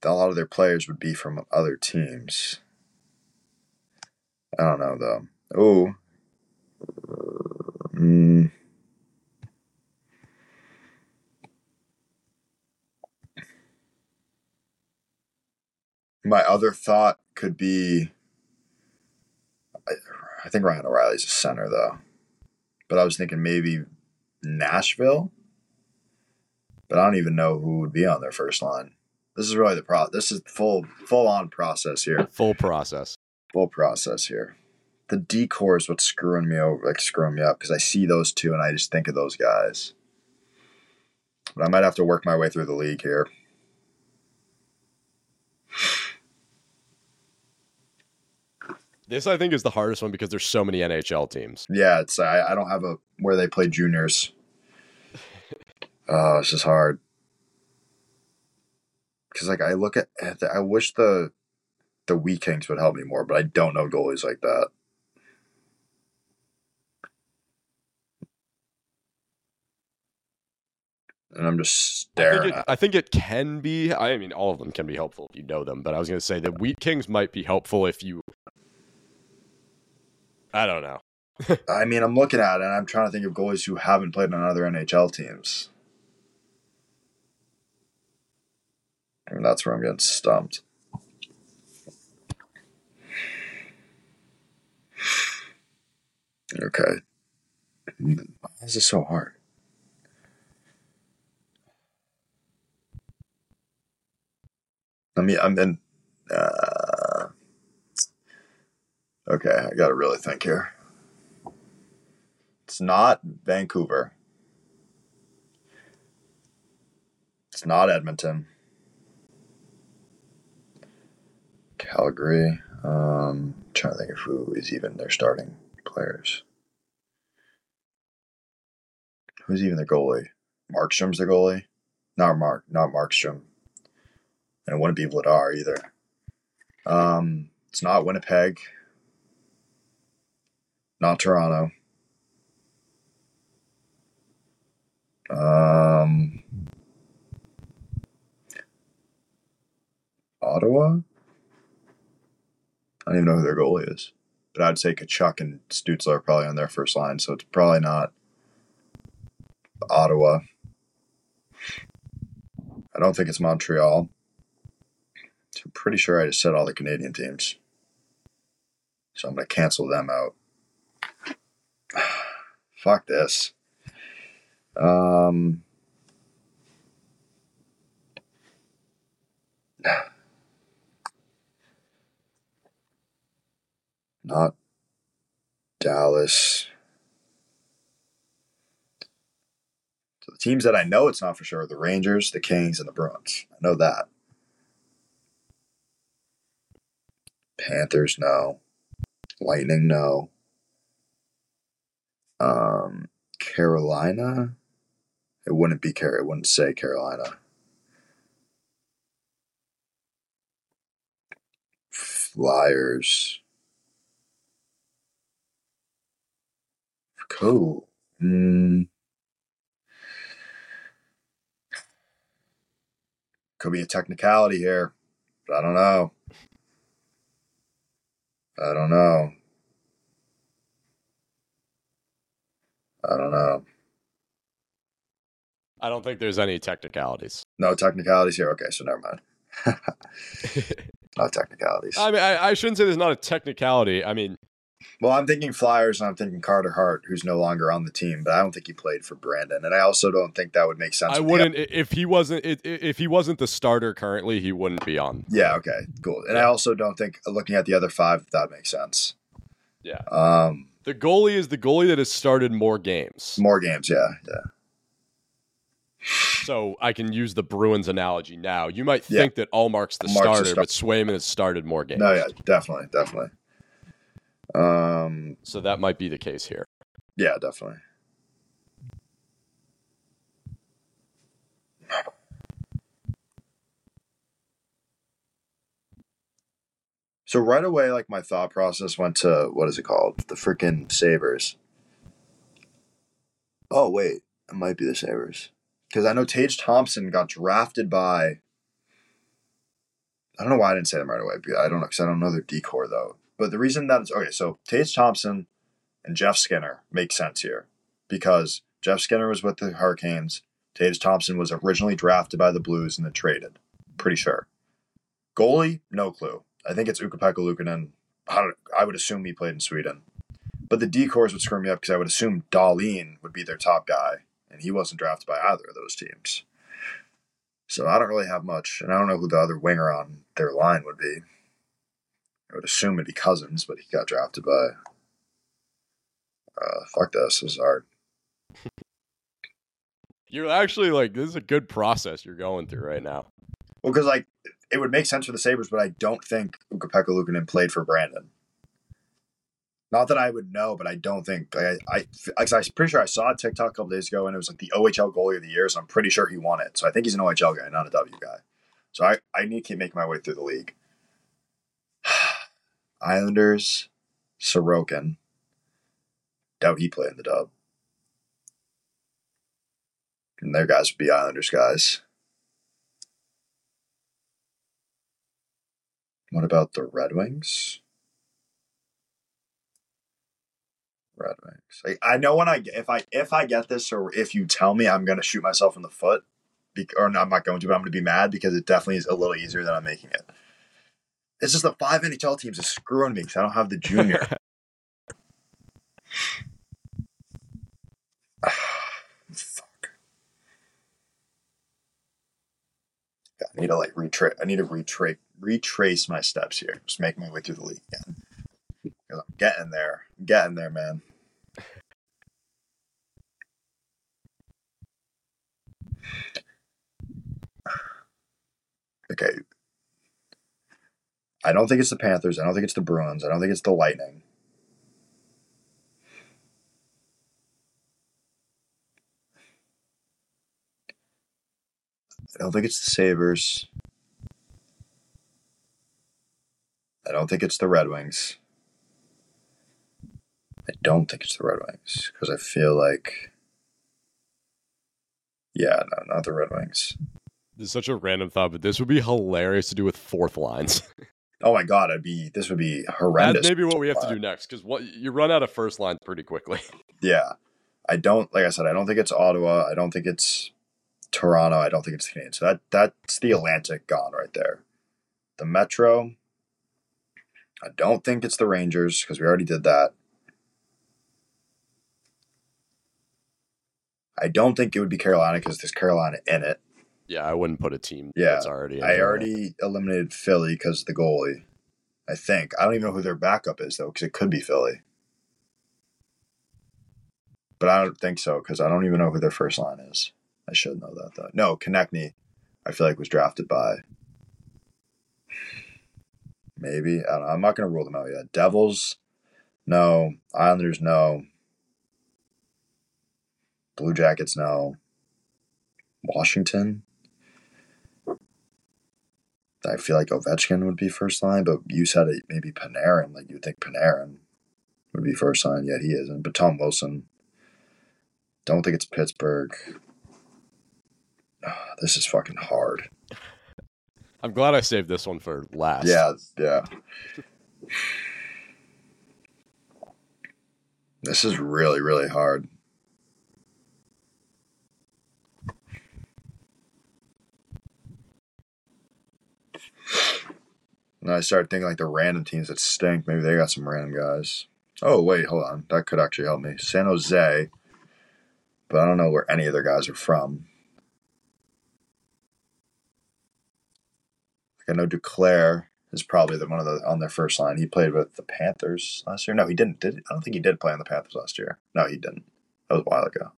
a lot of their players would be from other teams. I don't know though. Oh. Mm. My other thought could be I, I think Ryan O'Reilly's a center though. But I was thinking maybe Nashville. But I don't even know who would be on their first line. This is really the pro this is full full on process here. Full process. Full process here. The decor is what's screwing me over like screwing me up because I see those two and I just think of those guys. But I might have to work my way through the league here. This I think is the hardest one because there's so many NHL teams. Yeah, it's I, I don't have a where they play juniors. Oh, it's just hard. Cause like I look at, at the, I wish the the Wheat Kings would help me more, but I don't know goalies like that. And I'm just I think, staring it. I think it can be. I mean, all of them can be helpful if you know them. But I was going to say the Wheat Kings might be helpful if you. I don't know. I mean, I'm looking at it and I'm trying to think of goalies who haven't played on other NHL teams. And that's where I'm getting stumped. Okay. Why is this so hard? I mean, I'm in. Uh, Okay, I got to really think here. It's not Vancouver. It's not Edmonton. Calgary. Um, trying to think of who is even their starting players. Who's even their goalie? Markstrom's the goalie. Not Mark, not Markstrom. And it wouldn't be Vladar either. Um, it's not Winnipeg. Not Toronto. Um, Ottawa. I don't even know who their goalie is, but I'd say Tkachuk and Stutzle are probably on their first line, so it's probably not Ottawa. I don't think it's Montreal. I'm pretty sure I just said all the Canadian teams. So I'm going to cancel them out. Fuck this. Um, not Dallas. So the teams that I know it's not for sure are the Rangers, the Kings, and the Bruins. I know that. Panthers, no. Lightning, no. Um, Carolina. It wouldn't be Car. It wouldn't say Carolina. Flyers. Cool. Mm. Could be a technicality here. But I don't know. I don't know. I don't know. I don't think there's any technicalities. No technicalities here. Okay, so never mind. no technicalities. I mean, I, I shouldn't say there's not a technicality. I mean, Well, I'm thinking Flyers and I'm thinking Carter Hart, who's no longer on the team, but I don't think he played for Brandon. And I also don't think that would make sense. I wouldn't i- if he wasn't if he wasn't the starter currently, he wouldn't be on. Yeah, okay, cool. And I also don't think looking at the other five that makes sense. Yeah. Um The goalie is the goalie that has started more games. more games, yeah, yeah. So I can use the Bruins analogy now. You might Yeah. think that Ullmark's the Ullmark's the starter, star- but Swayman has started more games. No, yeah, definitely, definitely. Um So that might be the case here. yeah, definitely. So right away, like my thought process went to what is it called? The freaking Sabres. Oh wait, it might be the Sabres because I know Tage Thompson got drafted by. I don't know why I didn't say them right away. I don't know because I don't know their decor though. But the reason that it's okay, so Tage Thompson and Jeff Skinner make sense here because Jeff Skinner was with the Hurricanes. Tage Thompson was originally drafted by the Blues and then traded. Pretty sure. Goalie, no clue. I think it's Ukko-Pekka Luukkonen. I, I would assume he played in Sweden. But the decors would screw me up because I would assume Dahlin would be their top guy, and he wasn't drafted by either of those teams. So I don't really have much, and I don't know who the other winger on their line would be. I would assume it'd be Cozens, but he got drafted by. Uh, fuck this, this is hard. You're actually like this is a good process you're going through right now. Well, because like it would make sense for the Sabres, but I don't think Ukko-Pekka Luukkonen played for Brandon. Not that I would know, but I don't think I. I, I I'm pretty sure I saw a TikTok a couple days ago, and it was like the OHL goalie of the year. So I'm pretty sure he won it. So I think he's an OHL guy, not a W guy. So I I need to keep making my way through the league. Islanders, Sorokin. Doubt he played in the dub. And their guys would be Islanders guys. What about the Red Wings? Red Wings. Like, I know when I if I if I get this or if you tell me, I'm gonna shoot myself in the foot. Be, or no, I'm not going to, but I'm gonna be mad because it definitely is a little easier than I'm making it. It's just the five NHL teams is screwing me because I don't have the junior. Fuck. I need to like retrace. I need to retrace retrace my steps here. Just make my way through the league again. 'Cause I'm getting there. I'm getting there, man. Okay. I don't think it's the Panthers. I don't think it's the Bruins. I don't think it's the Lightning. I don't think it's the Sabres. I don't think it's the Red Wings. I don't think it's the Red Wings because I feel like, yeah, no, not the Red Wings. This is such a random thought, but this would be hilarious to do with fourth lines. Oh my god, I'd be this would be That's horrendous. maybe what we have to do next because what you run out of first lines pretty quickly. Yeah, I don't like I said. I don't think it's Ottawa. I don't think it's Toronto. I don't think it's Canadian. So that that's the Atlantic gone right there. The Metro. I don't think it's the Rangers because we already did that. I don't think it would be Carolina because there's Carolina in it. Yeah, I wouldn't put a team Yeah, that's already. I already eliminated Philly because the goalie. I think I don't even know who their backup is though because it could be Philly, but I don't think so because I don't even know who their first line is. I should know that though. No, Konecny, I feel like was drafted by. Maybe I don't know. I'm not going to rule them out yet. Devils, no. Islanders, no. Blue Jackets, no. Washington, I feel like Ovechkin would be first line, but you said it maybe Panarin. Like you'd think Panarin would be first line, yet he isn't. But Tom Wilson, don't think it's Pittsburgh. Ah, This is fucking hard. I'm glad I saved this one for last. Yeah, yeah. This is really, really hard. And I started thinking like the random teams that stink. Maybe they got some random guys. Oh wait, hold on. That could actually help me. San Jose, but I don't know where any of their guys are from. I know Duclair is probably the one of the on their first line. He played with the Panthers last year. No, he didn't. Did I don't think he did play on the Panthers last year. No, he didn't. That was a while ago.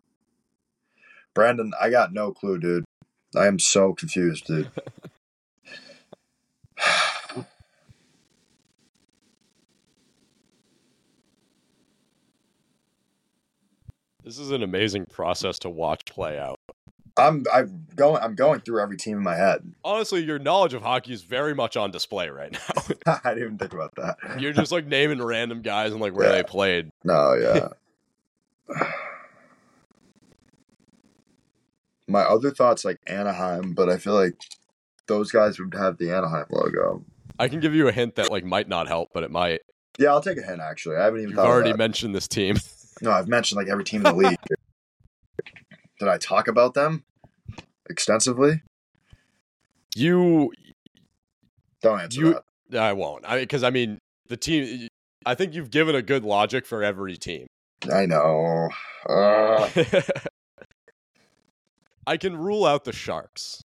Brandon, I got no clue, dude. I am so confused, dude. This is an amazing process to watch play out. I'm I'm going I'm going through every team in my head. Honestly, your knowledge of hockey is very much on display right now. I didn't even think about that. You're just like naming random guys and like where Yeah. they played. No, yeah. My other thoughts like Anaheim, but I feel like those guys would have the Anaheim logo. I can give you a hint that like might not help, but it might. Yeah, I'll take a hint. Actually, I haven't even You've already mentioned this team. No, I've mentioned like every team in the league. Did I talk about them extensively? You, Don't answer You- that. I won't. I because I mean the team. I think you've given a good logic for every team. I know. Uh, I can rule out the Sharks.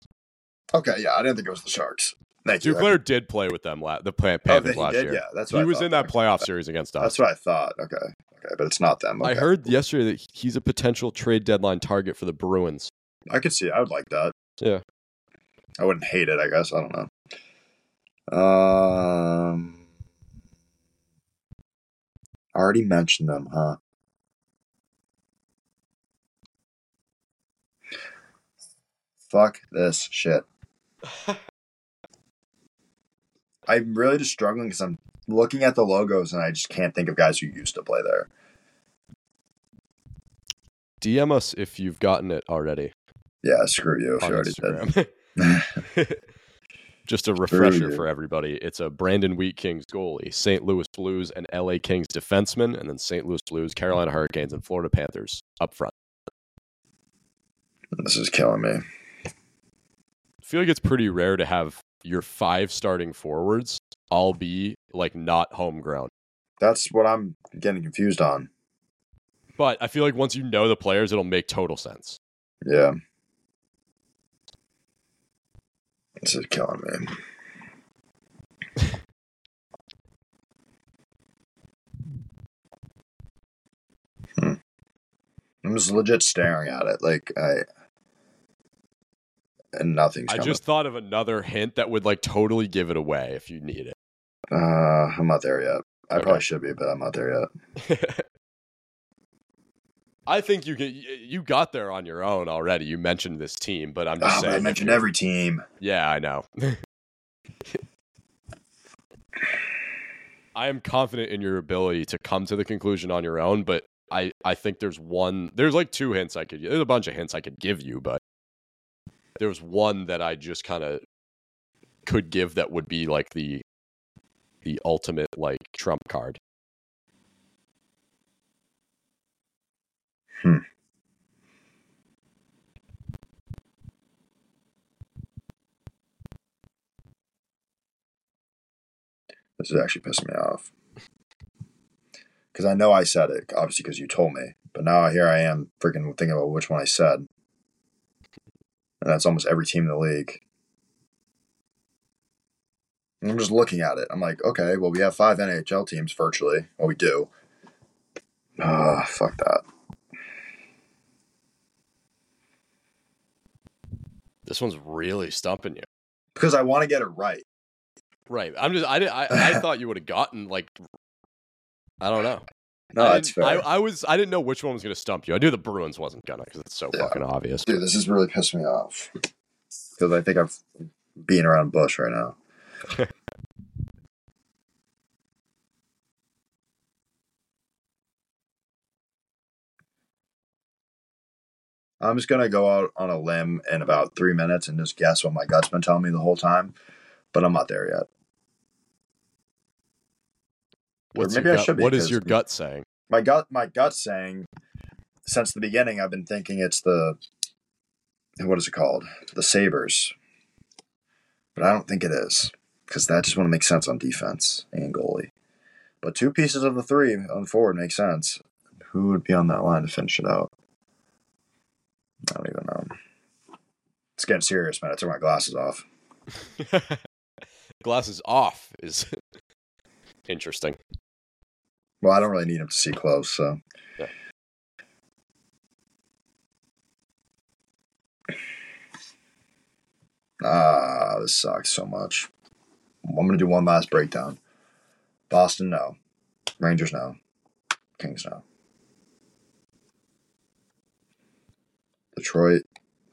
okay, yeah, I didn't think it was the Sharks. Thank you. Duclair did play with them la- the Oh, Panthers last did? year. Yeah, that's what he I was thought. in that playoff series against us. That's what I thought. Okay, okay, but it's not them. I heard yesterday that he's a potential trade deadline target for the Bruins. I could see. I would like that. Yeah. I wouldn't hate it. I guess I don't know. Um, I already mentioned them, huh? Fuck this shit. I'm really just struggling because I'm looking at the logos and I just can't think of guys who used to play there. DM us if you've gotten it already Yeah, screw you if you already did. Just a refresher for everybody. It's a Brandon Wheat Kings goalie, St. Louis Blues and LA Kings defenseman, and then St. Louis Blues, Carolina Hurricanes, and Florida Panthers up front. this is killing me. I feel like it's pretty rare to have your five starting forwards I'll be like not homegrown. That's what I'm getting confused on. But I feel like once you know the players, it'll make total sense. Yeah. This is killing me. Hmm. I'm just legit staring at it. Like I and nothing's I just thought of another hint that would like totally give it away if you need uh, I'm not there yet. I Okay. probably should be, but I'm not there yet. I think you can. You got there on your own already. You mentioned this team, but I'm just Oh, saying. I mentioned every team. Yeah, I know. I am confident in your ability to come to the conclusion on your own, but I, I think there's one there's like two hints I could there's a bunch of hints I could give you, but there's one that I just kind of could give that would be like the the ultimate like trump card. Hmm. This is actually pissing me off. Because I know I said it, obviously, because you told me. But now here I am freaking thinking about which one I said. And that's almost every team in the league. And I'm just looking at it. I'm like, okay, well, we have five NHL teams virtually. Well, we do. Ah, fuck that. This one's really stumping you. Because I want to get it right. Right. I'm just I did I, I thought you would have gotten like I don't know. No, I that's fair. I, I was I didn't know which one was going to stump you. I knew the Bruins wasn't gonna because it's so Yeah. fucking obvious. Dude, this is really pissing me off. Because I think I'm being around bush right now. I'm just gonna go out on a limb in about three minutes and just guess what my gut's been telling me the whole time, but I'm not there yet. What's maybe I gut- should be, what is your gut saying? My gut, my gut's saying, since the beginning, I've been thinking it's the, what is it called, the Sabres, but I don't think it is because that just to make sense on defense and goalie. But two pieces of the three on forward make sense. Who would be on that line to finish it out? I don't even know. It's getting serious, man. I took my glasses off. Glasses off is interesting. Well, I don't really need them to see close, so. Yeah. Ah, this sucks so much. I'm going to do one last breakdown. Boston, no. Rangers, no. Kings, no. Detroit,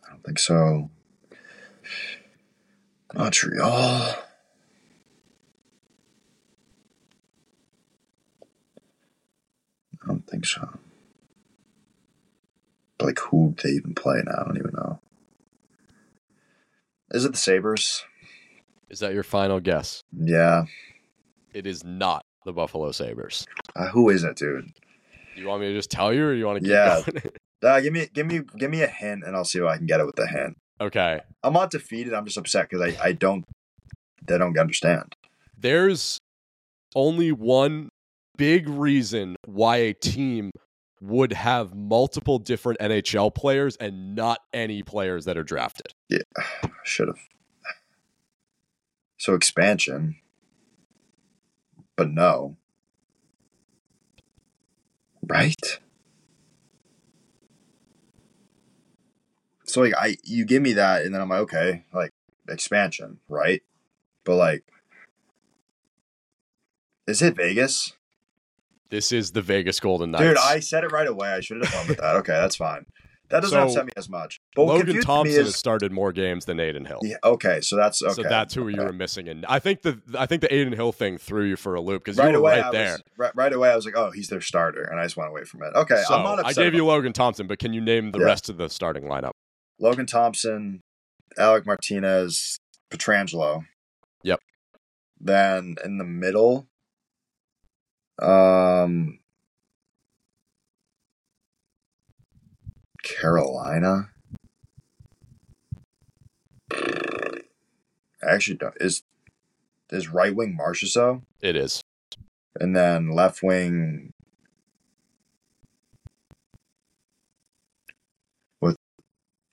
I don't think so. Montreal. I don't think so. But like, who they even play now? I don't even know. Is it the Sabres? Is that your final guess? Yeah. It is not the Buffalo Sabres. Uh, who is it, dude? You want me to just tell you, or you want to keep Yeah. Uh, give me, give me, give me a hint, and I'll see if I can get it with the hint. okay. I'm not defeated. I'm just upset because I, I don't, they don't understand. There's only one big reason why a team would have multiple different NHL players and not any players that are drafted. Yeah, should have. So expansion, but no. Right. So like I, you give me that, and then I'm like, okay, like expansion, right? But like, is it Vegas? This is the Vegas Golden Knights. Dude, I said it right away. I should have gone with that. Okay, that's fine. That doesn't So, upset me as much. But Logan Thompson me has started more games than Adin Hill. yeah, okay, so that's okay. So that's who you were missing, and I think the I think the Adin Hill thing threw you for a loop because right you were away. right I there. Was, right, right away, I was like, "Oh, he's their starter," and I just went away from it. Okay, so I'm not I gave you Logan Thompson, but can you name the Yeah. rest of the starting lineup? Logan Thompson, Alec Martinez, Pietrangelo. Yep. Then in the middle, um, Carolina. I actually don't. Is is right wing Marchessault? It is. And then left wing with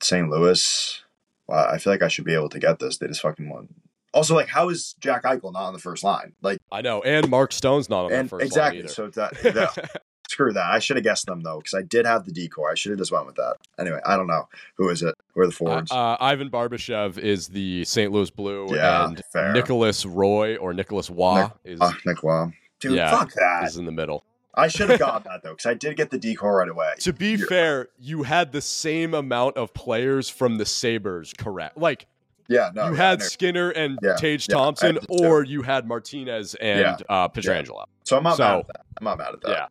St. Louis. Wow, I feel like I should be able to get this. They just fucking won. Also, like, how is Jack Eichel not on the first line? Like, I know, and Mark Stone's not on the first exactly. line Exactly. So that, that screw that. I should have guessed them though, because I did have the decor. I should have just went with that. Anyway, I don't know who is it. Who are the Uh, forwards? uh, Ivan Barbashev is the St. Louis Blue, Yeah, and fair. Nicholas Roy or Nicholas Waugh is, Ah, Nick Wow. Dude, yeah, fuck that. is in the middle. I should have got that though, because I did get the decor right away. To be You're- fair, you had the same amount of players from the Sabres correct. Like Yeah, no. you yeah, had. Skinner and Yeah, Tage Thompson, or you had Martinez and Yeah, uh, Pietrangelo. So I'm not so- mad at that. I'm not mad at that. Yeah.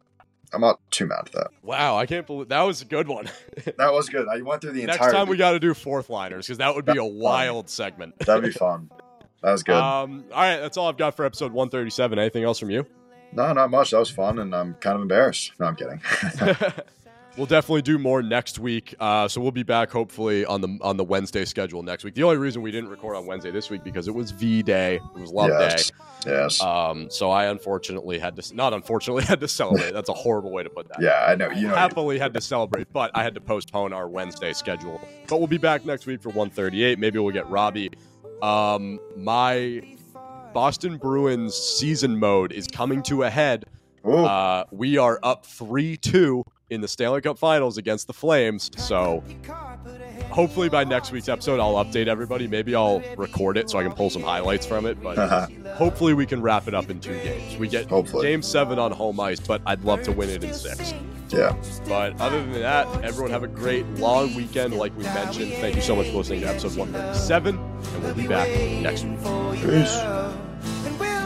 I'm not too mad at that. Wow, I can't believe that was a good one. That was good. I went through the entire. Next time we got to do fourth liners because that would be a wild segment. That'd be fun. That was good. Um, all right, that's all I've got for episode 137. Anything else from you? no, not much. That was fun, and I'm kind of embarrassed. No, I'm kidding. we'll definitely do more next week. Uh, so we'll be back hopefully on the on the Wednesday schedule next week. The only reason we didn't record on Wednesday this week because it was V Day. It was Love yes. Day. Yes. Um, so I unfortunately had to not unfortunately had to celebrate. That's a horrible way to put that. yeah, I know. You know. Happily had to celebrate, but I had to postpone our Wednesday schedule. But we'll be back next week for 138. Maybe we'll get Robbie. Um, my Boston Bruins season mode is coming to a head. Uh, we are up 3 2 in the Stanley Cup finals against the Flames. So hopefully by next week's episode, I'll update everybody. Maybe I'll record it so I can pull some highlights from it. But hopefully we can wrap it up in two games. We get Hopefully. game seven on home ice, but I'd love to win it in six. yeah. But other than that, everyone have a great long weekend, like we mentioned. Thank you so much for listening to episode 137, and we'll be back next week. Peace.